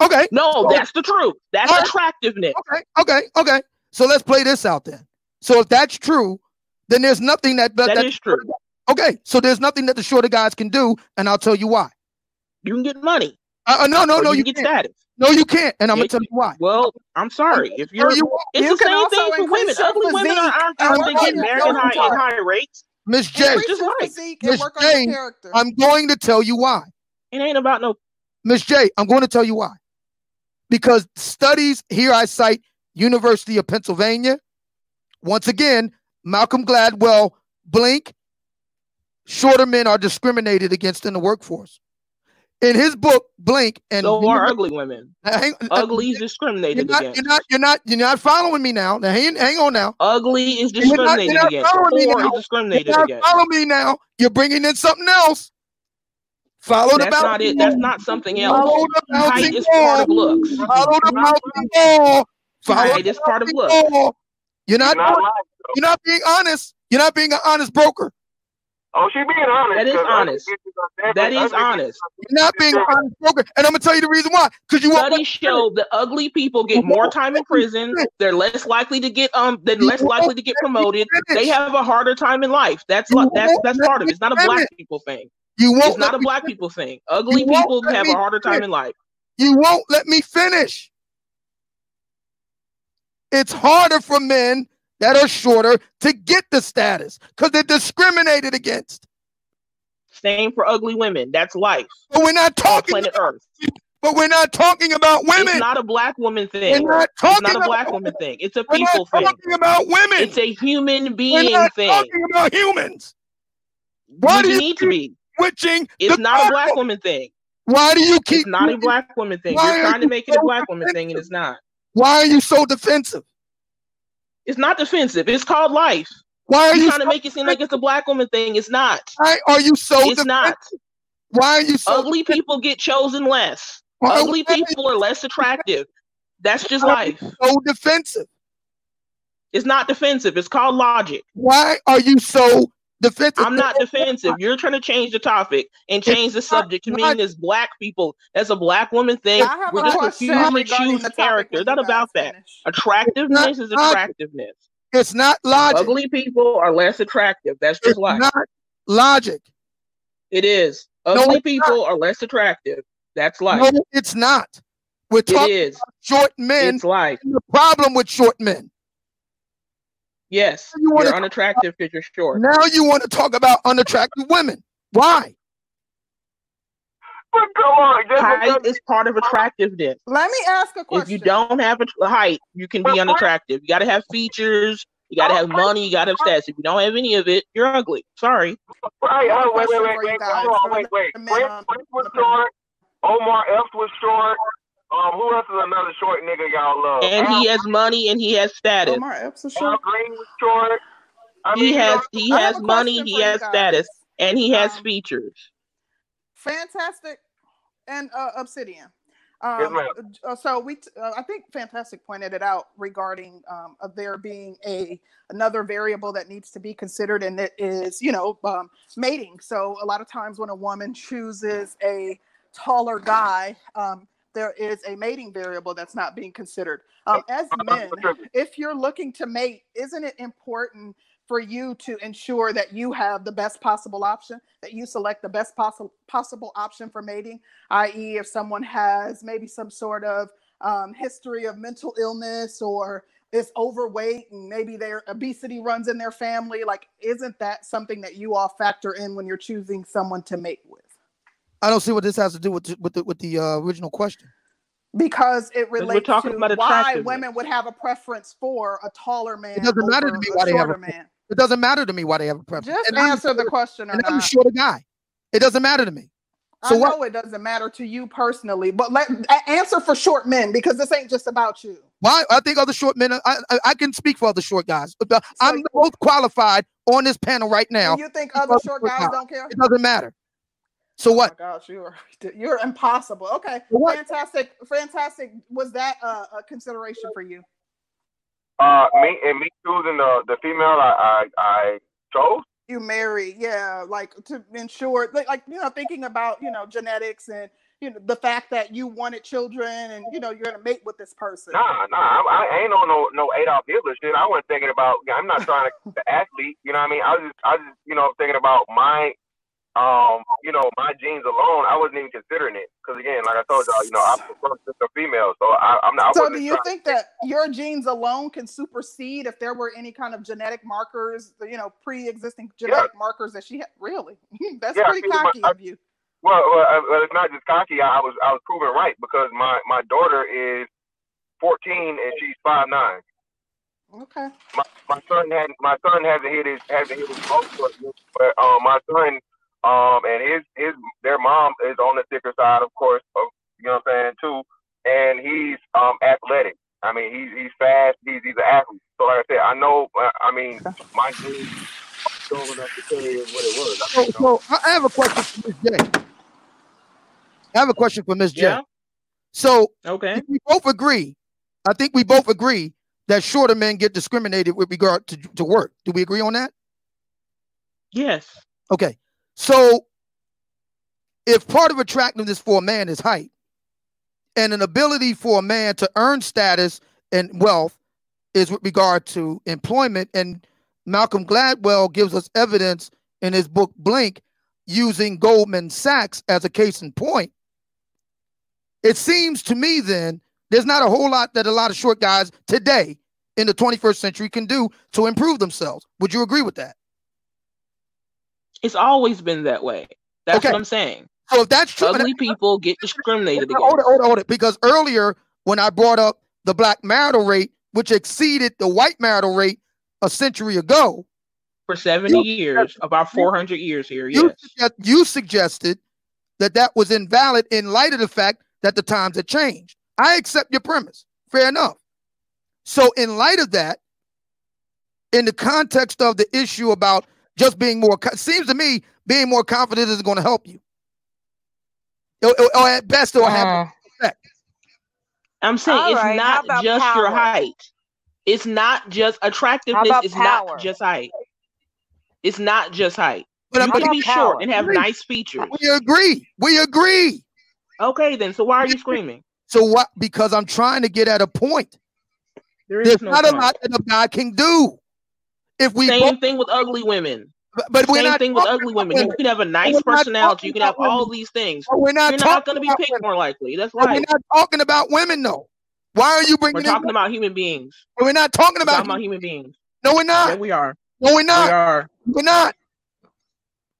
Okay. No, that's the truth. That's right. attractiveness. Okay. Okay. Okay. So let's play this out then. So if that's true, then there's nothing that that, that is true. Okay, so there's nothing that the shorter guys can do, and I'll tell you why. You can get money. Uh, uh no, no, no, you, you get can't. status. No, you can't, and I'm gonna tell you why. Well, I'm sorry. If you're, you, it's you the same thing for women. Ugly women are aren't going to get married in high, in high rates. Miss J, just like Miss J, I'm going to tell you why. It ain't about no. Miss J, I'm going to tell you why. Because studies here, I cite University of Pennsylvania, once again, Malcolm Gladwell, blink, shorter men are discriminated against in the workforce. In his book, Blink, and so are ugly women. Hang, uh, ugly is discriminated you're not, against. You're not, you're not, you're not following me now. Now, hang, hang on now. Ugly is discriminated you're not, you're not against. Poor is discriminated you're not against. Follow me now. You're bringing in something else. Follow That's not it. That's not something else. Height is part of looks. The ball. Follow Height is part of what. You're not, you're not, you're not being honest. You're not being an honest broker. Oh, she being honest. That is honest. That is honest. You're not being an honest broker, and I'm gonna tell you the reason why. Because you studies show that ugly people get more time in prison. They're less likely to get um. They're less likely to get promoted. They have a harder time in life. That's like that's that's part of it. It's not a black people thing. You won't. It's not a black people thing. Ugly people have a harder time in life. You won't let me finish. It's harder for men that are shorter to get the status because they're discriminated against. Same for ugly women. That's life. But we're not talking planet about, Earth. But we're not talking about women. It's not a black woman thing. We're not talking it's not a black about, woman thing. It's a people thing. we're people not thing. talking about women. It's a human being we're not thing. talking about humans. Why do you need to be switching? It's not a black woman thing. Why do you keep? It's not a black woman thing. Why You're trying to make it a black woman thing, and it's not. Why are you so defensive? It's not defensive. It's called life. Why are You're you trying to make it seem like it's a black woman thing? It's not. Why are you so? It's defensive? not. Why are you so? Ugly people get chosen less. Why- Ugly why- people are less attractive. That's just you life. So defensive. It's not defensive. It's called logic. Why are you so defensive? I'm not defensive. You're trying to change the topic and change the subject to mean it's black people. That's a black woman thing. I have We're a just question confusing regarding choose the character. It's not about that. finish. Attractiveness is attractiveness. It's not logic. Ugly people are less attractive. That's just It's life. not logic. It is. No, Ugly it's people are less attractive. That's life. No, it's not. We're talking is. about short men. It's life. the problem with short men. Yes. You wanna You're unattractive because you're short. Now you want to talk about unattractive women. Why? But come on, Height is part of attractiveness. Let me ask a question. If you don't have a height, you can be unattractive. You got to have features. You got to have money. You got to have stats. If you don't have any of it, you're ugly. Sorry. Right, oh, wait, wait, question wait, for you wait, guys. wait, wait. The men Prince, on- Prince was on the panel. short. Omar Epps was short. Um, who else is another short nigga y'all love? And Al, he has money and he has status. Omar Epps is Al short. Green was short. I mean, He you has know, he I has money. He has guys. status, and he has Um, features. Fantastic and uh, Obsidian. Um, ma'am. uh, so we, t- uh, I think Fantastic pointed it out regarding um, of there being a another variable that needs to be considered, and it is you know um, mating. So a lot of times when a woman chooses a taller guy, um, there is a mating variable that's not being considered. Um, as men, if you're looking to mate, isn't it important for you to ensure that you have the best possible option, that you select the best possible possible option for mating, i.e., if someone has maybe some sort of um, history of mental illness or is overweight and maybe their obesity runs in their family, like isn't that something that you all factor in when you're choosing someone to mate with? I don't see what this has to do with the, with the, with the uh, original question because it relates to why women would have a preference for a taller man. It doesn't matter to me why they have a man. It doesn't matter to me why they have a preference. Just and answer I'm, the question. and not. I'm a shorter guy. It doesn't matter to me. So I know what? it doesn't matter to you personally, but let answer for short men because this ain't just about you. Why? I think other short men. I I, I can speak for other short guys, but I'm the most qualified on this panel right now. You think other short guys don't care? It doesn't matter. So what? Oh gosh, you're you're impossible. Okay, fantastic, fantastic. Was that uh, a consideration for you? Uh, me and me choosing the the female I I, I chose. You marry, yeah, like to ensure, like, like you know, thinking about you know genetics and you know the fact that you wanted children and you know you're gonna mate with this person. Nah, nah, I, I ain't on no no Adolf Hitler shit. I wasn't thinking about. I'm not trying to the athlete. You know what I mean? I was just I was just you know thinking about my um, you know, my genes alone, I wasn't even considering it because again, like I told y'all, you know, I'm a female, so I, am not. so, do you think that your genes alone can supersede if there were any kind of genetic markers, you know, pre-existing genetic yeah. markers that she had? Really, that's yeah, pretty cocky my, of you. Well, well, it's not just cocky. I, I was I was proven right because my my daughter is 14 and she's five nine. Okay. My, my son had my son hasn't hit his hasn't hit his but um, my son um, and his his their mom is on the thicker side, of course, of you know what I'm saying too. And he's um athletic. I mean, he's he's fast. He's he's an athlete. So like I said, I know. Uh, I mean, my dream strong enough to tell you what it was. I, so, so I have a question for Miss J. I have a question for Miss J. Yeah. So okay, we both agree. I think we both agree that shorter men get discriminated with regard to, to work. Do we agree on that? Yes. Okay. So, if part of attractiveness for a man is height and an ability for a man to earn status and wealth is with regard to employment, and Malcolm Gladwell gives us evidence in his book Blink using Goldman Sachs as a case in point. It seems to me then there's not a whole lot that a lot of short guys today in the 21st century can do to improve themselves. Would you agree with that? It's always been that way. That's okay. what I'm saying. So if that's true, ugly people get discriminated against. Hold it, hold it, hold it. Because earlier, when I brought up the black marital rate, which exceeded the white marital rate a century ago, for 70 you, years, about 400 years here, you, yes. You suggested that that was invalid in light of the fact that the times had changed. I accept your premise. Fair enough. So, in light of that, in the context of the issue about just being more seems to me being more confident is going to help you. Or, or, or at best, it'll have uh, effect. I'm saying All it's right. not just power? your height. It's not just attractiveness. It's power? not just height. It's not just height. But you I'm can be power? short and have nice features. We agree. We agree. Okay, then. So why are you screaming? So what? Because I'm trying to get at a point. There is There's no not point. a lot that a guy can do. If we same both, thing with ugly women. But, but same thing with ugly women. women. You can have a nice personality. You can have all these things. But we're not. You're not going to be picked women. more likely. That's right. We're not talking about women though. Why are you bringing? We're talking about human beings. We're not talking about, talking about human beings. No, we're not. Yeah, we are. No, we're not. We are. We're not.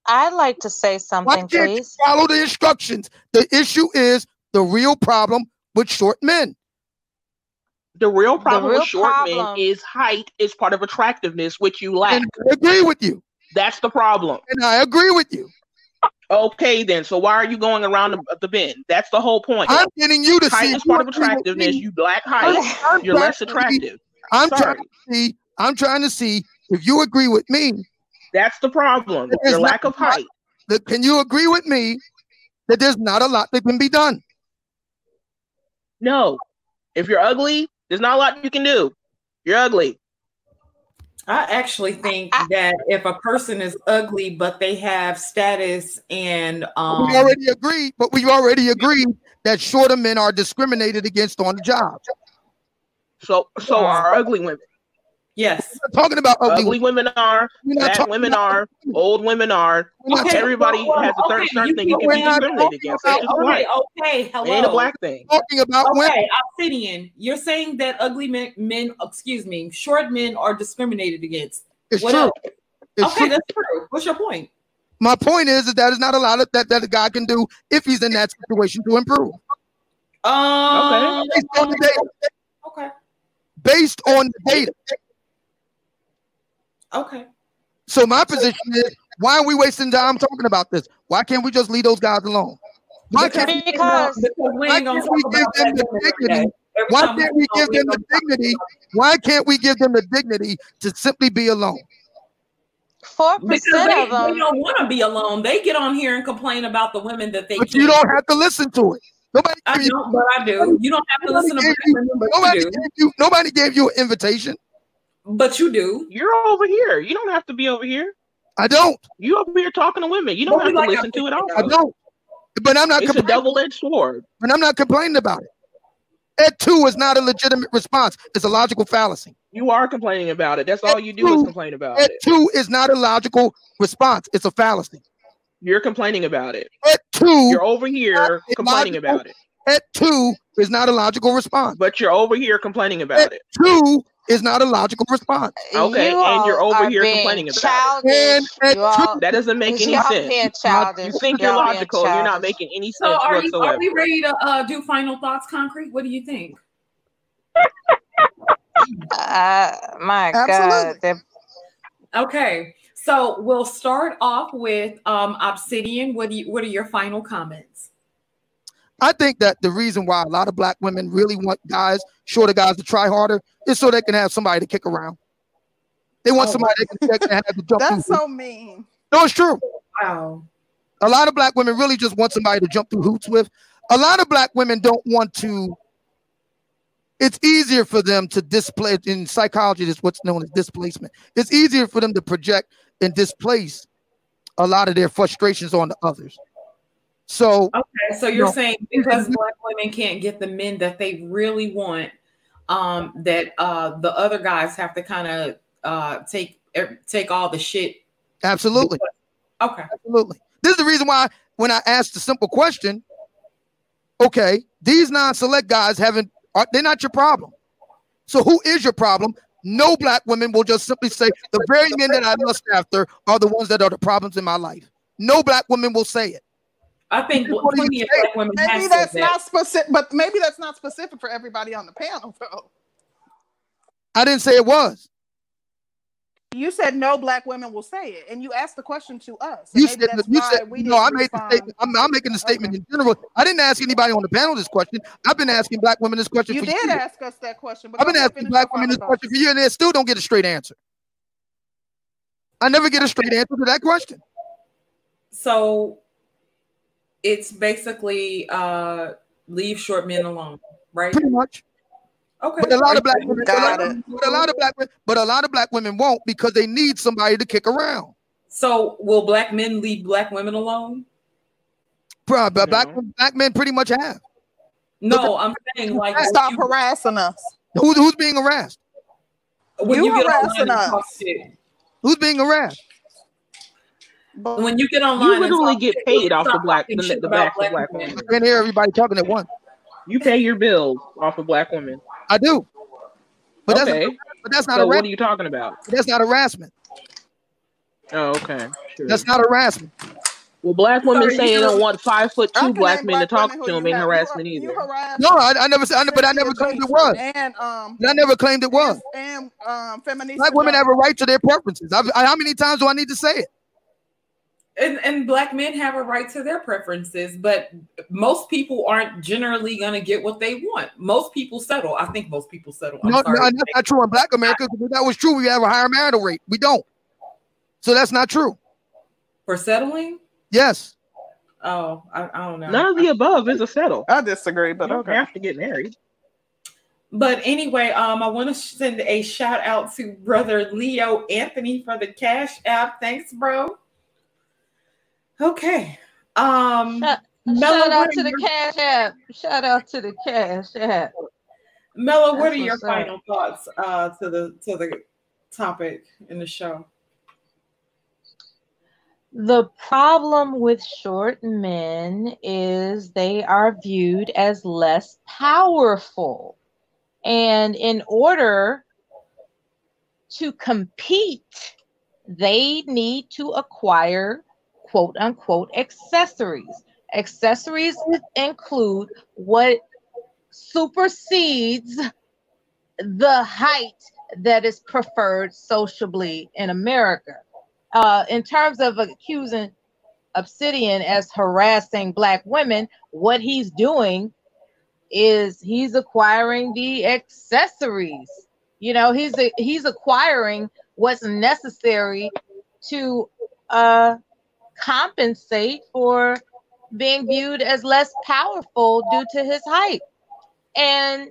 I'd like to say something, please. Follow the instructions. The issue is the real problem with short men. The real problem the real with short problem. men is height is part of attractiveness, which you lack. And I agree with you. That's the problem. And I agree with you. Okay, then. So why are you going around the, the bend? That's the whole point. I'm getting you to height see. Height is part of attractiveness. You lack height. I'm, I'm you're less attractive. I'm Sorry. trying to see. I'm trying to see if you agree with me. That's the problem. Your lack of height. That, can you agree with me that there's not a lot that can be done? No. If you're ugly, there's not a lot you can do. You're ugly. I actually think that if a person is ugly but they have status and um we already agreed, but we already agreed that shorter men are discriminated against on the job. So, so are ugly women. Yes. talking about ugly, ugly women are, fat women are, old women are. Okay, Everybody well, has a certain, certain thing you can be discriminated against. Okay, okay, okay, hello. It ain't a black thing. Talking about okay, women. Obsidian, you're saying that ugly men, men, excuse me, short men are discriminated against. It's what true. It's okay, true. that's true. What's your point? My point is that that is not a lot of that that a guy can do if he's in that situation to improve. Um, okay. Based on the data. Okay. Based on the data. Okay. So my position is, why are we wasting time talking about this? Why can't we just leave those guys alone? Why can't, because, because why can't we give them the dignity? Why can't we give them the dignity? Why can't we give them the dignity to simply be alone? Four percent of them they don't want to be alone. They get on here and complain about the women that they. But you don't have to listen to it. Nobody. I don't, but I do. You don't have to listen to you, nobody. Gave you, nobody gave you an invitation. But you do. You're over here. You don't have to be over here. I don't. You over here talking to women. You don't have to like listen to it. all. I don't. But I'm not. It's a double-edged sword. And I'm not complaining about it. Ed two is not a legitimate response. It's a logical fallacy. You are complaining about it. That's all you do two, is complain about Ed it. two is not a logical response. It's a fallacy. You're complaining about it. Ed two. You're over here complaining logical. about it. Ed two is not a logical response. But you're over here complaining about Ed it. Two is not a logical response. Okay, you and you're over here complaining about childish. it. And, all, that doesn't make any sense. Childish. You think you're logical, you're not making any sense so are whatsoever. You, are we ready to uh, do final thoughts, Concrete? What do you think? uh, my Absolutely. God. Okay, so we'll start off with um, Obsidian. What do you? What are your final comments? I think that the reason why a lot of black women really want guys, shorter guys, to try harder is so they can have somebody to kick around. They want oh, somebody wow. they can, have to jump. That's so mean. No, it's true. Wow. A lot of black women really just want somebody to jump through hoops with. A lot of black women don't want to. It's easier for them to display in psychology. Is what's known as displacement. It's easier for them to project and displace a lot of their frustrations on the others. So okay, so you're you know, saying because black women can't get the men that they really want, um, that uh the other guys have to kind of uh take take all the shit. Absolutely. Okay. Absolutely. This is the reason why when I asked the simple question, okay, these non-select guys haven't are they're not your problem. So who is your problem? No black women will just simply say the very men that I lust after are the ones that are the problems in my life. No black women will say it. I think plenty of black women. Maybe that's that. not specific, but maybe that's not specific for everybody on the panel, though. I didn't say it was. You said no black women will say it, and you asked the question to us. You said, you said no. I made the statement. I'm, I'm making the statement okay. in general. I didn't ask anybody on the panel this question. I've been asking black women this question. You for did years. ask us that question. I've been asking black women this question for years, and they still don't get a straight answer. I never get a straight answer to that question. So it's basically uh leave short men alone, right? Pretty much. Okay. But a lot of black women, Got it. but a lot of black women, but a lot of black women won't because they need somebody to kick around. So will black men leave black women alone? Bro, but black black men pretty much have. No, I'm saying like stop you, harassing us. Who's who's being harassed? When you, you harassing us. Who's being harassed? But when you get online, you literally get paid off the black the, the backs of black women. I can hear everybody talking at once. You pay your bills off of black women. I do. But okay. that's but that's not so what are you talking about? That's not harassment. Oh, okay. Sure. That's not harassment. Well, black women say they don't want five foot two black men to talk to them ain't harassment either. No, I, I never said, but I never claimed it was. And um, I never claimed it was. And um, feminist. Black women have a right to their preferences. I, I, how many times do I need to say it? And, and black men have a right to their preferences, but most people aren't generally going to get what they want. Most people settle. I think most people settle. I'm no, no, that's not true in Black America. If that was true, we have a higher marital rate. We don't. So that's not true. For settling? Yes. Oh, I, I don't know. None of the above is a settle. I disagree, but you okay. have to get married. But anyway, um, I want to send a shout out to brother Leo Anthony for the Cash App. Thanks, bro. Okay. Um Shout out to the cash app. Shout out to the cash app. Melo, what are your final thoughts uh, to the to the topic in the show? The problem with short men is they are viewed as less powerful. And in order to compete, they need to acquire quote unquote accessories. Accessories include what supersedes the height that is preferred sociably in America. Uh, in terms of accusing Obsidian as harassing black women, what he's doing is he's acquiring the accessories. You know, he's a, he's acquiring what's necessary to uh, compensate for being viewed as less powerful due to his height. And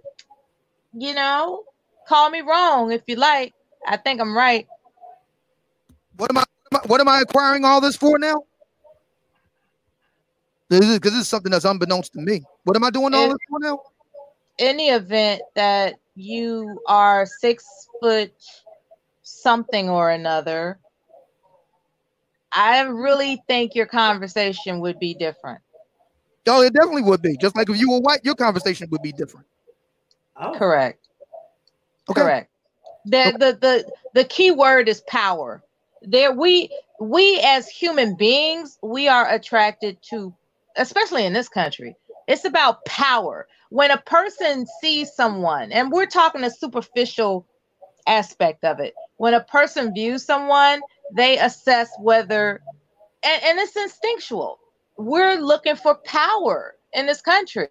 you know, call me wrong if you like. I think I'm right. What am I what am I acquiring all this for now? This is because this is something that's unbeknownst to me. What am I doing all this for now? In the event that you are six foot something or another, I really think your conversation would be different. Oh, it definitely would be. Just like if you were white, your conversation would be different. Oh. Correct. Okay. Correct. The, the the the key word is power there we we as human beings we are attracted to especially in this country it's about power when a person sees someone and we're talking a superficial aspect of it when a person views someone they assess whether and, and it's instinctual we're looking for power in this country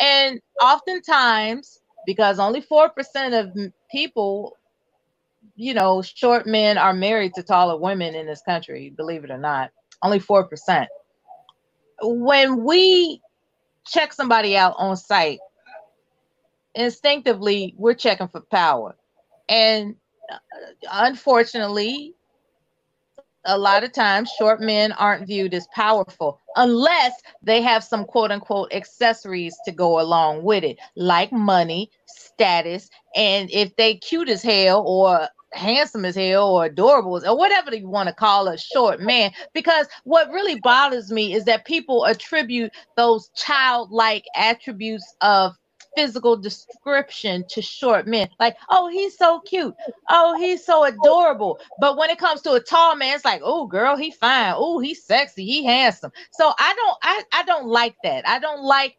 and oftentimes because only 4% of people you know, short men are married to taller women in this country, believe it or not. Only 4%. When we check somebody out on sight, instinctively, we're checking for power. And uh, unfortunately, a lot of times short men aren't viewed as powerful unless they have some quote unquote accessories to go along with it, like money, status, and if they cute as hell or handsome as hell or adorable or whatever you want to call a short man because what really bothers me is that people attribute those childlike attributes of physical description to short men like oh he's so cute oh he's so adorable but when it comes to a tall man it's like oh girl he fine oh he's sexy he handsome so i don't I, I don't like that i don't like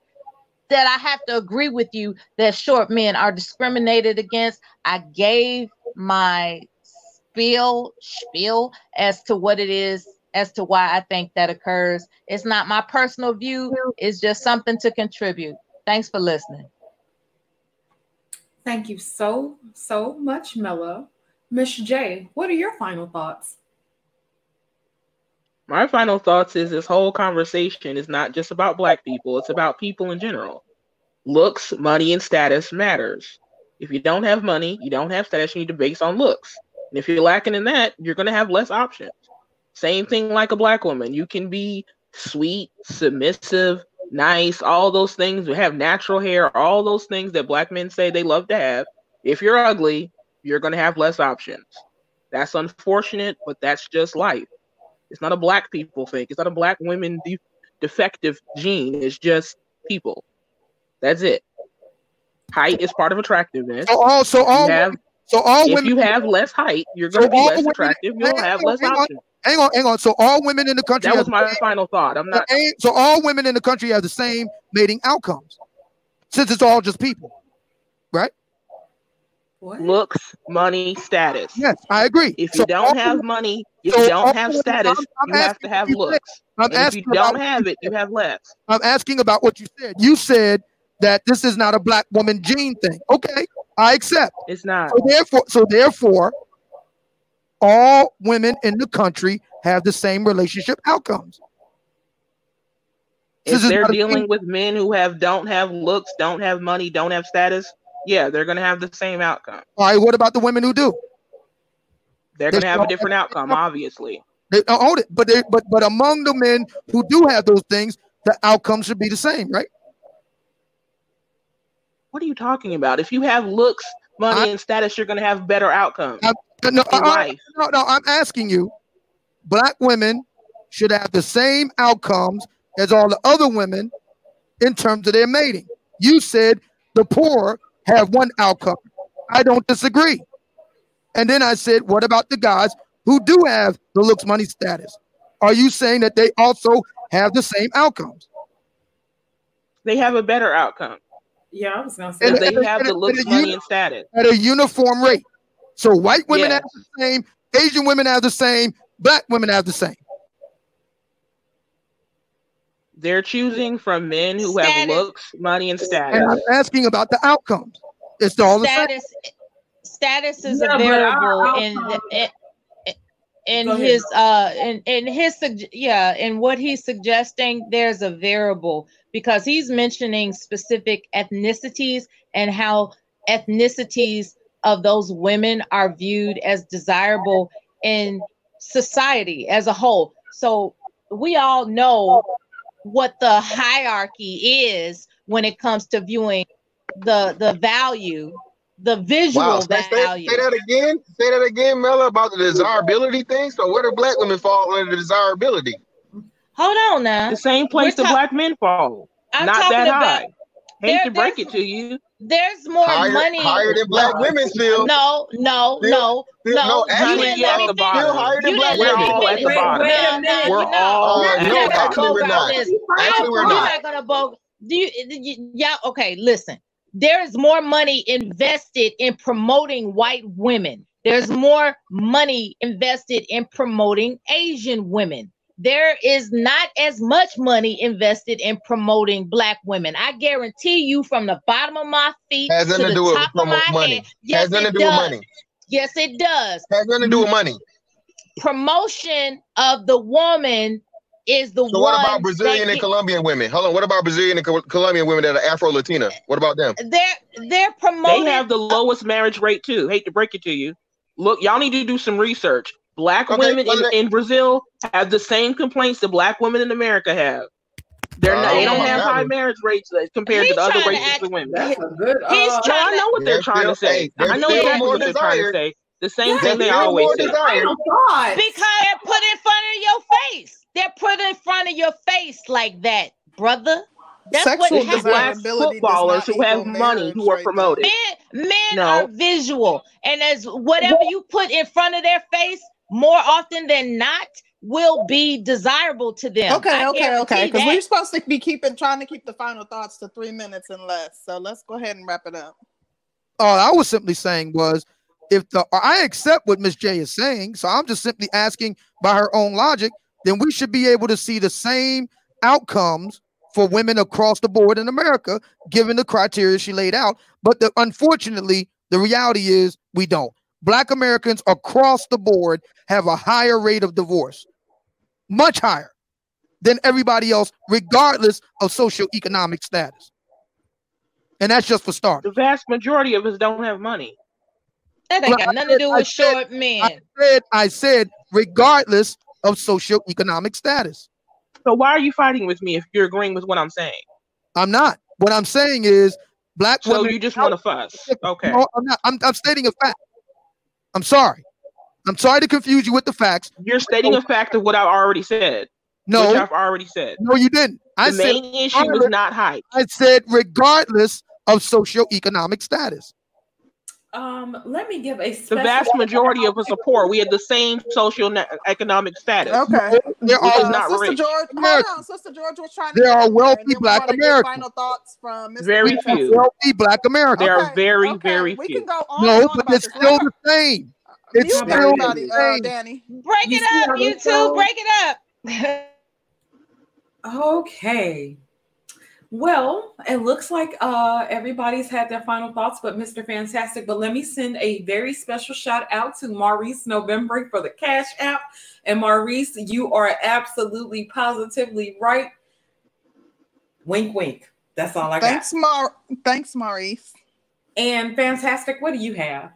that I have to agree with you that short men are discriminated against. I gave my spiel spiel as to what it is as to why I think that occurs. It's not my personal view, it's just something to contribute. Thanks for listening. Thank you so, so much, Melo. Miss J, what are your final thoughts? My final thoughts is this whole conversation is not just about black people, it's about people in general. Looks, money, and status matters. If you don't have money, you don't have status, you need to base on looks. And if you're lacking in that, you're going to have less options. Same thing like a black woman. You can be sweet, submissive, nice, all those things. We have natural hair, all those things that black men say they love to have. If you're ugly, you're going to have less options. That's unfortunate, but that's just life. It's not a black people thing. It's not a black women de- defective gene. It's just people. That's it. Height is part of attractiveness. So all, so all, have, so all if women, you have less height, you're going to so be less women, attractive. You'll have less options. On, hang on, hang on. So all women in the country. That was my same, final thought. I'm not. So all women in the country have the same mating outcomes, since it's all just people, right? What? Looks, money, status. Yes, I agree. If so you don't have women, money, if so you don't have status, I'm, I'm you have to have looks. I'm if you don't have it, you have less. I'm asking about what you said. You said that this is not a black woman gene thing. Okay, I accept. It's not. So therefore, so therefore, all women in the country have the same relationship outcomes. If they're dealing with men who have don't have looks, don't have money, don't have status, yeah, they're gonna have the same outcome. All right, what about the women who do? They're gonna have a different outcome, obviously. They uh, own it, but they, but but among the men who do have those things, the outcome should be the same, right? What are you talking about? If you have looks, money, I, and status, you're going to have better outcomes. I, no, I, no, no, I'm asking you. Black women should have the same outcomes as all the other women in terms of their mating. You said the poor have one outcome. I don't disagree. And then I said, what about the guys who do have the looks money status? Are you saying that they also have the same outcomes? They have a better outcome. Yeah, I was gonna say and, they and, have and, the looks, money, uni- and status at a uniform rate. So white women yes. have the same, Asian women have the same, black women have the same. They're choosing from men who status. have looks, money, and status. And I'm asking about the outcomes. It's all the status. Same. Status is yeah, a variable in the, in his uh in, in his yeah in what he's suggesting there's a variable because he's mentioning specific ethnicities and how ethnicities of those women are viewed as desirable in society as a whole so we all know what the hierarchy is when it comes to viewing the the value the visual wow, say, value. Say, say, that again. Say that again, Mela, about the desirability thing. So where do black women fall under the desirability? Hold on now. The same place the black men fall. I'm Not that about, high. Hate to break it to you. There's more higher, money. Higher than black women still. No, no, still, no, still, no. no actually, you at the bottom. Still higher than black we're all at the bottom. No, no, we're no, all uh, no, actually we're not. Actually we're not. You're not gonna vote. Do you, you? Yeah. Okay. Listen there is more money invested in promoting white women. There's more money invested in promoting Asian women. There is not as much money invested in promoting black women. I guarantee you from the bottom of my feet has nothing to, to do with money. Head, yes, has nothing to do does. with money. Yes, it does. Has nothing to do with money. Promotion of the woman is the so one. what about Brazilian and Colombian women? Hold on. What about Brazilian and Colombian women that are Afro Latina? What about them? They're they're promoting. They have the lowest marriage rate too. Hate to break it to you. Look, y'all need to do some research. Black okay, women in, in Brazil have the same complaints that black women in America have. They're not, they don't have high marriage rates compared he's to the other races act, of women. That's a good. Uh, he's trying. I know what they're trying to say. I know exactly what they're trying to say. The same thing they always say. Because they're put in front of your face. They're put in front of your face like that, brother. That's Sexual what desirability footballers who have money who are promoted. Men, men no. are visual, and as whatever you put in front of their face, more often than not, will be desirable to them. Okay, okay, okay. Because we're supposed to be keeping trying to keep the final thoughts to three minutes and less. So let's go ahead and wrap it up. All I was simply saying was if the I accept what Miss J is saying, so I'm just simply asking by her own logic then we should be able to see the same outcomes for women across the board in America, given the criteria she laid out. But the, unfortunately, the reality is we don't. Black Americans across the board have a higher rate of divorce, much higher than everybody else, regardless of socioeconomic status. And that's just for starters. The vast majority of us don't have money. That ain't got nothing to do with short men. I said, I said, regardless of socioeconomic status. So why are you fighting with me if you're agreeing with what I'm saying? I'm not. What I'm saying is black so women. you just want to fuss. Okay. No, I'm not. I'm, I'm stating a fact. I'm sorry. I'm sorry to confuse you with the facts. You're stating a fact of what I've already said. No, which I've already said. No, you didn't. I the said main issue is not height. I said regardless of socioeconomic status. Um, let me give a the vast majority of us are poor. We have the same social economic status. Okay, there are not Sister rich. George. Hold on, Sister George was trying. There are wealthy Black Americans. Final thoughts from Mr. Very few. Wealthy Black Americans. There are very, okay. very we few. Can go on no, on but it's still the same. It's Mute still everybody, the uh, same. Danny. Break You it up, you this two. Break it up. Okay. Well, it looks like uh, everybody's had their final thoughts, but Mr. Fantastic. But let me send a very special shout out to Maurice November for the Cash App. And Maurice, you are absolutely positively right. Wink, wink. That's all I got. Thanks, Mar. Thanks, Maurice. And Fantastic, what do you have?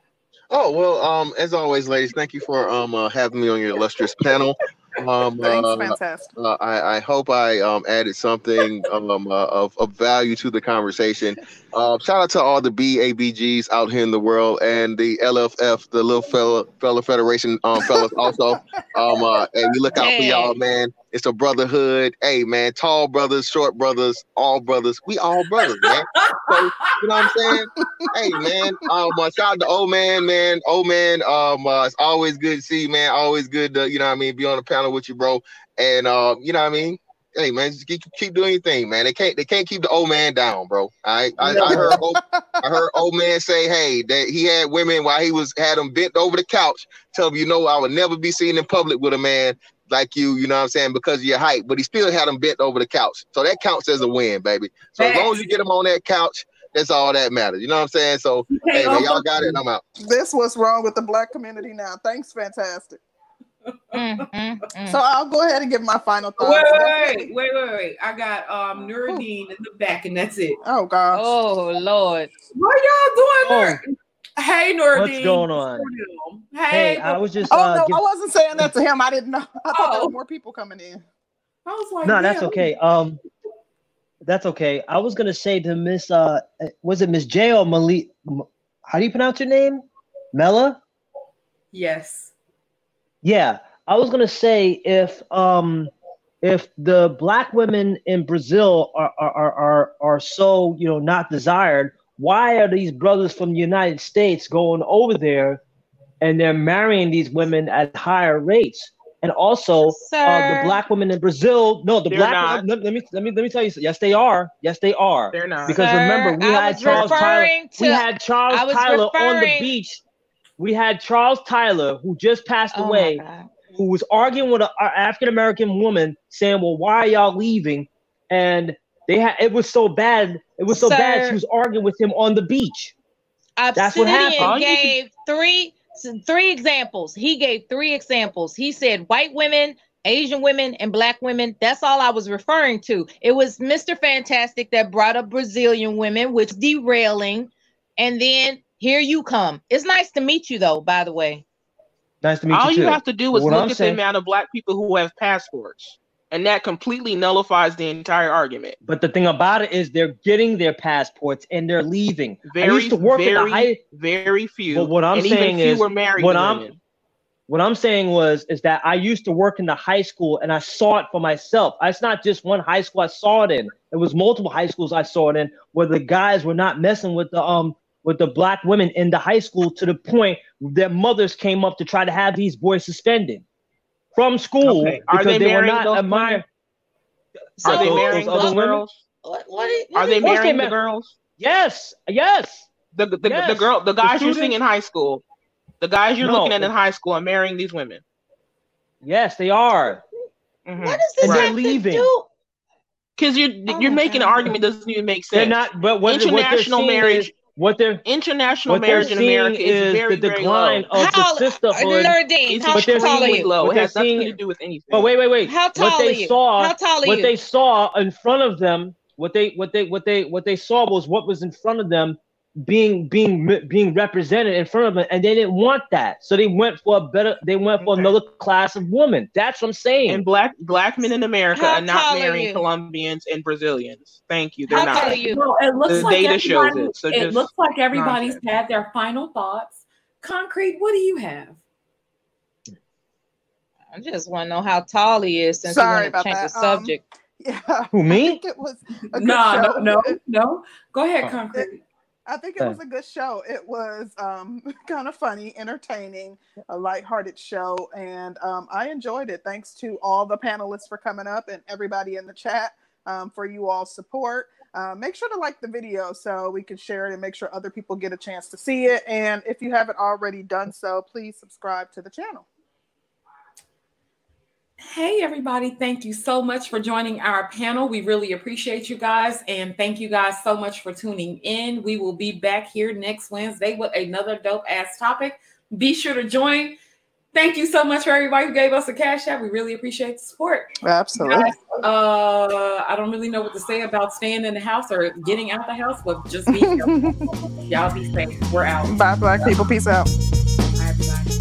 Oh well, um, as always, ladies, thank you for um uh, having me on your illustrious panel. Um, Thanks, uh, fantastic. Uh, I, I hope I um, added something um, uh, of, of value to the conversation. Um, shout out to all the BABGs out here in the world and the LFF, the little fella, fella Federation um, fellas also. Um, uh, and we look out hey. for y'all, man. It's a brotherhood. Hey, man, tall brothers, short brothers, all brothers. We all brothers, man. So, you know what I'm saying? hey, man. Um, uh, shout out to old man, man. Old man. Um, uh, it's always good to see you, man. Always good to, you know what I mean, be on the panel with you, bro. And um, you know what I mean? Hey man, just keep, keep doing your thing, man. They can't they can't keep the old man down, bro. I I, I heard old, I heard old man say, hey, that he had women while he was had them bent over the couch. Tell him, you know, I would never be seen in public with a man like you, you know what I'm saying, because of your height, but he still had him bent over the couch. So that counts as a win, baby. So as long as you get him on that couch, that's all that matters. You know what I'm saying? So hey man, y'all got it. I'm out. This what's wrong with the black community now. Thanks, fantastic. Mm, mm, mm. So I'll go ahead and give my final thoughts. Wait, wait, wait, wait, wait. I got um Nuruddin in the back, and that's it. Oh gosh. Oh Lord. What y'all doing? Oh. Hey, Nuruddin. What's going on? Hey, hey I was just. Oh uh, no, give... I wasn't saying that to him. I didn't know. I thought oh. there were more people coming in. I was like, no, that's okay. Um, that's okay. I was gonna say to Miss, uh, was it Miss J or Malik? How do you pronounce your name? Mela. Yes. Yeah, I was gonna say if um if the black women in Brazil are are are are so you know not desired, why are these brothers from the United States going over there and they're marrying these women at higher rates? And also, uh, the black women in Brazil, no, the they're black. Let, let, me let me let me tell you. Yes, they are. Yes, they are. They're not. Because Sir, remember, we had Charles Tyler. To, we had Charles Tyler referring, on the beach. We had Charles Tyler, who just passed oh away, who was arguing with an African American woman, saying, "Well, why are y'all leaving?" And they had it was so bad. It was so Sir, bad. She was arguing with him on the beach. Obsidian That's what happened. Gave three three examples. He gave three examples. He said white women, Asian women, and black women. That's all I was referring to. It was Mr. Fantastic that brought up Brazilian women, which derailing, and then here you come. It's nice to meet you, though. By the way. Nice to meet all you. All you have to do is look I'm at saying, the amount of black people who have passports and that completely nullifies the entire argument. But the thing about it is they're getting their passports and they're leaving. Very, I used to work very, in the high, very few. But what I'm saying is, what I'm, women. what I'm saying was, is that I used to work in the high school and I saw it for myself. It's not just one high school I saw it in. It was multiple high schools I saw it in where the guys were not messing with the um with the black women in the high school to the point their mothers came up to try to have these boys suspended from school okay. because they, they were not admired. So are they marrying those, those girls? What, what, what are they marrying the girls? Yes, yes. The the, yes. the girl, the guys the you're seeing in high school, the guys you're no. looking at in high school are marrying these women. Yes, they are. Mm-hmm. What does this they're leaving? Because you're oh you're making God. an argument doesn't even make sense. They're not. But what, international what marriage. Is, what they're international what marriage in America is, very, the decline very of how, the sisterhood. Nerdine, how but tall are you? Low. It has nothing to do with anything. But wait, wait, wait. How tall what they are you? Saw, how tall are what you? they saw in front of them, what they, what they, what they, what they saw was what was in front of them being being being represented in front of them, and they didn't want that. So they went for a better. They went for okay. another class of women. That's what I'm saying. And black black men in America How are not marrying Colombians and Brazilians. Thank you. They're How not. You? Well, it looks the like data shows it. So it looks like everybody's nonsense. had their final thoughts. Concrete. What do you have? I just want to know how tall he is since Sorry you want to change that. the subject. Um, yeah. Who me? it was no, no, no, no. Go ahead, oh. Concrete. I think it was a good show. It was um, kind of funny, entertaining, a lighthearted show, and um, I enjoyed it. Thanks to all the panelists for coming up and everybody in the chat um, for you all support. Uh, make sure to like the video so we can share it and make sure other people get a chance to see it. And if you haven't already done so, please subscribe to the channel. Hey, everybody. Thank you so much for joining our panel. We really appreciate you guys. And thank you guys so much for tuning in. We will be back here next Wednesday with another dope ass topic. Be sure to join. Thank you so much for everybody who gave us a cash app. We really appreciate the support. Absolutely. Guys, uh, I don't really know what to say about staying in the house or getting out the house, but just be Y'all be safe. We're out. Bye, black people. Peace out. Bye, everybody.